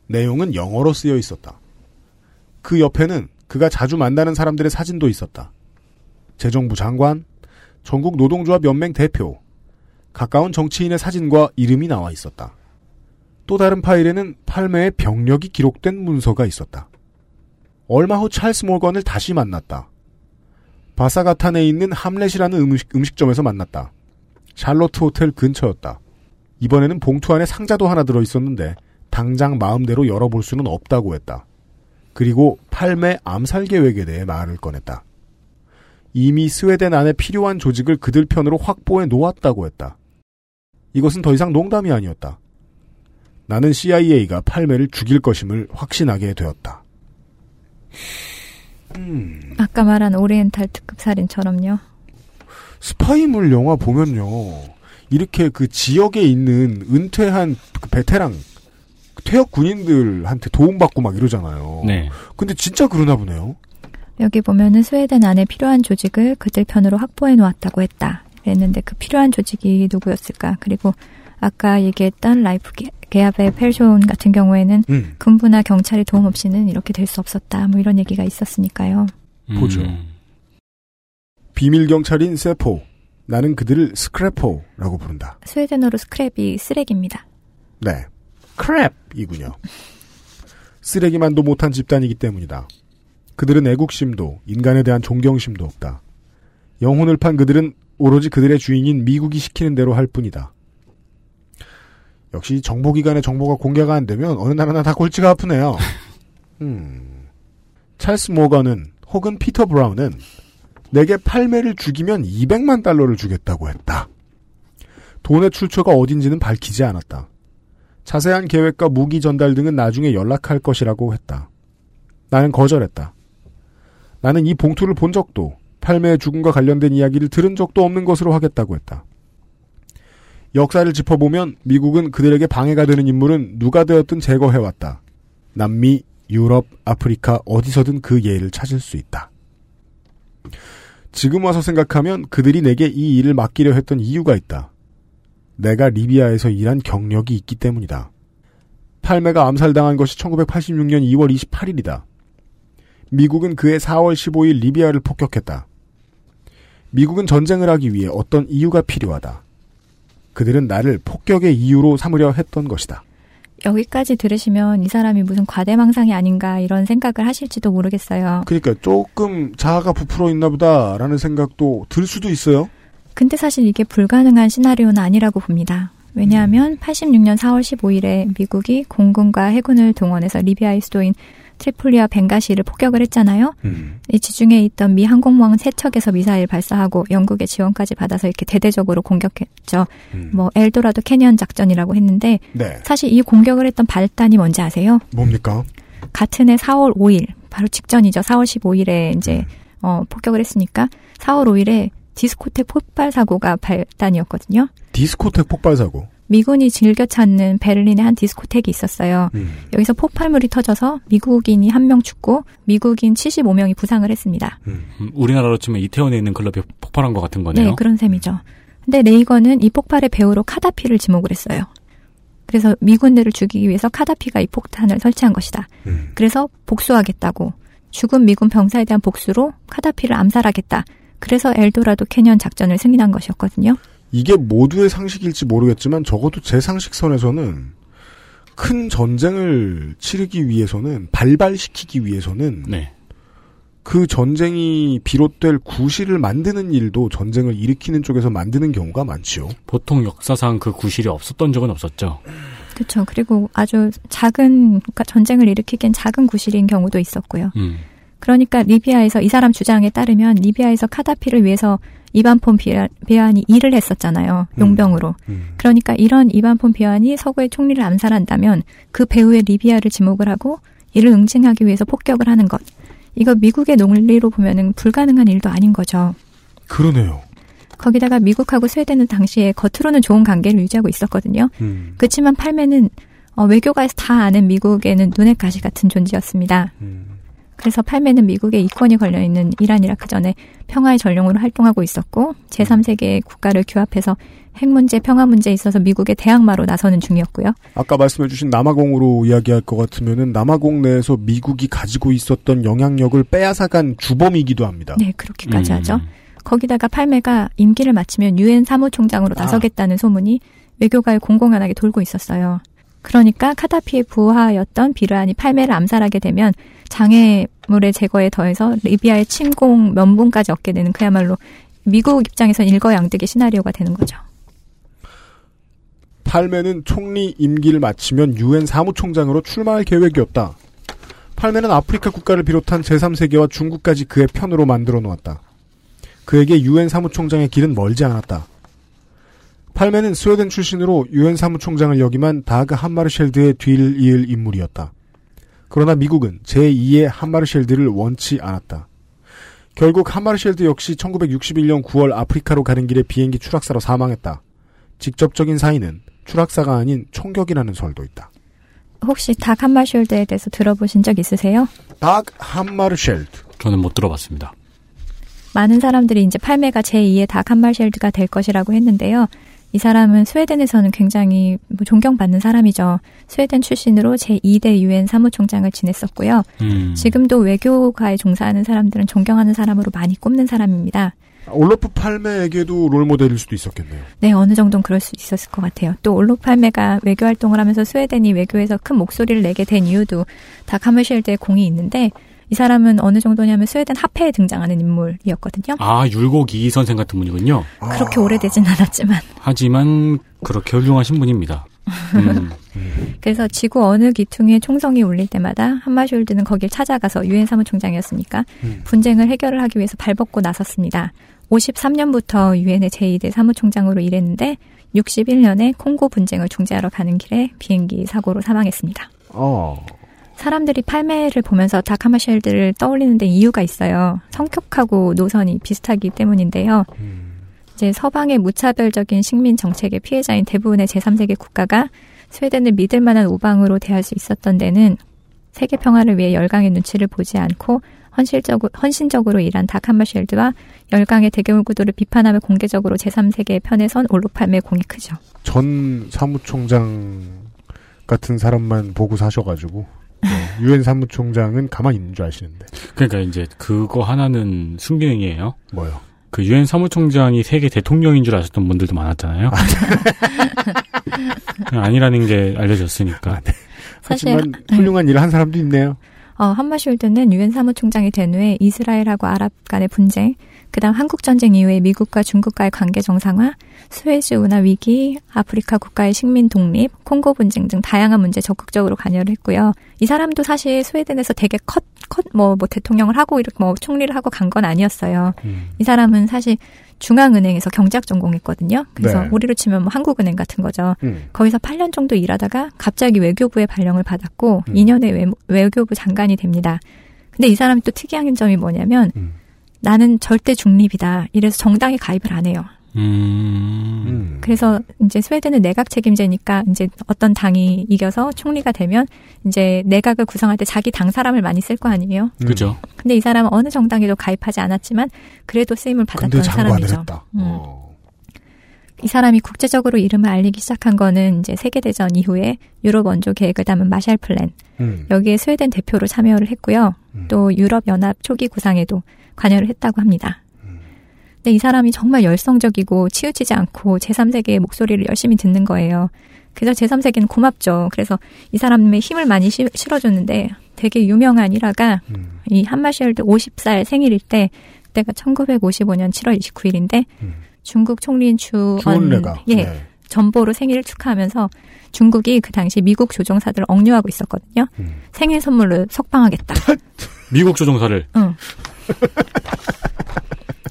[SPEAKER 2] 내용은 영어로 쓰여 있었다. 그 옆에는 그가 자주 만나는 사람들의 사진도 있었다. 재정부 장관, 전국 노동조합 연맹 대표, 가까운 정치인의 사진과 이름이 나와 있었다. 또 다른 파일에는 팔매의 병력이 기록된 문서가 있었다. 얼마 후 찰스 몰건을 다시 만났다. 바사가탄에 있는 함렛이라는 음식, 음식점에서 만났다. 샬로트 호텔 근처였다. 이번에는 봉투 안에 상자도 하나 들어 있었는데 당장 마음대로 열어볼 수는 없다고 했다. 그리고 팔매 암살 계획에 대해 말을 꺼냈다. 이미 스웨덴 안에 필요한 조직을 그들 편으로 확보해 놓았다고 했다. 이것은 더 이상 농담이 아니었다. 나는 CIA가 팔매를 죽일 것임을 확신하게 되었다. 음,
[SPEAKER 6] 아까 말한 오리엔탈 특급 살인처럼요.
[SPEAKER 2] 스파이물 영화 보면요. 이렇게 그 지역에 있는 은퇴한 그 베테랑, 퇴역 군인들한테 도움받고 막 이러잖아요.
[SPEAKER 3] 네.
[SPEAKER 2] 근데 진짜 그러나 보네요.
[SPEAKER 6] 여기 보면은 스웨덴 안에 필요한 조직을 그들 편으로 확보해 놓았다고 했다. 그랬는데 그 필요한 조직이 누구였을까? 그리고 아까 얘기했던 라이프 게- 계압의 펠쇼온 같은 경우에는
[SPEAKER 2] 음,
[SPEAKER 6] 군부나 경찰의 도움 없이는 이렇게 될 수 없었다. 뭐 이런 얘기가 있었으니까요.
[SPEAKER 2] 보죠.
[SPEAKER 3] 음.
[SPEAKER 2] 비밀 경찰인 세포. 나는 그들을 스크래퍼라고 부른다.
[SPEAKER 6] 스웨덴어로 skräp이 쓰레기입니다.
[SPEAKER 2] 네. crap이군요. 쓰레기만도 못한 집단이기 때문이다. 그들은 애국심도 인간에 대한 존경심도 없다. 영혼을 판 그들은 오로지 그들의 주인인 미국이 시키는 대로 할 뿐이다. 역시 정보기관의 정보가 공개가 안 되면 어느 나라나 다 골치가 아프네요. 음. 찰스 모건은 혹은 피터 브라운은 내게 팔매를 죽이면 200만 달러를 주겠다고 했다. 돈의 출처가 어딘지는 밝히지 않았다. 자세한 계획과 무기 전달 등은 나중에 연락할 것이라고 했다. 나는 거절했다. 나는 이 봉투를 본 적도 팔매의 죽음과 관련된 이야기를 들은 적도 없는 것으로 하겠다고 했다. 역사를 짚어보면 미국은 그들에게 방해가 되는 인물은 누가 되었든 제거해왔다. 남미, 유럽, 아프리카 어디서든 그 예를 찾을 수 있다. 지금 와서 생각하면 그들이 내게 이 일을 맡기려 했던 이유가 있다. 내가 리비아에서 일한 경력이 있기 때문이다. 팔매가 암살당한 것이 1986년 2월 28일이다. 미국은 그해 4월 15일 리비아를 폭격했다. 미국은 전쟁을 하기 위해 어떤 이유가 필요하다. 그들은 나를 폭격의 이유로 삼으려 했던 것이다.
[SPEAKER 6] 여기까지 들으시면 이 사람이 무슨 과대망상이 아닌가 이런 생각을 하실지도 모르겠어요.
[SPEAKER 2] 그러니까 조금 자아가 부풀어 있나 보다라는 생각도 들 수도 있어요.
[SPEAKER 6] 근데 사실 이게 불가능한 시나리오는 아니라고 봅니다. 왜냐하면 86년 4월 15일에 미국이 공군과 해군을 동원해서 리비아의 수도인 트리폴리와 벵가시를 폭격을 했잖아요.
[SPEAKER 2] 음.
[SPEAKER 6] 이 지중해에 있던 미 항공모함 세 척에서 미사일 발사하고 영국의 지원까지 받아서 이렇게 대대적으로 공격했죠.
[SPEAKER 2] 음.
[SPEAKER 6] 뭐 엘도라도 캐니언 작전이라고 했는데
[SPEAKER 2] 네.
[SPEAKER 6] 사실 이 공격을 했던 발단이 뭔지 아세요?
[SPEAKER 2] 뭡니까?
[SPEAKER 6] 같은 해 4월 5일 바로 직전이죠. 4월 15일에 이제 어, 폭격을 했으니까 4월 5일에 디스코텍 폭발 사고가 발단이었거든요.
[SPEAKER 2] 디스코텍 폭발 사고.
[SPEAKER 6] 미군이 즐겨 찾는 베를린의 한 디스코텍이 있었어요.
[SPEAKER 2] 음.
[SPEAKER 6] 여기서 폭발물이 터져서 미국인이 한 명 죽고 미국인 75명이 부상을 했습니다.
[SPEAKER 3] 음, 우리나라로 치면 이태원에 있는 클럽이 폭발한 것 같은 거네요.
[SPEAKER 6] 네, 그런 셈이죠. 근데 레이건은 이 폭발의 배우로 카다피를 지목을 했어요. 그래서 미군들을 죽이기 위해서 카다피가 이 폭탄을 설치한 것이다.
[SPEAKER 2] 음.
[SPEAKER 6] 그래서 복수하겠다고 죽은 미군 병사에 대한 복수로 카다피를 암살하겠다. 그래서 엘도라도 캐년 작전을 승인한 것이었거든요.
[SPEAKER 2] 이게 모두의 상식일지 모르겠지만 적어도 제 상식선에서는 큰 전쟁을 치르기 위해서는 발발시키기 위해서는
[SPEAKER 3] 네.
[SPEAKER 2] 그 전쟁이 비롯될 구실을 만드는 일도 전쟁을 일으키는 쪽에서 만드는 경우가 많지요.
[SPEAKER 3] 보통 역사상 그 구실이 없었던 적은 없었죠.
[SPEAKER 6] 그렇죠. 그리고 아주 작은 그러니까 전쟁을 일으키기엔 작은 구실인 경우도 있었고요.
[SPEAKER 3] 음.
[SPEAKER 6] 그러니까 리비아에서 이 사람 주장에 따르면 리비아에서 카다피를 위해서 이반폰 비아- 비안이 일을 했었잖아요. 용병으로.
[SPEAKER 2] 음.
[SPEAKER 6] 그러니까 이런 이반폰 비안이 서구의 총리를 암살한다면 그 배후에 리비아를 지목을 하고 이를 응징하기 위해서 폭격을 하는 것. 이거 미국의 논리로 보면은 불가능한 일도 아닌 거죠.
[SPEAKER 2] 그러네요.
[SPEAKER 6] 거기다가 미국하고 스웨덴은 당시에 겉으로는 좋은 관계를 유지하고 있었거든요.
[SPEAKER 2] 음.
[SPEAKER 6] 그렇지만 팔매는 어, 외교가에서 다 아는 미국에는 눈의 가시 같은 존재였습니다.
[SPEAKER 2] 음.
[SPEAKER 6] 그래서 팔매는 미국의 이권이 걸려 있는 이란 이라크 전에 평화의 전령으로 활동하고 있었고 제3세계 국가를 규합해서 핵 문제, 평화 문제에 있어서 미국의 대항마로 나서는 중이었고요.
[SPEAKER 2] 아까 말씀해주신 남아공으로 이야기할 것 같으면은 남아공 내에서 미국이 가지고 있었던 영향력을 빼앗아간 주범이기도 합니다.
[SPEAKER 6] 네, 그렇게까지
[SPEAKER 3] 음.
[SPEAKER 6] 하죠. 거기다가 팔매가 임기를 마치면 유엔 사무총장으로
[SPEAKER 2] 아.
[SPEAKER 6] 나서겠다는 소문이 외교가에 공공연하게 돌고 있었어요. 그러니까 카다피의 부하였던 비르안이 팔매를 암살하게 되면 장애물의 제거에 더해서 리비아의 침공 면분까지 얻게 되는 그야말로 미국 입장에선 일거양득의 시나리오가 되는 거죠.
[SPEAKER 2] 팔매는 총리 임기를 마치면 유엔 사무총장으로 출마할 계획이었다. 팔매는 아프리카 국가를 비롯한 제3세계와 중국까지 그의 편으로 만들어 놓았다. 그에게 유엔 사무총장의 길은 멀지 않았다. 팔매는 스웨덴 출신으로 유엔 사무총장을 역임한 다그 한마르쉘드의 뒤를 이을 인물이었다. 그러나 미국은 제2의 한마르쉘드를 원치 않았다. 결국 한마르쉘드 역시 1961년 9월 아프리카로 가는 길에 비행기 추락사로 사망했다. 직접적인 사인은 추락사가 아닌 총격이라는 설도 있다.
[SPEAKER 6] 혹시 닭 한마숄드에 대해서 들어보신 적 있으세요?
[SPEAKER 2] 닥 한마르쉘드.
[SPEAKER 3] 저는 못 들어봤습니다.
[SPEAKER 6] 많은 사람들이 이제 팔매가 제2의 닭 한마셜드가 될 것이라고 했는데요. 이 사람은 스웨덴에서는 굉장히 뭐 존경받는 사람이죠. 스웨덴 출신으로 제2대 유엔 사무총장을 지냈었고요.
[SPEAKER 3] 음.
[SPEAKER 6] 지금도 외교가에 종사하는 사람들은 존경하는 사람으로 많이 꼽는 사람입니다.
[SPEAKER 2] 올로프 팔메에게도 롤모델일 수도 있었겠네요.
[SPEAKER 6] 네, 어느 정도는 그럴 수 있었을 것 같아요. 또 올록 팔메가 외교 활동을 하면서 스웨덴이 외교에서 큰 목소리를 내게 된 이유도 닭 하멜쉘드의 공이 있는데 이 사람은 어느 정도냐면 스웨덴 합회에 등장하는 인물이었거든요.
[SPEAKER 3] 아, 율곡 이 선생 같은 분이군요.
[SPEAKER 6] 그렇게 오래되진 않았지만
[SPEAKER 3] 하지만 그렇게 훌륭하신 분입니다. 음.
[SPEAKER 6] 그래서 지구 어느 기퉁에 총성이 울릴 때마다 한마숄드는 거길 찾아가서 유엔 사무총장이었으니까
[SPEAKER 2] 음.
[SPEAKER 6] 분쟁을 해결을 하기 위해서 발벗고 나섰습니다. 53년부터 유엔의 제2대 사무총장으로 일했는데 61년에 콩고 분쟁을 중재하러 가는 길에 비행기 사고로 사망했습니다.
[SPEAKER 2] 어.
[SPEAKER 6] 사람들이 팔매를 보면서 닭 하마쉘드를 떠올리는데 이유가 있어요. 성격하고 노선이 비슷하기 때문인데요. 이제 서방의 무차별적인 식민 정책의 피해자인 대부분의 제3세계 국가가 스웨덴을 믿을 만한 우방으로 대할 수 있었던 데는 세계 평화를 위해 열강의 눈치를 보지 않고 헌실적으로, 헌신적으로 일한 닭 하마쉘드와 열강의 대결 구도를 비판하며 공개적으로 제3세계의 편에 선 올로팔매의 공이 크죠.
[SPEAKER 2] 전 사무총장 같은 사람만 보고 사셔가지고 네, 유엔 사무총장은 가만히 있는 줄 아시는데
[SPEAKER 3] 그러니까 이제 그거 하나는 순기능이에요.
[SPEAKER 2] 뭐요?
[SPEAKER 3] 그 유엔 사무총장이 세계 대통령인 줄 아셨던 분들도 많았잖아요. 아니라는 게 알려졌으니까.
[SPEAKER 6] 사실
[SPEAKER 2] 하지만 훌륭한 일을 한 사람도 있네요.
[SPEAKER 6] 어, 한마숄드는 유엔 사무총장이 된 후에 이스라엘하고 아랍 간의 분쟁, 그다음 한국 전쟁 이후에 미국과 중국과의 관계 정상화, 스웨즈 운하 위기, 아프리카 국가의 식민 독립, 콩고 분쟁 등 다양한 문제에 적극적으로 관여를 했고요. 이 사람도 사실 스웨덴에서 되게 컷, 컷, 뭐, 뭐, 대통령을 하고, 이렇게 뭐, 총리를 하고 간 건 아니었어요. 이 사람은 사실 중앙은행에서 경제학 전공했거든요. 그래서
[SPEAKER 2] 네.
[SPEAKER 6] 우리로 치면 뭐 한국은행 같은 거죠.
[SPEAKER 2] 음.
[SPEAKER 6] 거기서 8년 정도 일하다가 갑자기 외교부의 발령을 받았고
[SPEAKER 2] 음.
[SPEAKER 6] 2년에 외, 외교부 장관이 됩니다. 근데 이 사람이 또 특이한 점이 뭐냐면
[SPEAKER 2] 음.
[SPEAKER 6] 나는 절대 중립이다. 이래서 정당에 가입을 안 해요.
[SPEAKER 3] 음.
[SPEAKER 2] 음.
[SPEAKER 6] 그래서 이제 스웨덴은 내각 책임제니까 이제 어떤 당이 이겨서 총리가 되면 이제 내각을 구성할 때 자기 당 사람을 많이 쓸 거 아니에요.
[SPEAKER 2] 음.
[SPEAKER 3] 그죠.
[SPEAKER 6] 근데 이 사람은 어느 정당에도 가입하지 않았지만 그래도 쓰임을 받았던 사람이죠. 음.
[SPEAKER 2] 어.
[SPEAKER 6] 이 사람이 국제적으로 이름을 알리기 시작한 거는 이제 세계대전 이후에 유럽 원조 계획을 담은 마샬 플랜.
[SPEAKER 2] 음.
[SPEAKER 6] 여기에 스웨덴 대표로 참여를 했고요.
[SPEAKER 2] 음.
[SPEAKER 6] 또 유럽 연합 초기 구상에도 관여를 했다고 합니다.
[SPEAKER 2] 음.
[SPEAKER 6] 근데 이 사람이 정말 열성적이고 치우치지 않고 제3세계의 목소리를 열심히 듣는 거예요. 그래서 제3세계는 고맙죠. 그래서 이 사람의 힘을 많이 시- 실어줬는데 되게 유명한 일화가
[SPEAKER 2] 음.
[SPEAKER 6] 이 한마시얼드 50살 생일일 때 그때가 1955년 7월 29일인데
[SPEAKER 2] 음.
[SPEAKER 6] 중국 총리인 주언. 예
[SPEAKER 2] 네.
[SPEAKER 6] 전보로 생일을 축하하면서 중국이 그 당시 미국 조종사들을 억류하고 있었거든요.
[SPEAKER 2] 음.
[SPEAKER 6] 생일 선물로 석방하겠다.
[SPEAKER 3] 미국 조종사를
[SPEAKER 6] 응.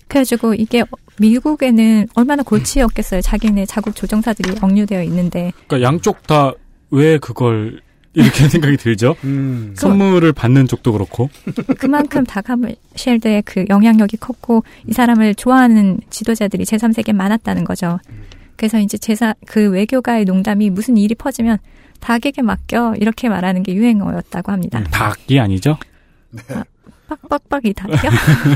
[SPEAKER 6] 그래가지고 이게 미국에는 얼마나 골치였겠어요. 자기네 자국 조종사들이 억류되어 있는데
[SPEAKER 3] 그러니까 양쪽 다 왜 그걸 이렇게 생각이 들죠?
[SPEAKER 2] 음.
[SPEAKER 3] 선물을 받는 쪽도 그렇고.
[SPEAKER 6] 그만큼 다카멜쉘드의 그 영향력이 컸고 이 사람을 좋아하는 지도자들이 제3세계에 많았다는 거죠. 그래서 이제 제사 그 외교가의 농담이 무슨 일이 퍼지면 닭에게 맡겨 이렇게 말하는 게 유행어였다고 합니다.
[SPEAKER 3] 닭이 아니죠?
[SPEAKER 6] 빡빡빡이 닭이요?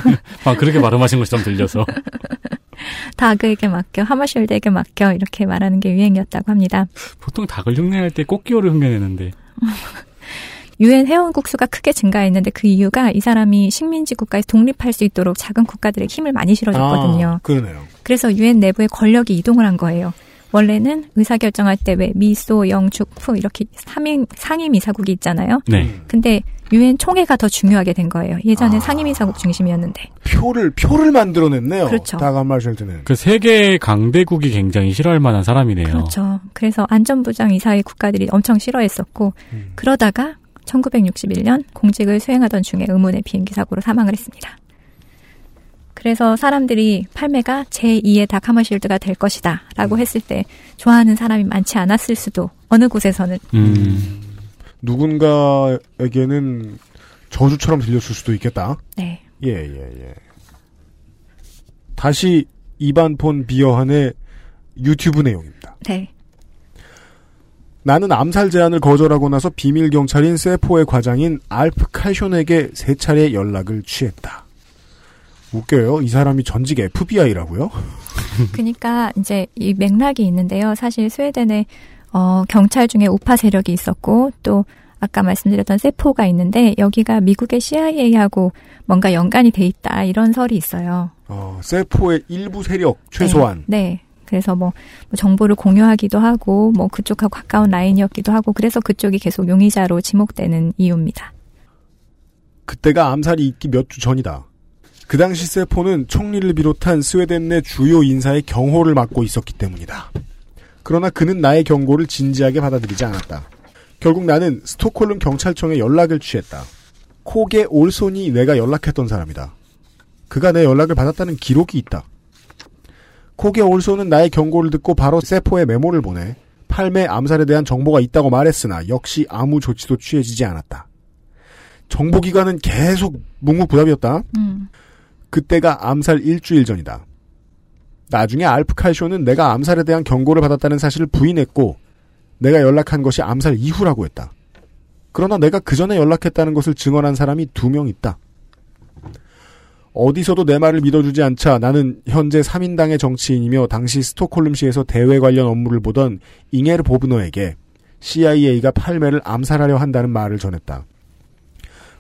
[SPEAKER 3] 아, 그렇게 발음하신 것처럼 들려서.
[SPEAKER 6] 닭에게 맡겨 하마쉘드에게 맡겨 이렇게 말하는 게 유행이었다고 합니다.
[SPEAKER 3] 보통 닭을 흉내낼 때 꽃기호를 흉내내는데.
[SPEAKER 6] 유엔 회원국 수가 크게 증가했는데 그 이유가 이 사람이 식민지 국가에서 독립할 수 있도록 작은 국가들의 힘을 많이 실어줬거든요.
[SPEAKER 2] 아, 그러네요.
[SPEAKER 6] 그래서 유엔 내부에 권력이 이동을 한 거예요. 원래는 의사결정할 때 왜 미소, 영, 죽, 푸 이렇게 상임, 상임이사국이 있잖아요.
[SPEAKER 3] 네.
[SPEAKER 6] 근데 유엔 총회가 더 중요하게 된 거예요. 예전엔
[SPEAKER 2] 아.
[SPEAKER 6] 상임이사국 중심이었는데.
[SPEAKER 2] 표를 표를 만들어냈네요.
[SPEAKER 6] 그렇죠.
[SPEAKER 2] 다감 마셜트는.
[SPEAKER 3] 그 세계 강대국이 굉장히 싫어할 만한 사람이네요.
[SPEAKER 6] 그렇죠. 그래서 안전부장 이사의 국가들이 엄청 싫어했었고
[SPEAKER 2] 음.
[SPEAKER 6] 그러다가 1961년 공직을 수행하던 중에 의문의 비행기 사고로 사망을 했습니다. 그래서 사람들이 팔매가 제2의 다카마실드가 될 것이다 라고 했을 때 좋아하는 사람이 많지 않았을 수도 어느 곳에서는
[SPEAKER 3] 음.
[SPEAKER 2] 누군가에게는 저주처럼 들렸을 수도 있겠다.
[SPEAKER 6] 네.
[SPEAKER 2] 예, 예, 예. 다시 이반폰 비어한의 유튜브 내용입니다.
[SPEAKER 6] 네.
[SPEAKER 2] 나는 암살 제안을 거절하고 나서 비밀 경찰인 세포의 과장인 알프 칼숀에게 세 차례 연락을 취했다. 웃겨요. 이 사람이 전직 FBI라고요?
[SPEAKER 6] 그러니까 이제 이 맥락이 있는데요. 사실 스웨덴에 어, 경찰 중에 우파 세력이 있었고 또 아까 말씀드렸던 세포가 있는데 여기가 미국의 CIA하고 뭔가 연관이 돼 있다 이런 설이 있어요.
[SPEAKER 2] 어, 세포의 일부 세력 최소한.
[SPEAKER 6] 네. 네. 그래서 뭐, 뭐 정보를 공유하기도 하고 뭐 그쪽하고 가까운 라인이었기도 하고 그래서 그쪽이 계속 용의자로 지목되는 이유입니다.
[SPEAKER 2] 그때가 암살이 있기 몇 주 전이다. 그 당시 세포는 총리를 비롯한 스웨덴 내 주요 인사의 경호를 맡고 있었기 때문이다. 그러나 그는 나의 경고를 진지하게 받아들이지 않았다. 결국 나는 스톡홀름 경찰청에 연락을 취했다. 콕의 올손이 내가 연락했던 사람이다. 그가 내 연락을 받았다는 기록이 있다. 콕의 올손은 나의 경고를 듣고 바로 세포에 메모를 보내 팔매 암살에 대한 정보가 있다고 말했으나 역시 아무 조치도 취해지지 않았다. 정보기관은 계속 묵묵부답이었다.
[SPEAKER 6] 음.
[SPEAKER 2] 그때가 암살 일주일 전이다. 나중에 알프 칼쇼는 내가 암살에 대한 경고를 받았다는 사실을 부인했고 내가 연락한 것이 암살 이후라고 했다. 그러나 내가 그 전에 연락했다는 것을 증언한 사람이 두 명 있다. 어디서도 내 말을 믿어주지 않자 나는 현재 3인당의 정치인이며 당시 스톡홀름시에서 대외 관련 업무를 보던 잉에르 보브너에게 CIA가 팔매를 암살하려 한다는 말을 전했다.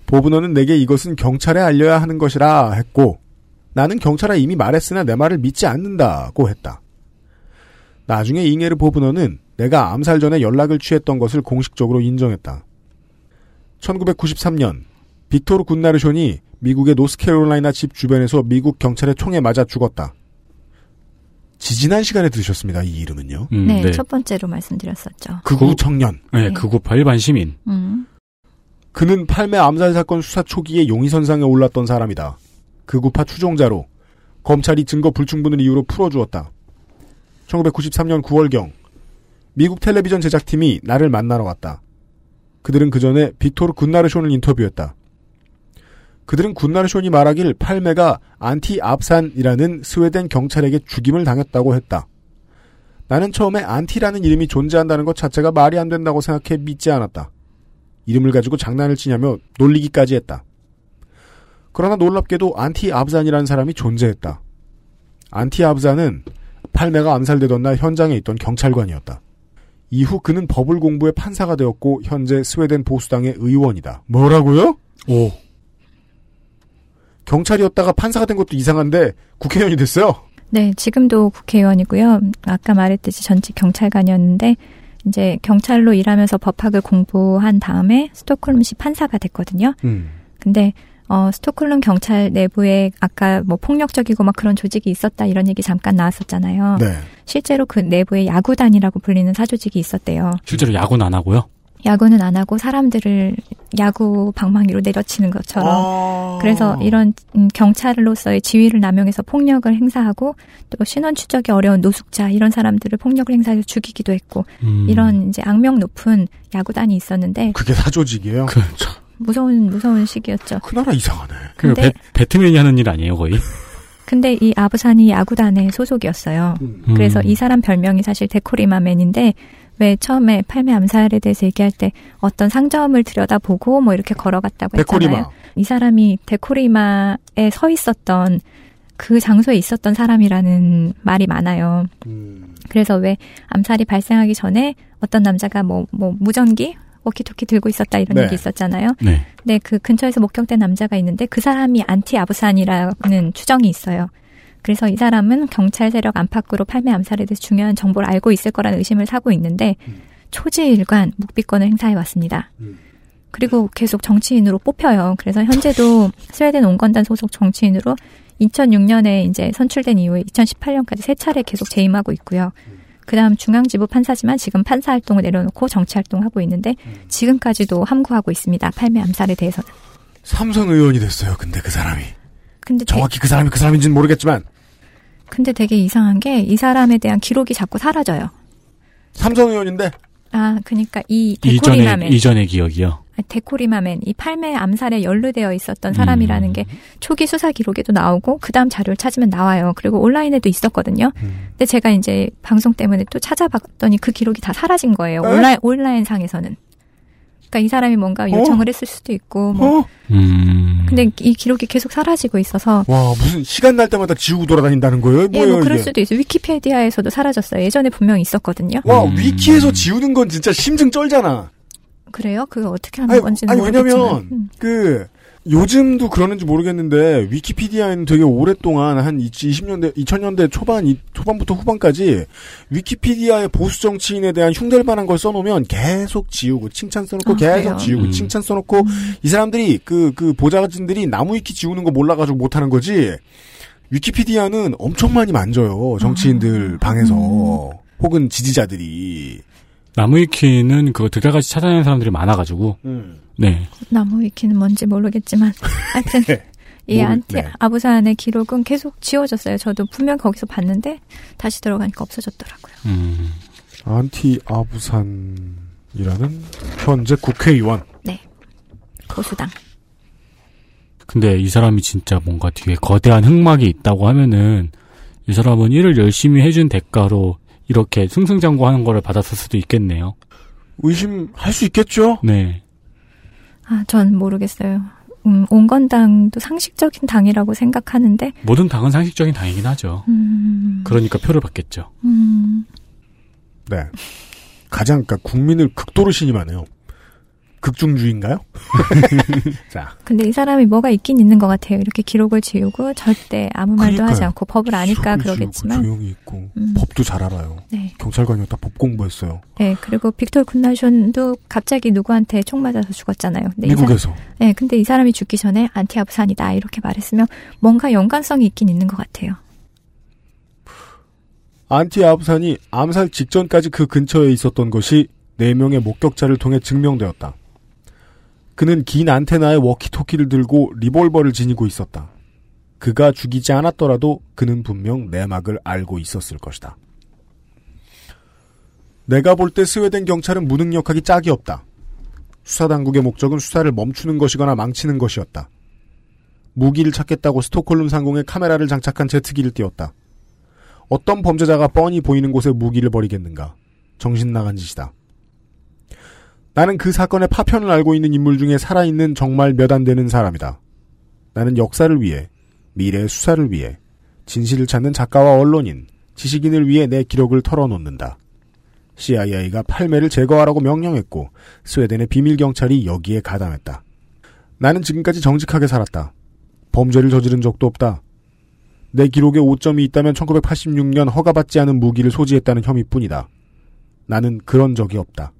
[SPEAKER 2] 보브너는 내게 이것은 경찰에 알려야 하는 것이라 했고 나는 경찰에 이미 말했으나 내 말을 믿지 않는다고 했다. 나중에 잉에르 보브너는 내가 암살 전에 연락을 취했던 것을 공식적으로 인정했다. 1993년 빅토르 군나르션이 미국의 노스캐롤라이나 집 주변에서 미국 경찰의 총에 맞아 죽었다. 지지난 시간에 들으셨습니다. 이 이름은요.
[SPEAKER 3] 음,
[SPEAKER 6] 네, 첫 번째로 말씀드렸었죠.
[SPEAKER 2] 극우 청년.
[SPEAKER 3] 네,
[SPEAKER 6] 네.
[SPEAKER 3] 극우파 일반 시민.
[SPEAKER 6] 음.
[SPEAKER 2] 그는 팔매 암살 사건 수사 초기에 용의선상에 올랐던 사람이다. 극우파 추종자로 검찰이 증거 불충분을 이유로 풀어주었다. 1993년 9월경 미국 텔레비전 제작팀이 나를 만나러 왔다. 그들은 그 전에 빅토르 군나르션을 인터뷰했다. 그들은 군나르션이 말하길 팔매가 안티 압산이라는 스웨덴 경찰에게 죽임을 당했다고 했다. 나는 처음에 안티라는 이름이 존재한다는 것 자체가 말이 안 된다고 생각해 믿지 않았다. 이름을 가지고 장난을 치냐며 놀리기까지 했다. 그러나 놀랍게도 안티 압산이라는 사람이 존재했다. 안티 압산은 팔매가 암살되던 날 현장에 있던 경찰관이었다. 이후 그는 법을 공부해 판사가 되었고 현재 스웨덴 보수당의 의원이다. 뭐라고요?
[SPEAKER 3] 오.
[SPEAKER 2] 경찰이었다가 판사가 된 것도 이상한데 국회의원이 됐어요.
[SPEAKER 6] 네, 지금도 국회의원이고요. 아까 말했듯이 전직 경찰관이었는데 이제 경찰로 일하면서 법학을 공부한 다음에 스톡홀름시 판사가 됐거든요.
[SPEAKER 2] 음.
[SPEAKER 6] 근데 어 스톡홀름 경찰 내부에 아까 뭐 폭력적이고 막 그런 조직이 있었다 이런 얘기 잠깐 나왔었잖아요.
[SPEAKER 2] 네.
[SPEAKER 6] 실제로 그 내부에 야구단이라고 불리는 사조직이 있었대요.
[SPEAKER 3] 실제로 야구는 안 하고요.
[SPEAKER 6] 야구는 안 하고 사람들을 야구 방망이로 내려치는 것처럼
[SPEAKER 2] 아.
[SPEAKER 6] 그래서 이런 음, 경찰로서의 지위를 남용해서 폭력을 행사하고 또 신원 추적이 어려운 노숙자 이런 사람들을 폭력을 행사해서 죽이기도 했고
[SPEAKER 3] 음.
[SPEAKER 6] 이런 이제 악명 높은 야구단이 있었는데
[SPEAKER 2] 그게 사조직이에요.
[SPEAKER 3] 그, 저,
[SPEAKER 6] 무서운 무서운 시기였죠.
[SPEAKER 2] 그 나라 이상하네.
[SPEAKER 3] 그
[SPEAKER 6] 근데-
[SPEAKER 3] 배, 배트맨이 하는 일 아니에요, 거의?
[SPEAKER 6] 근데 이 아부산이 야구단의 소속이었어요.
[SPEAKER 3] 음.
[SPEAKER 6] 그래서 이 사람 별명이 사실 데코리마맨인데 왜 처음에 팔매 암살에 대해서 얘기할 때 어떤 상점을 들여다보고 뭐 이렇게 걸어갔다고
[SPEAKER 2] 데코리마.
[SPEAKER 6] 했잖아요. 이 사람이 데코리마에 서 있었던 그 장소에 있었던 사람이라는 말이 많아요.
[SPEAKER 2] 음.
[SPEAKER 6] 그래서 왜 암살이 발생하기 전에 어떤 남자가 뭐, 뭐, 무전기? 워키토키 들고 있었다 이런
[SPEAKER 2] 네.
[SPEAKER 6] 얘기 있었잖아요.
[SPEAKER 3] 네.
[SPEAKER 6] 근데 그 근처에서 목격된 남자가 있는데 그 사람이 안티 아부산이라는 추정이 있어요. 그래서 이 사람은 경찰 세력 안팎으로 팔매 암살에 대해서 중요한 정보를 알고 있을 거라는 의심을 사고 있는데 초지일관 묵비권을 행사해 왔습니다. 그리고 계속 정치인으로 뽑혀요. 그래서 현재도 스웨덴 온건당 소속 정치인으로 2006년에 이제 선출된 이후에 2018년까지 세 차례 계속 재임하고 있고요. 그다음 중앙지부 판사지만 지금 판사 활동을 내려놓고 정치 활동하고 있는데 지금까지도 함구하고 있습니다. 팔매 암살에 대해서는.
[SPEAKER 2] 삼선 의원이 됐어요. 근데 그 사람이
[SPEAKER 6] 근데 되,
[SPEAKER 2] 정확히 그 사람이 그 사람인지는 모르겠지만
[SPEAKER 6] 근데 되게 이상한 게 이 사람에 대한 기록이 자꾸 사라져요.
[SPEAKER 2] 삼선 의원인데
[SPEAKER 6] 아, 그러니까 이
[SPEAKER 3] 이전의,
[SPEAKER 6] 데코리마맨,
[SPEAKER 3] 이전의 기억이요.
[SPEAKER 6] 아, 데코리마맨, 이 팔매 암살에 연루되어 있었던 사람이라는
[SPEAKER 3] 음.
[SPEAKER 6] 게 초기 수사 기록에도 나오고 그 다음 자료를 찾으면 나와요. 그리고 온라인에도 있었거든요. 근데 제가 이제 방송 때문에 또 찾아봤더니 그 기록이 다 사라진 거예요.
[SPEAKER 2] 에?
[SPEAKER 6] 온라인 온라인 상에서는. 그러니까 이 사람이 뭔가 요청을 했을 수도 있고 뭐.
[SPEAKER 2] 어?
[SPEAKER 3] 음.
[SPEAKER 6] 근데 이 기록이 계속 사라지고 있어서
[SPEAKER 2] 와 무슨 시간 날 때마다 지우고 돌아다닌다는 거예요?
[SPEAKER 6] 예,
[SPEAKER 2] 뭐예요
[SPEAKER 6] 뭐 그럴
[SPEAKER 2] 이게?
[SPEAKER 6] 수도 있어요. 위키페디아에서도 사라졌어요. 예전에 분명 히 있었거든요.
[SPEAKER 2] 와
[SPEAKER 3] 음.
[SPEAKER 2] 위키에서 지우는 건 진짜 심증 쩔잖아.
[SPEAKER 6] 그래요? 그거 어떻게 하는
[SPEAKER 2] 아니,
[SPEAKER 6] 건지는
[SPEAKER 2] 아니
[SPEAKER 6] 모르겠지만.
[SPEAKER 2] 왜냐면
[SPEAKER 6] 음.
[SPEAKER 2] 그 요즘도 그러는지 모르겠는데 위키피디아에는 되게 오랫동안 한 20년대 2000년대 초반 이- 초반부터 후반까지 위키피디아의 보수 정치인에 대한 흉들만한 걸 써놓으면 계속 지우고 칭찬 써놓고
[SPEAKER 6] 아,
[SPEAKER 2] 계속
[SPEAKER 6] 그래요?
[SPEAKER 2] 지우고
[SPEAKER 3] 음.
[SPEAKER 2] 칭찬 써놓고 이 사람들이 그그 보좌진들이 나무 위키 지우는 거 몰라가지고 못하는 거지 위키피디아는 엄청 많이 만져요 정치인들 방에서 혹은 지지자들이
[SPEAKER 3] 나무 위키는 그거 들어가서 찾아내는 사람들이 많아가지고, 네.
[SPEAKER 6] 나무 위키는 뭔지 모르겠지만 하여튼 이
[SPEAKER 2] 모르-
[SPEAKER 6] 안티
[SPEAKER 2] 네.
[SPEAKER 6] 아부산의 기록은 계속 지워졌어요. 저도 분명 거기서 봤는데 다시 들어가니까 없어졌더라고요.
[SPEAKER 3] 음.
[SPEAKER 2] 안티 아부산이라는 현재 국회의원
[SPEAKER 6] 보수당.
[SPEAKER 3] 근데 이 사람이 진짜 뭔가 뒤에 거대한 흑막이 있다고 하면은, 이 사람은 일을 열심히 해준 대가로 이렇게 승승장구하는 거를 받았을 수도 있겠네요.
[SPEAKER 2] 의심할 수 있겠죠?
[SPEAKER 3] 네.
[SPEAKER 6] 아, 전 모르겠어요. 음, 온건당도 상식적인 당이라고 생각하는데,
[SPEAKER 3] 모든 당은 상식적인 당이긴 하죠.
[SPEAKER 6] 음,
[SPEAKER 3] 그러니까 표를 받겠죠.
[SPEAKER 6] 음,
[SPEAKER 2] 네. 가장, 그니까 국민을 극도로 신임하네요. 극중주의인가요? 자,
[SPEAKER 6] 근데 이 사람이 뭐가 있긴 있는 것 같아요. 이렇게 기록을 지우고 절대 아무 말도
[SPEAKER 2] 그러니까요.
[SPEAKER 6] 하지 않고 법을 아니까 그러겠지만.
[SPEAKER 2] 지우고 조용히 있고
[SPEAKER 6] 음.
[SPEAKER 2] 법도 잘 알아요.
[SPEAKER 6] 네.
[SPEAKER 2] 경찰관이었다 법 공부했어요.
[SPEAKER 6] 네, 그리고 빅토르 쿤나션도 갑자기 누구한테 총 맞아서 죽었잖아요. 근데 이
[SPEAKER 2] 미국에서
[SPEAKER 6] 사람, 네, 근데 이 사람이 죽기 전에 안티아부산이다 이렇게 말했으면 뭔가 연관성이 있긴 있는 것 같아요.
[SPEAKER 2] 안티 아부산이 암살 직전까지 그 근처에 있었던 것이 4명의 목격자를 통해 증명되었다. 그는 긴 안테나의 워키토키를 들고 리볼버를 지니고 있었다. 그가 죽이지 않았더라도 그는 분명 내막을 알고 있었을 것이다. 내가 볼 때 스웨덴 경찰은 무능력하기 짝이 없다. 수사당국의 목적은 수사를 멈추는 것이거나 망치는 것이었다. 무기를 찾겠다고 스톡홀름 상공에 카메라를 장착한 제트기를 띄웠다. 어떤 범죄자가 뻔히 보이는 곳에 무기를 버리겠는가? 정신 나간 짓이다. 나는 그 사건의 파편을 알고 있는 인물 중에 살아있는 정말 몇 안 되는 사람이다. 나는 역사를 위해, 미래의 수사를 위해, 진실을 찾는 작가와 언론인, 지식인을 위해 내 기록을 털어놓는다. CIA가 팔매를 제거하라고 명령했고, 스웨덴의 비밀경찰이 여기에 가담했다. 나는 지금까지 정직하게 살았다. 범죄를 저지른 적도 없다. 내 기록에 오점이 있다면 1986년 허가받지 않은 무기를 소지했다는 혐의뿐이다. 나는 그런 적이 없다.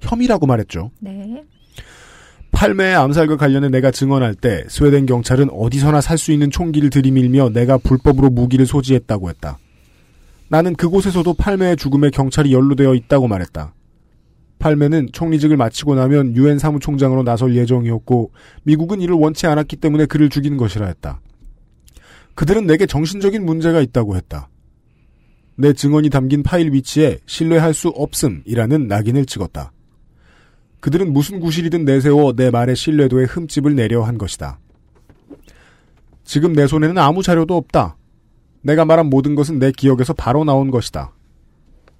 [SPEAKER 2] 혐의라고 말했죠.
[SPEAKER 6] 네.
[SPEAKER 2] 팔매의 암살과 관련해 내가 증언할 때 스웨덴 경찰은 어디서나 살 수 있는 총기를 들이밀며 내가 불법으로 무기를 소지했다고 했다. 나는 그곳에서도 팔매의 죽음에 경찰이 연루되어 있다고 말했다. 팔매는 총리직을 마치고 나면 유엔 사무총장으로 나설 예정이었고 미국은 이를 원치 않았기 때문에 그를 죽인 것이라 했다. 그들은 내게 정신적인 문제가 있다고 했다. 내 증언이 담긴 파일 위치에 신뢰할 수 없음이라는 낙인을 찍었다. 그들은 무슨 구실이든 내세워 내 말의 신뢰도에 흠집을 내려 한 것이다. 지금 내 손에는 아무 자료도 없다. 내가 말한 모든 것은 내 기억에서 바로 나온 것이다.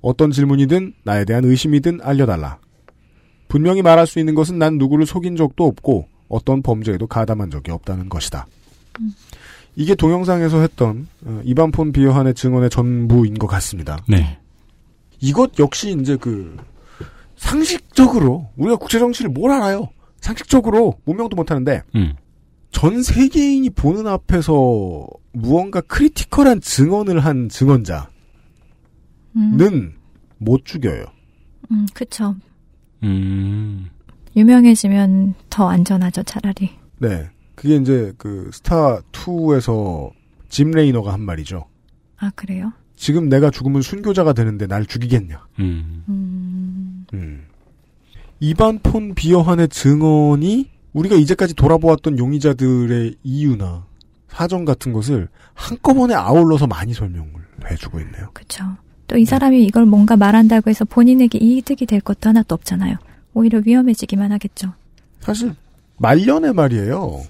[SPEAKER 2] 어떤 질문이든 나에 대한 의심이든 알려달라. 분명히 말할 수 있는 것은 난 누구를 속인 적도 없고 어떤 범죄에도 가담한 적이 없다는 것이다. 이게 동영상에서 했던 어, 이반폰 비어한의 증언의 전부인 것 같습니다.
[SPEAKER 3] 네.
[SPEAKER 2] 이것 역시 이제 그 상식적으로 우리가 국제 정치를 뭘 알아요? 상식적으로 문명도 못하는데
[SPEAKER 3] 음.
[SPEAKER 2] 전 세계인이 보는 앞에서 무언가 critical한 증언을 한 증언자는
[SPEAKER 6] 음,
[SPEAKER 2] 못 죽여요.
[SPEAKER 6] 음, 그쵸.
[SPEAKER 3] 음.
[SPEAKER 6] 유명해지면 더 안전하죠, 차라리.
[SPEAKER 2] 네, 그게 이제 그 스타 2에서 짐 레이너가 한 말이죠.
[SPEAKER 6] 아, 그래요?
[SPEAKER 2] 지금 내가 죽으면 순교자가 되는데 날 죽이겠냐?
[SPEAKER 3] 음.
[SPEAKER 6] 음,
[SPEAKER 2] 음. 이반 폰 비어한의 증언이 우리가 이제까지 돌아보았던 용의자들의 이유나 사정 같은 것을 한꺼번에 아울러서 많이 설명을 해주고 있네요.
[SPEAKER 6] 그쵸. 또이 사람이 이걸 뭔가 말한다고 해서 본인에게 이득이 될 것도 하나도 없잖아요. 오히려 위험해지기만 하겠죠.
[SPEAKER 2] 사실 말년에 말이에요.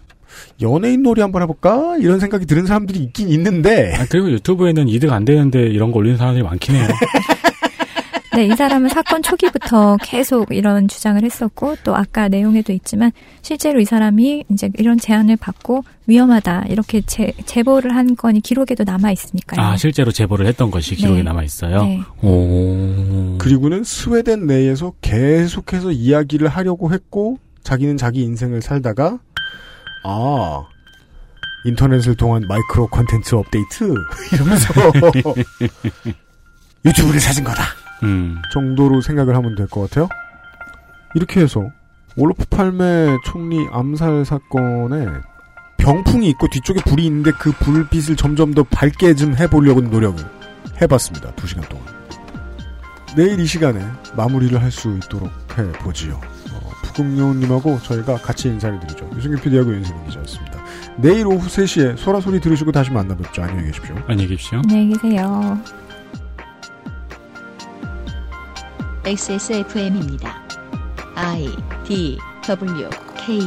[SPEAKER 2] 연예인 놀이 한번 해볼까 이런 생각이 드는 사람들이 있긴 있는데
[SPEAKER 3] 아, 그리고 유튜브에는 이득 안 되는데 이런 거 올리는 사람들이 많긴 해요.
[SPEAKER 6] 네, 이 사람은 사건 초기부터 계속 이런 주장을 했었고, 또 아까 내용에도 있지만, 실제로 이 사람이 이제 이런 제안을 받고 위험하다, 이렇게 제, 제보를 한 건이 기록에도 남아 있으니까요.
[SPEAKER 3] 아, 실제로 제보를 했던 것이 기록에
[SPEAKER 6] 네.
[SPEAKER 3] 남아 있어요.
[SPEAKER 6] 네.
[SPEAKER 3] 오.
[SPEAKER 2] 그리고는 스웨덴 내에서 계속해서 이야기를 하려고 했고 자기는 자기 인생을 살다가 아 인터넷을 통한 마이크로 콘텐츠 업데이트 이러면서 유튜브를 찾은 거다
[SPEAKER 3] 음.
[SPEAKER 2] 정도로 생각을 하면 될 것 같아요. 이렇게 해서 올로프 팔메 총리 암살 사건에 병풍이 있고 뒤쪽에 불이 있는데 그 불빛을 점점 더 밝게 좀 해보려고 노력을 해봤습니다. 두 시간 동안. 내일 이 시간에 마무리를 할 수 있도록 해보지요. 어, 부금요님하고 저희가 같이 인사를 드리죠. 유승규 PD하고 윤세민 기자였습니다. 내일 오후 3시에 소라 소리 들으시고 다시 만나뵙죠. 안녕히 계십시오.
[SPEAKER 3] 안녕히 계십시오.
[SPEAKER 6] 안녕히 계세요.
[SPEAKER 1] XSFM입니다. I D W K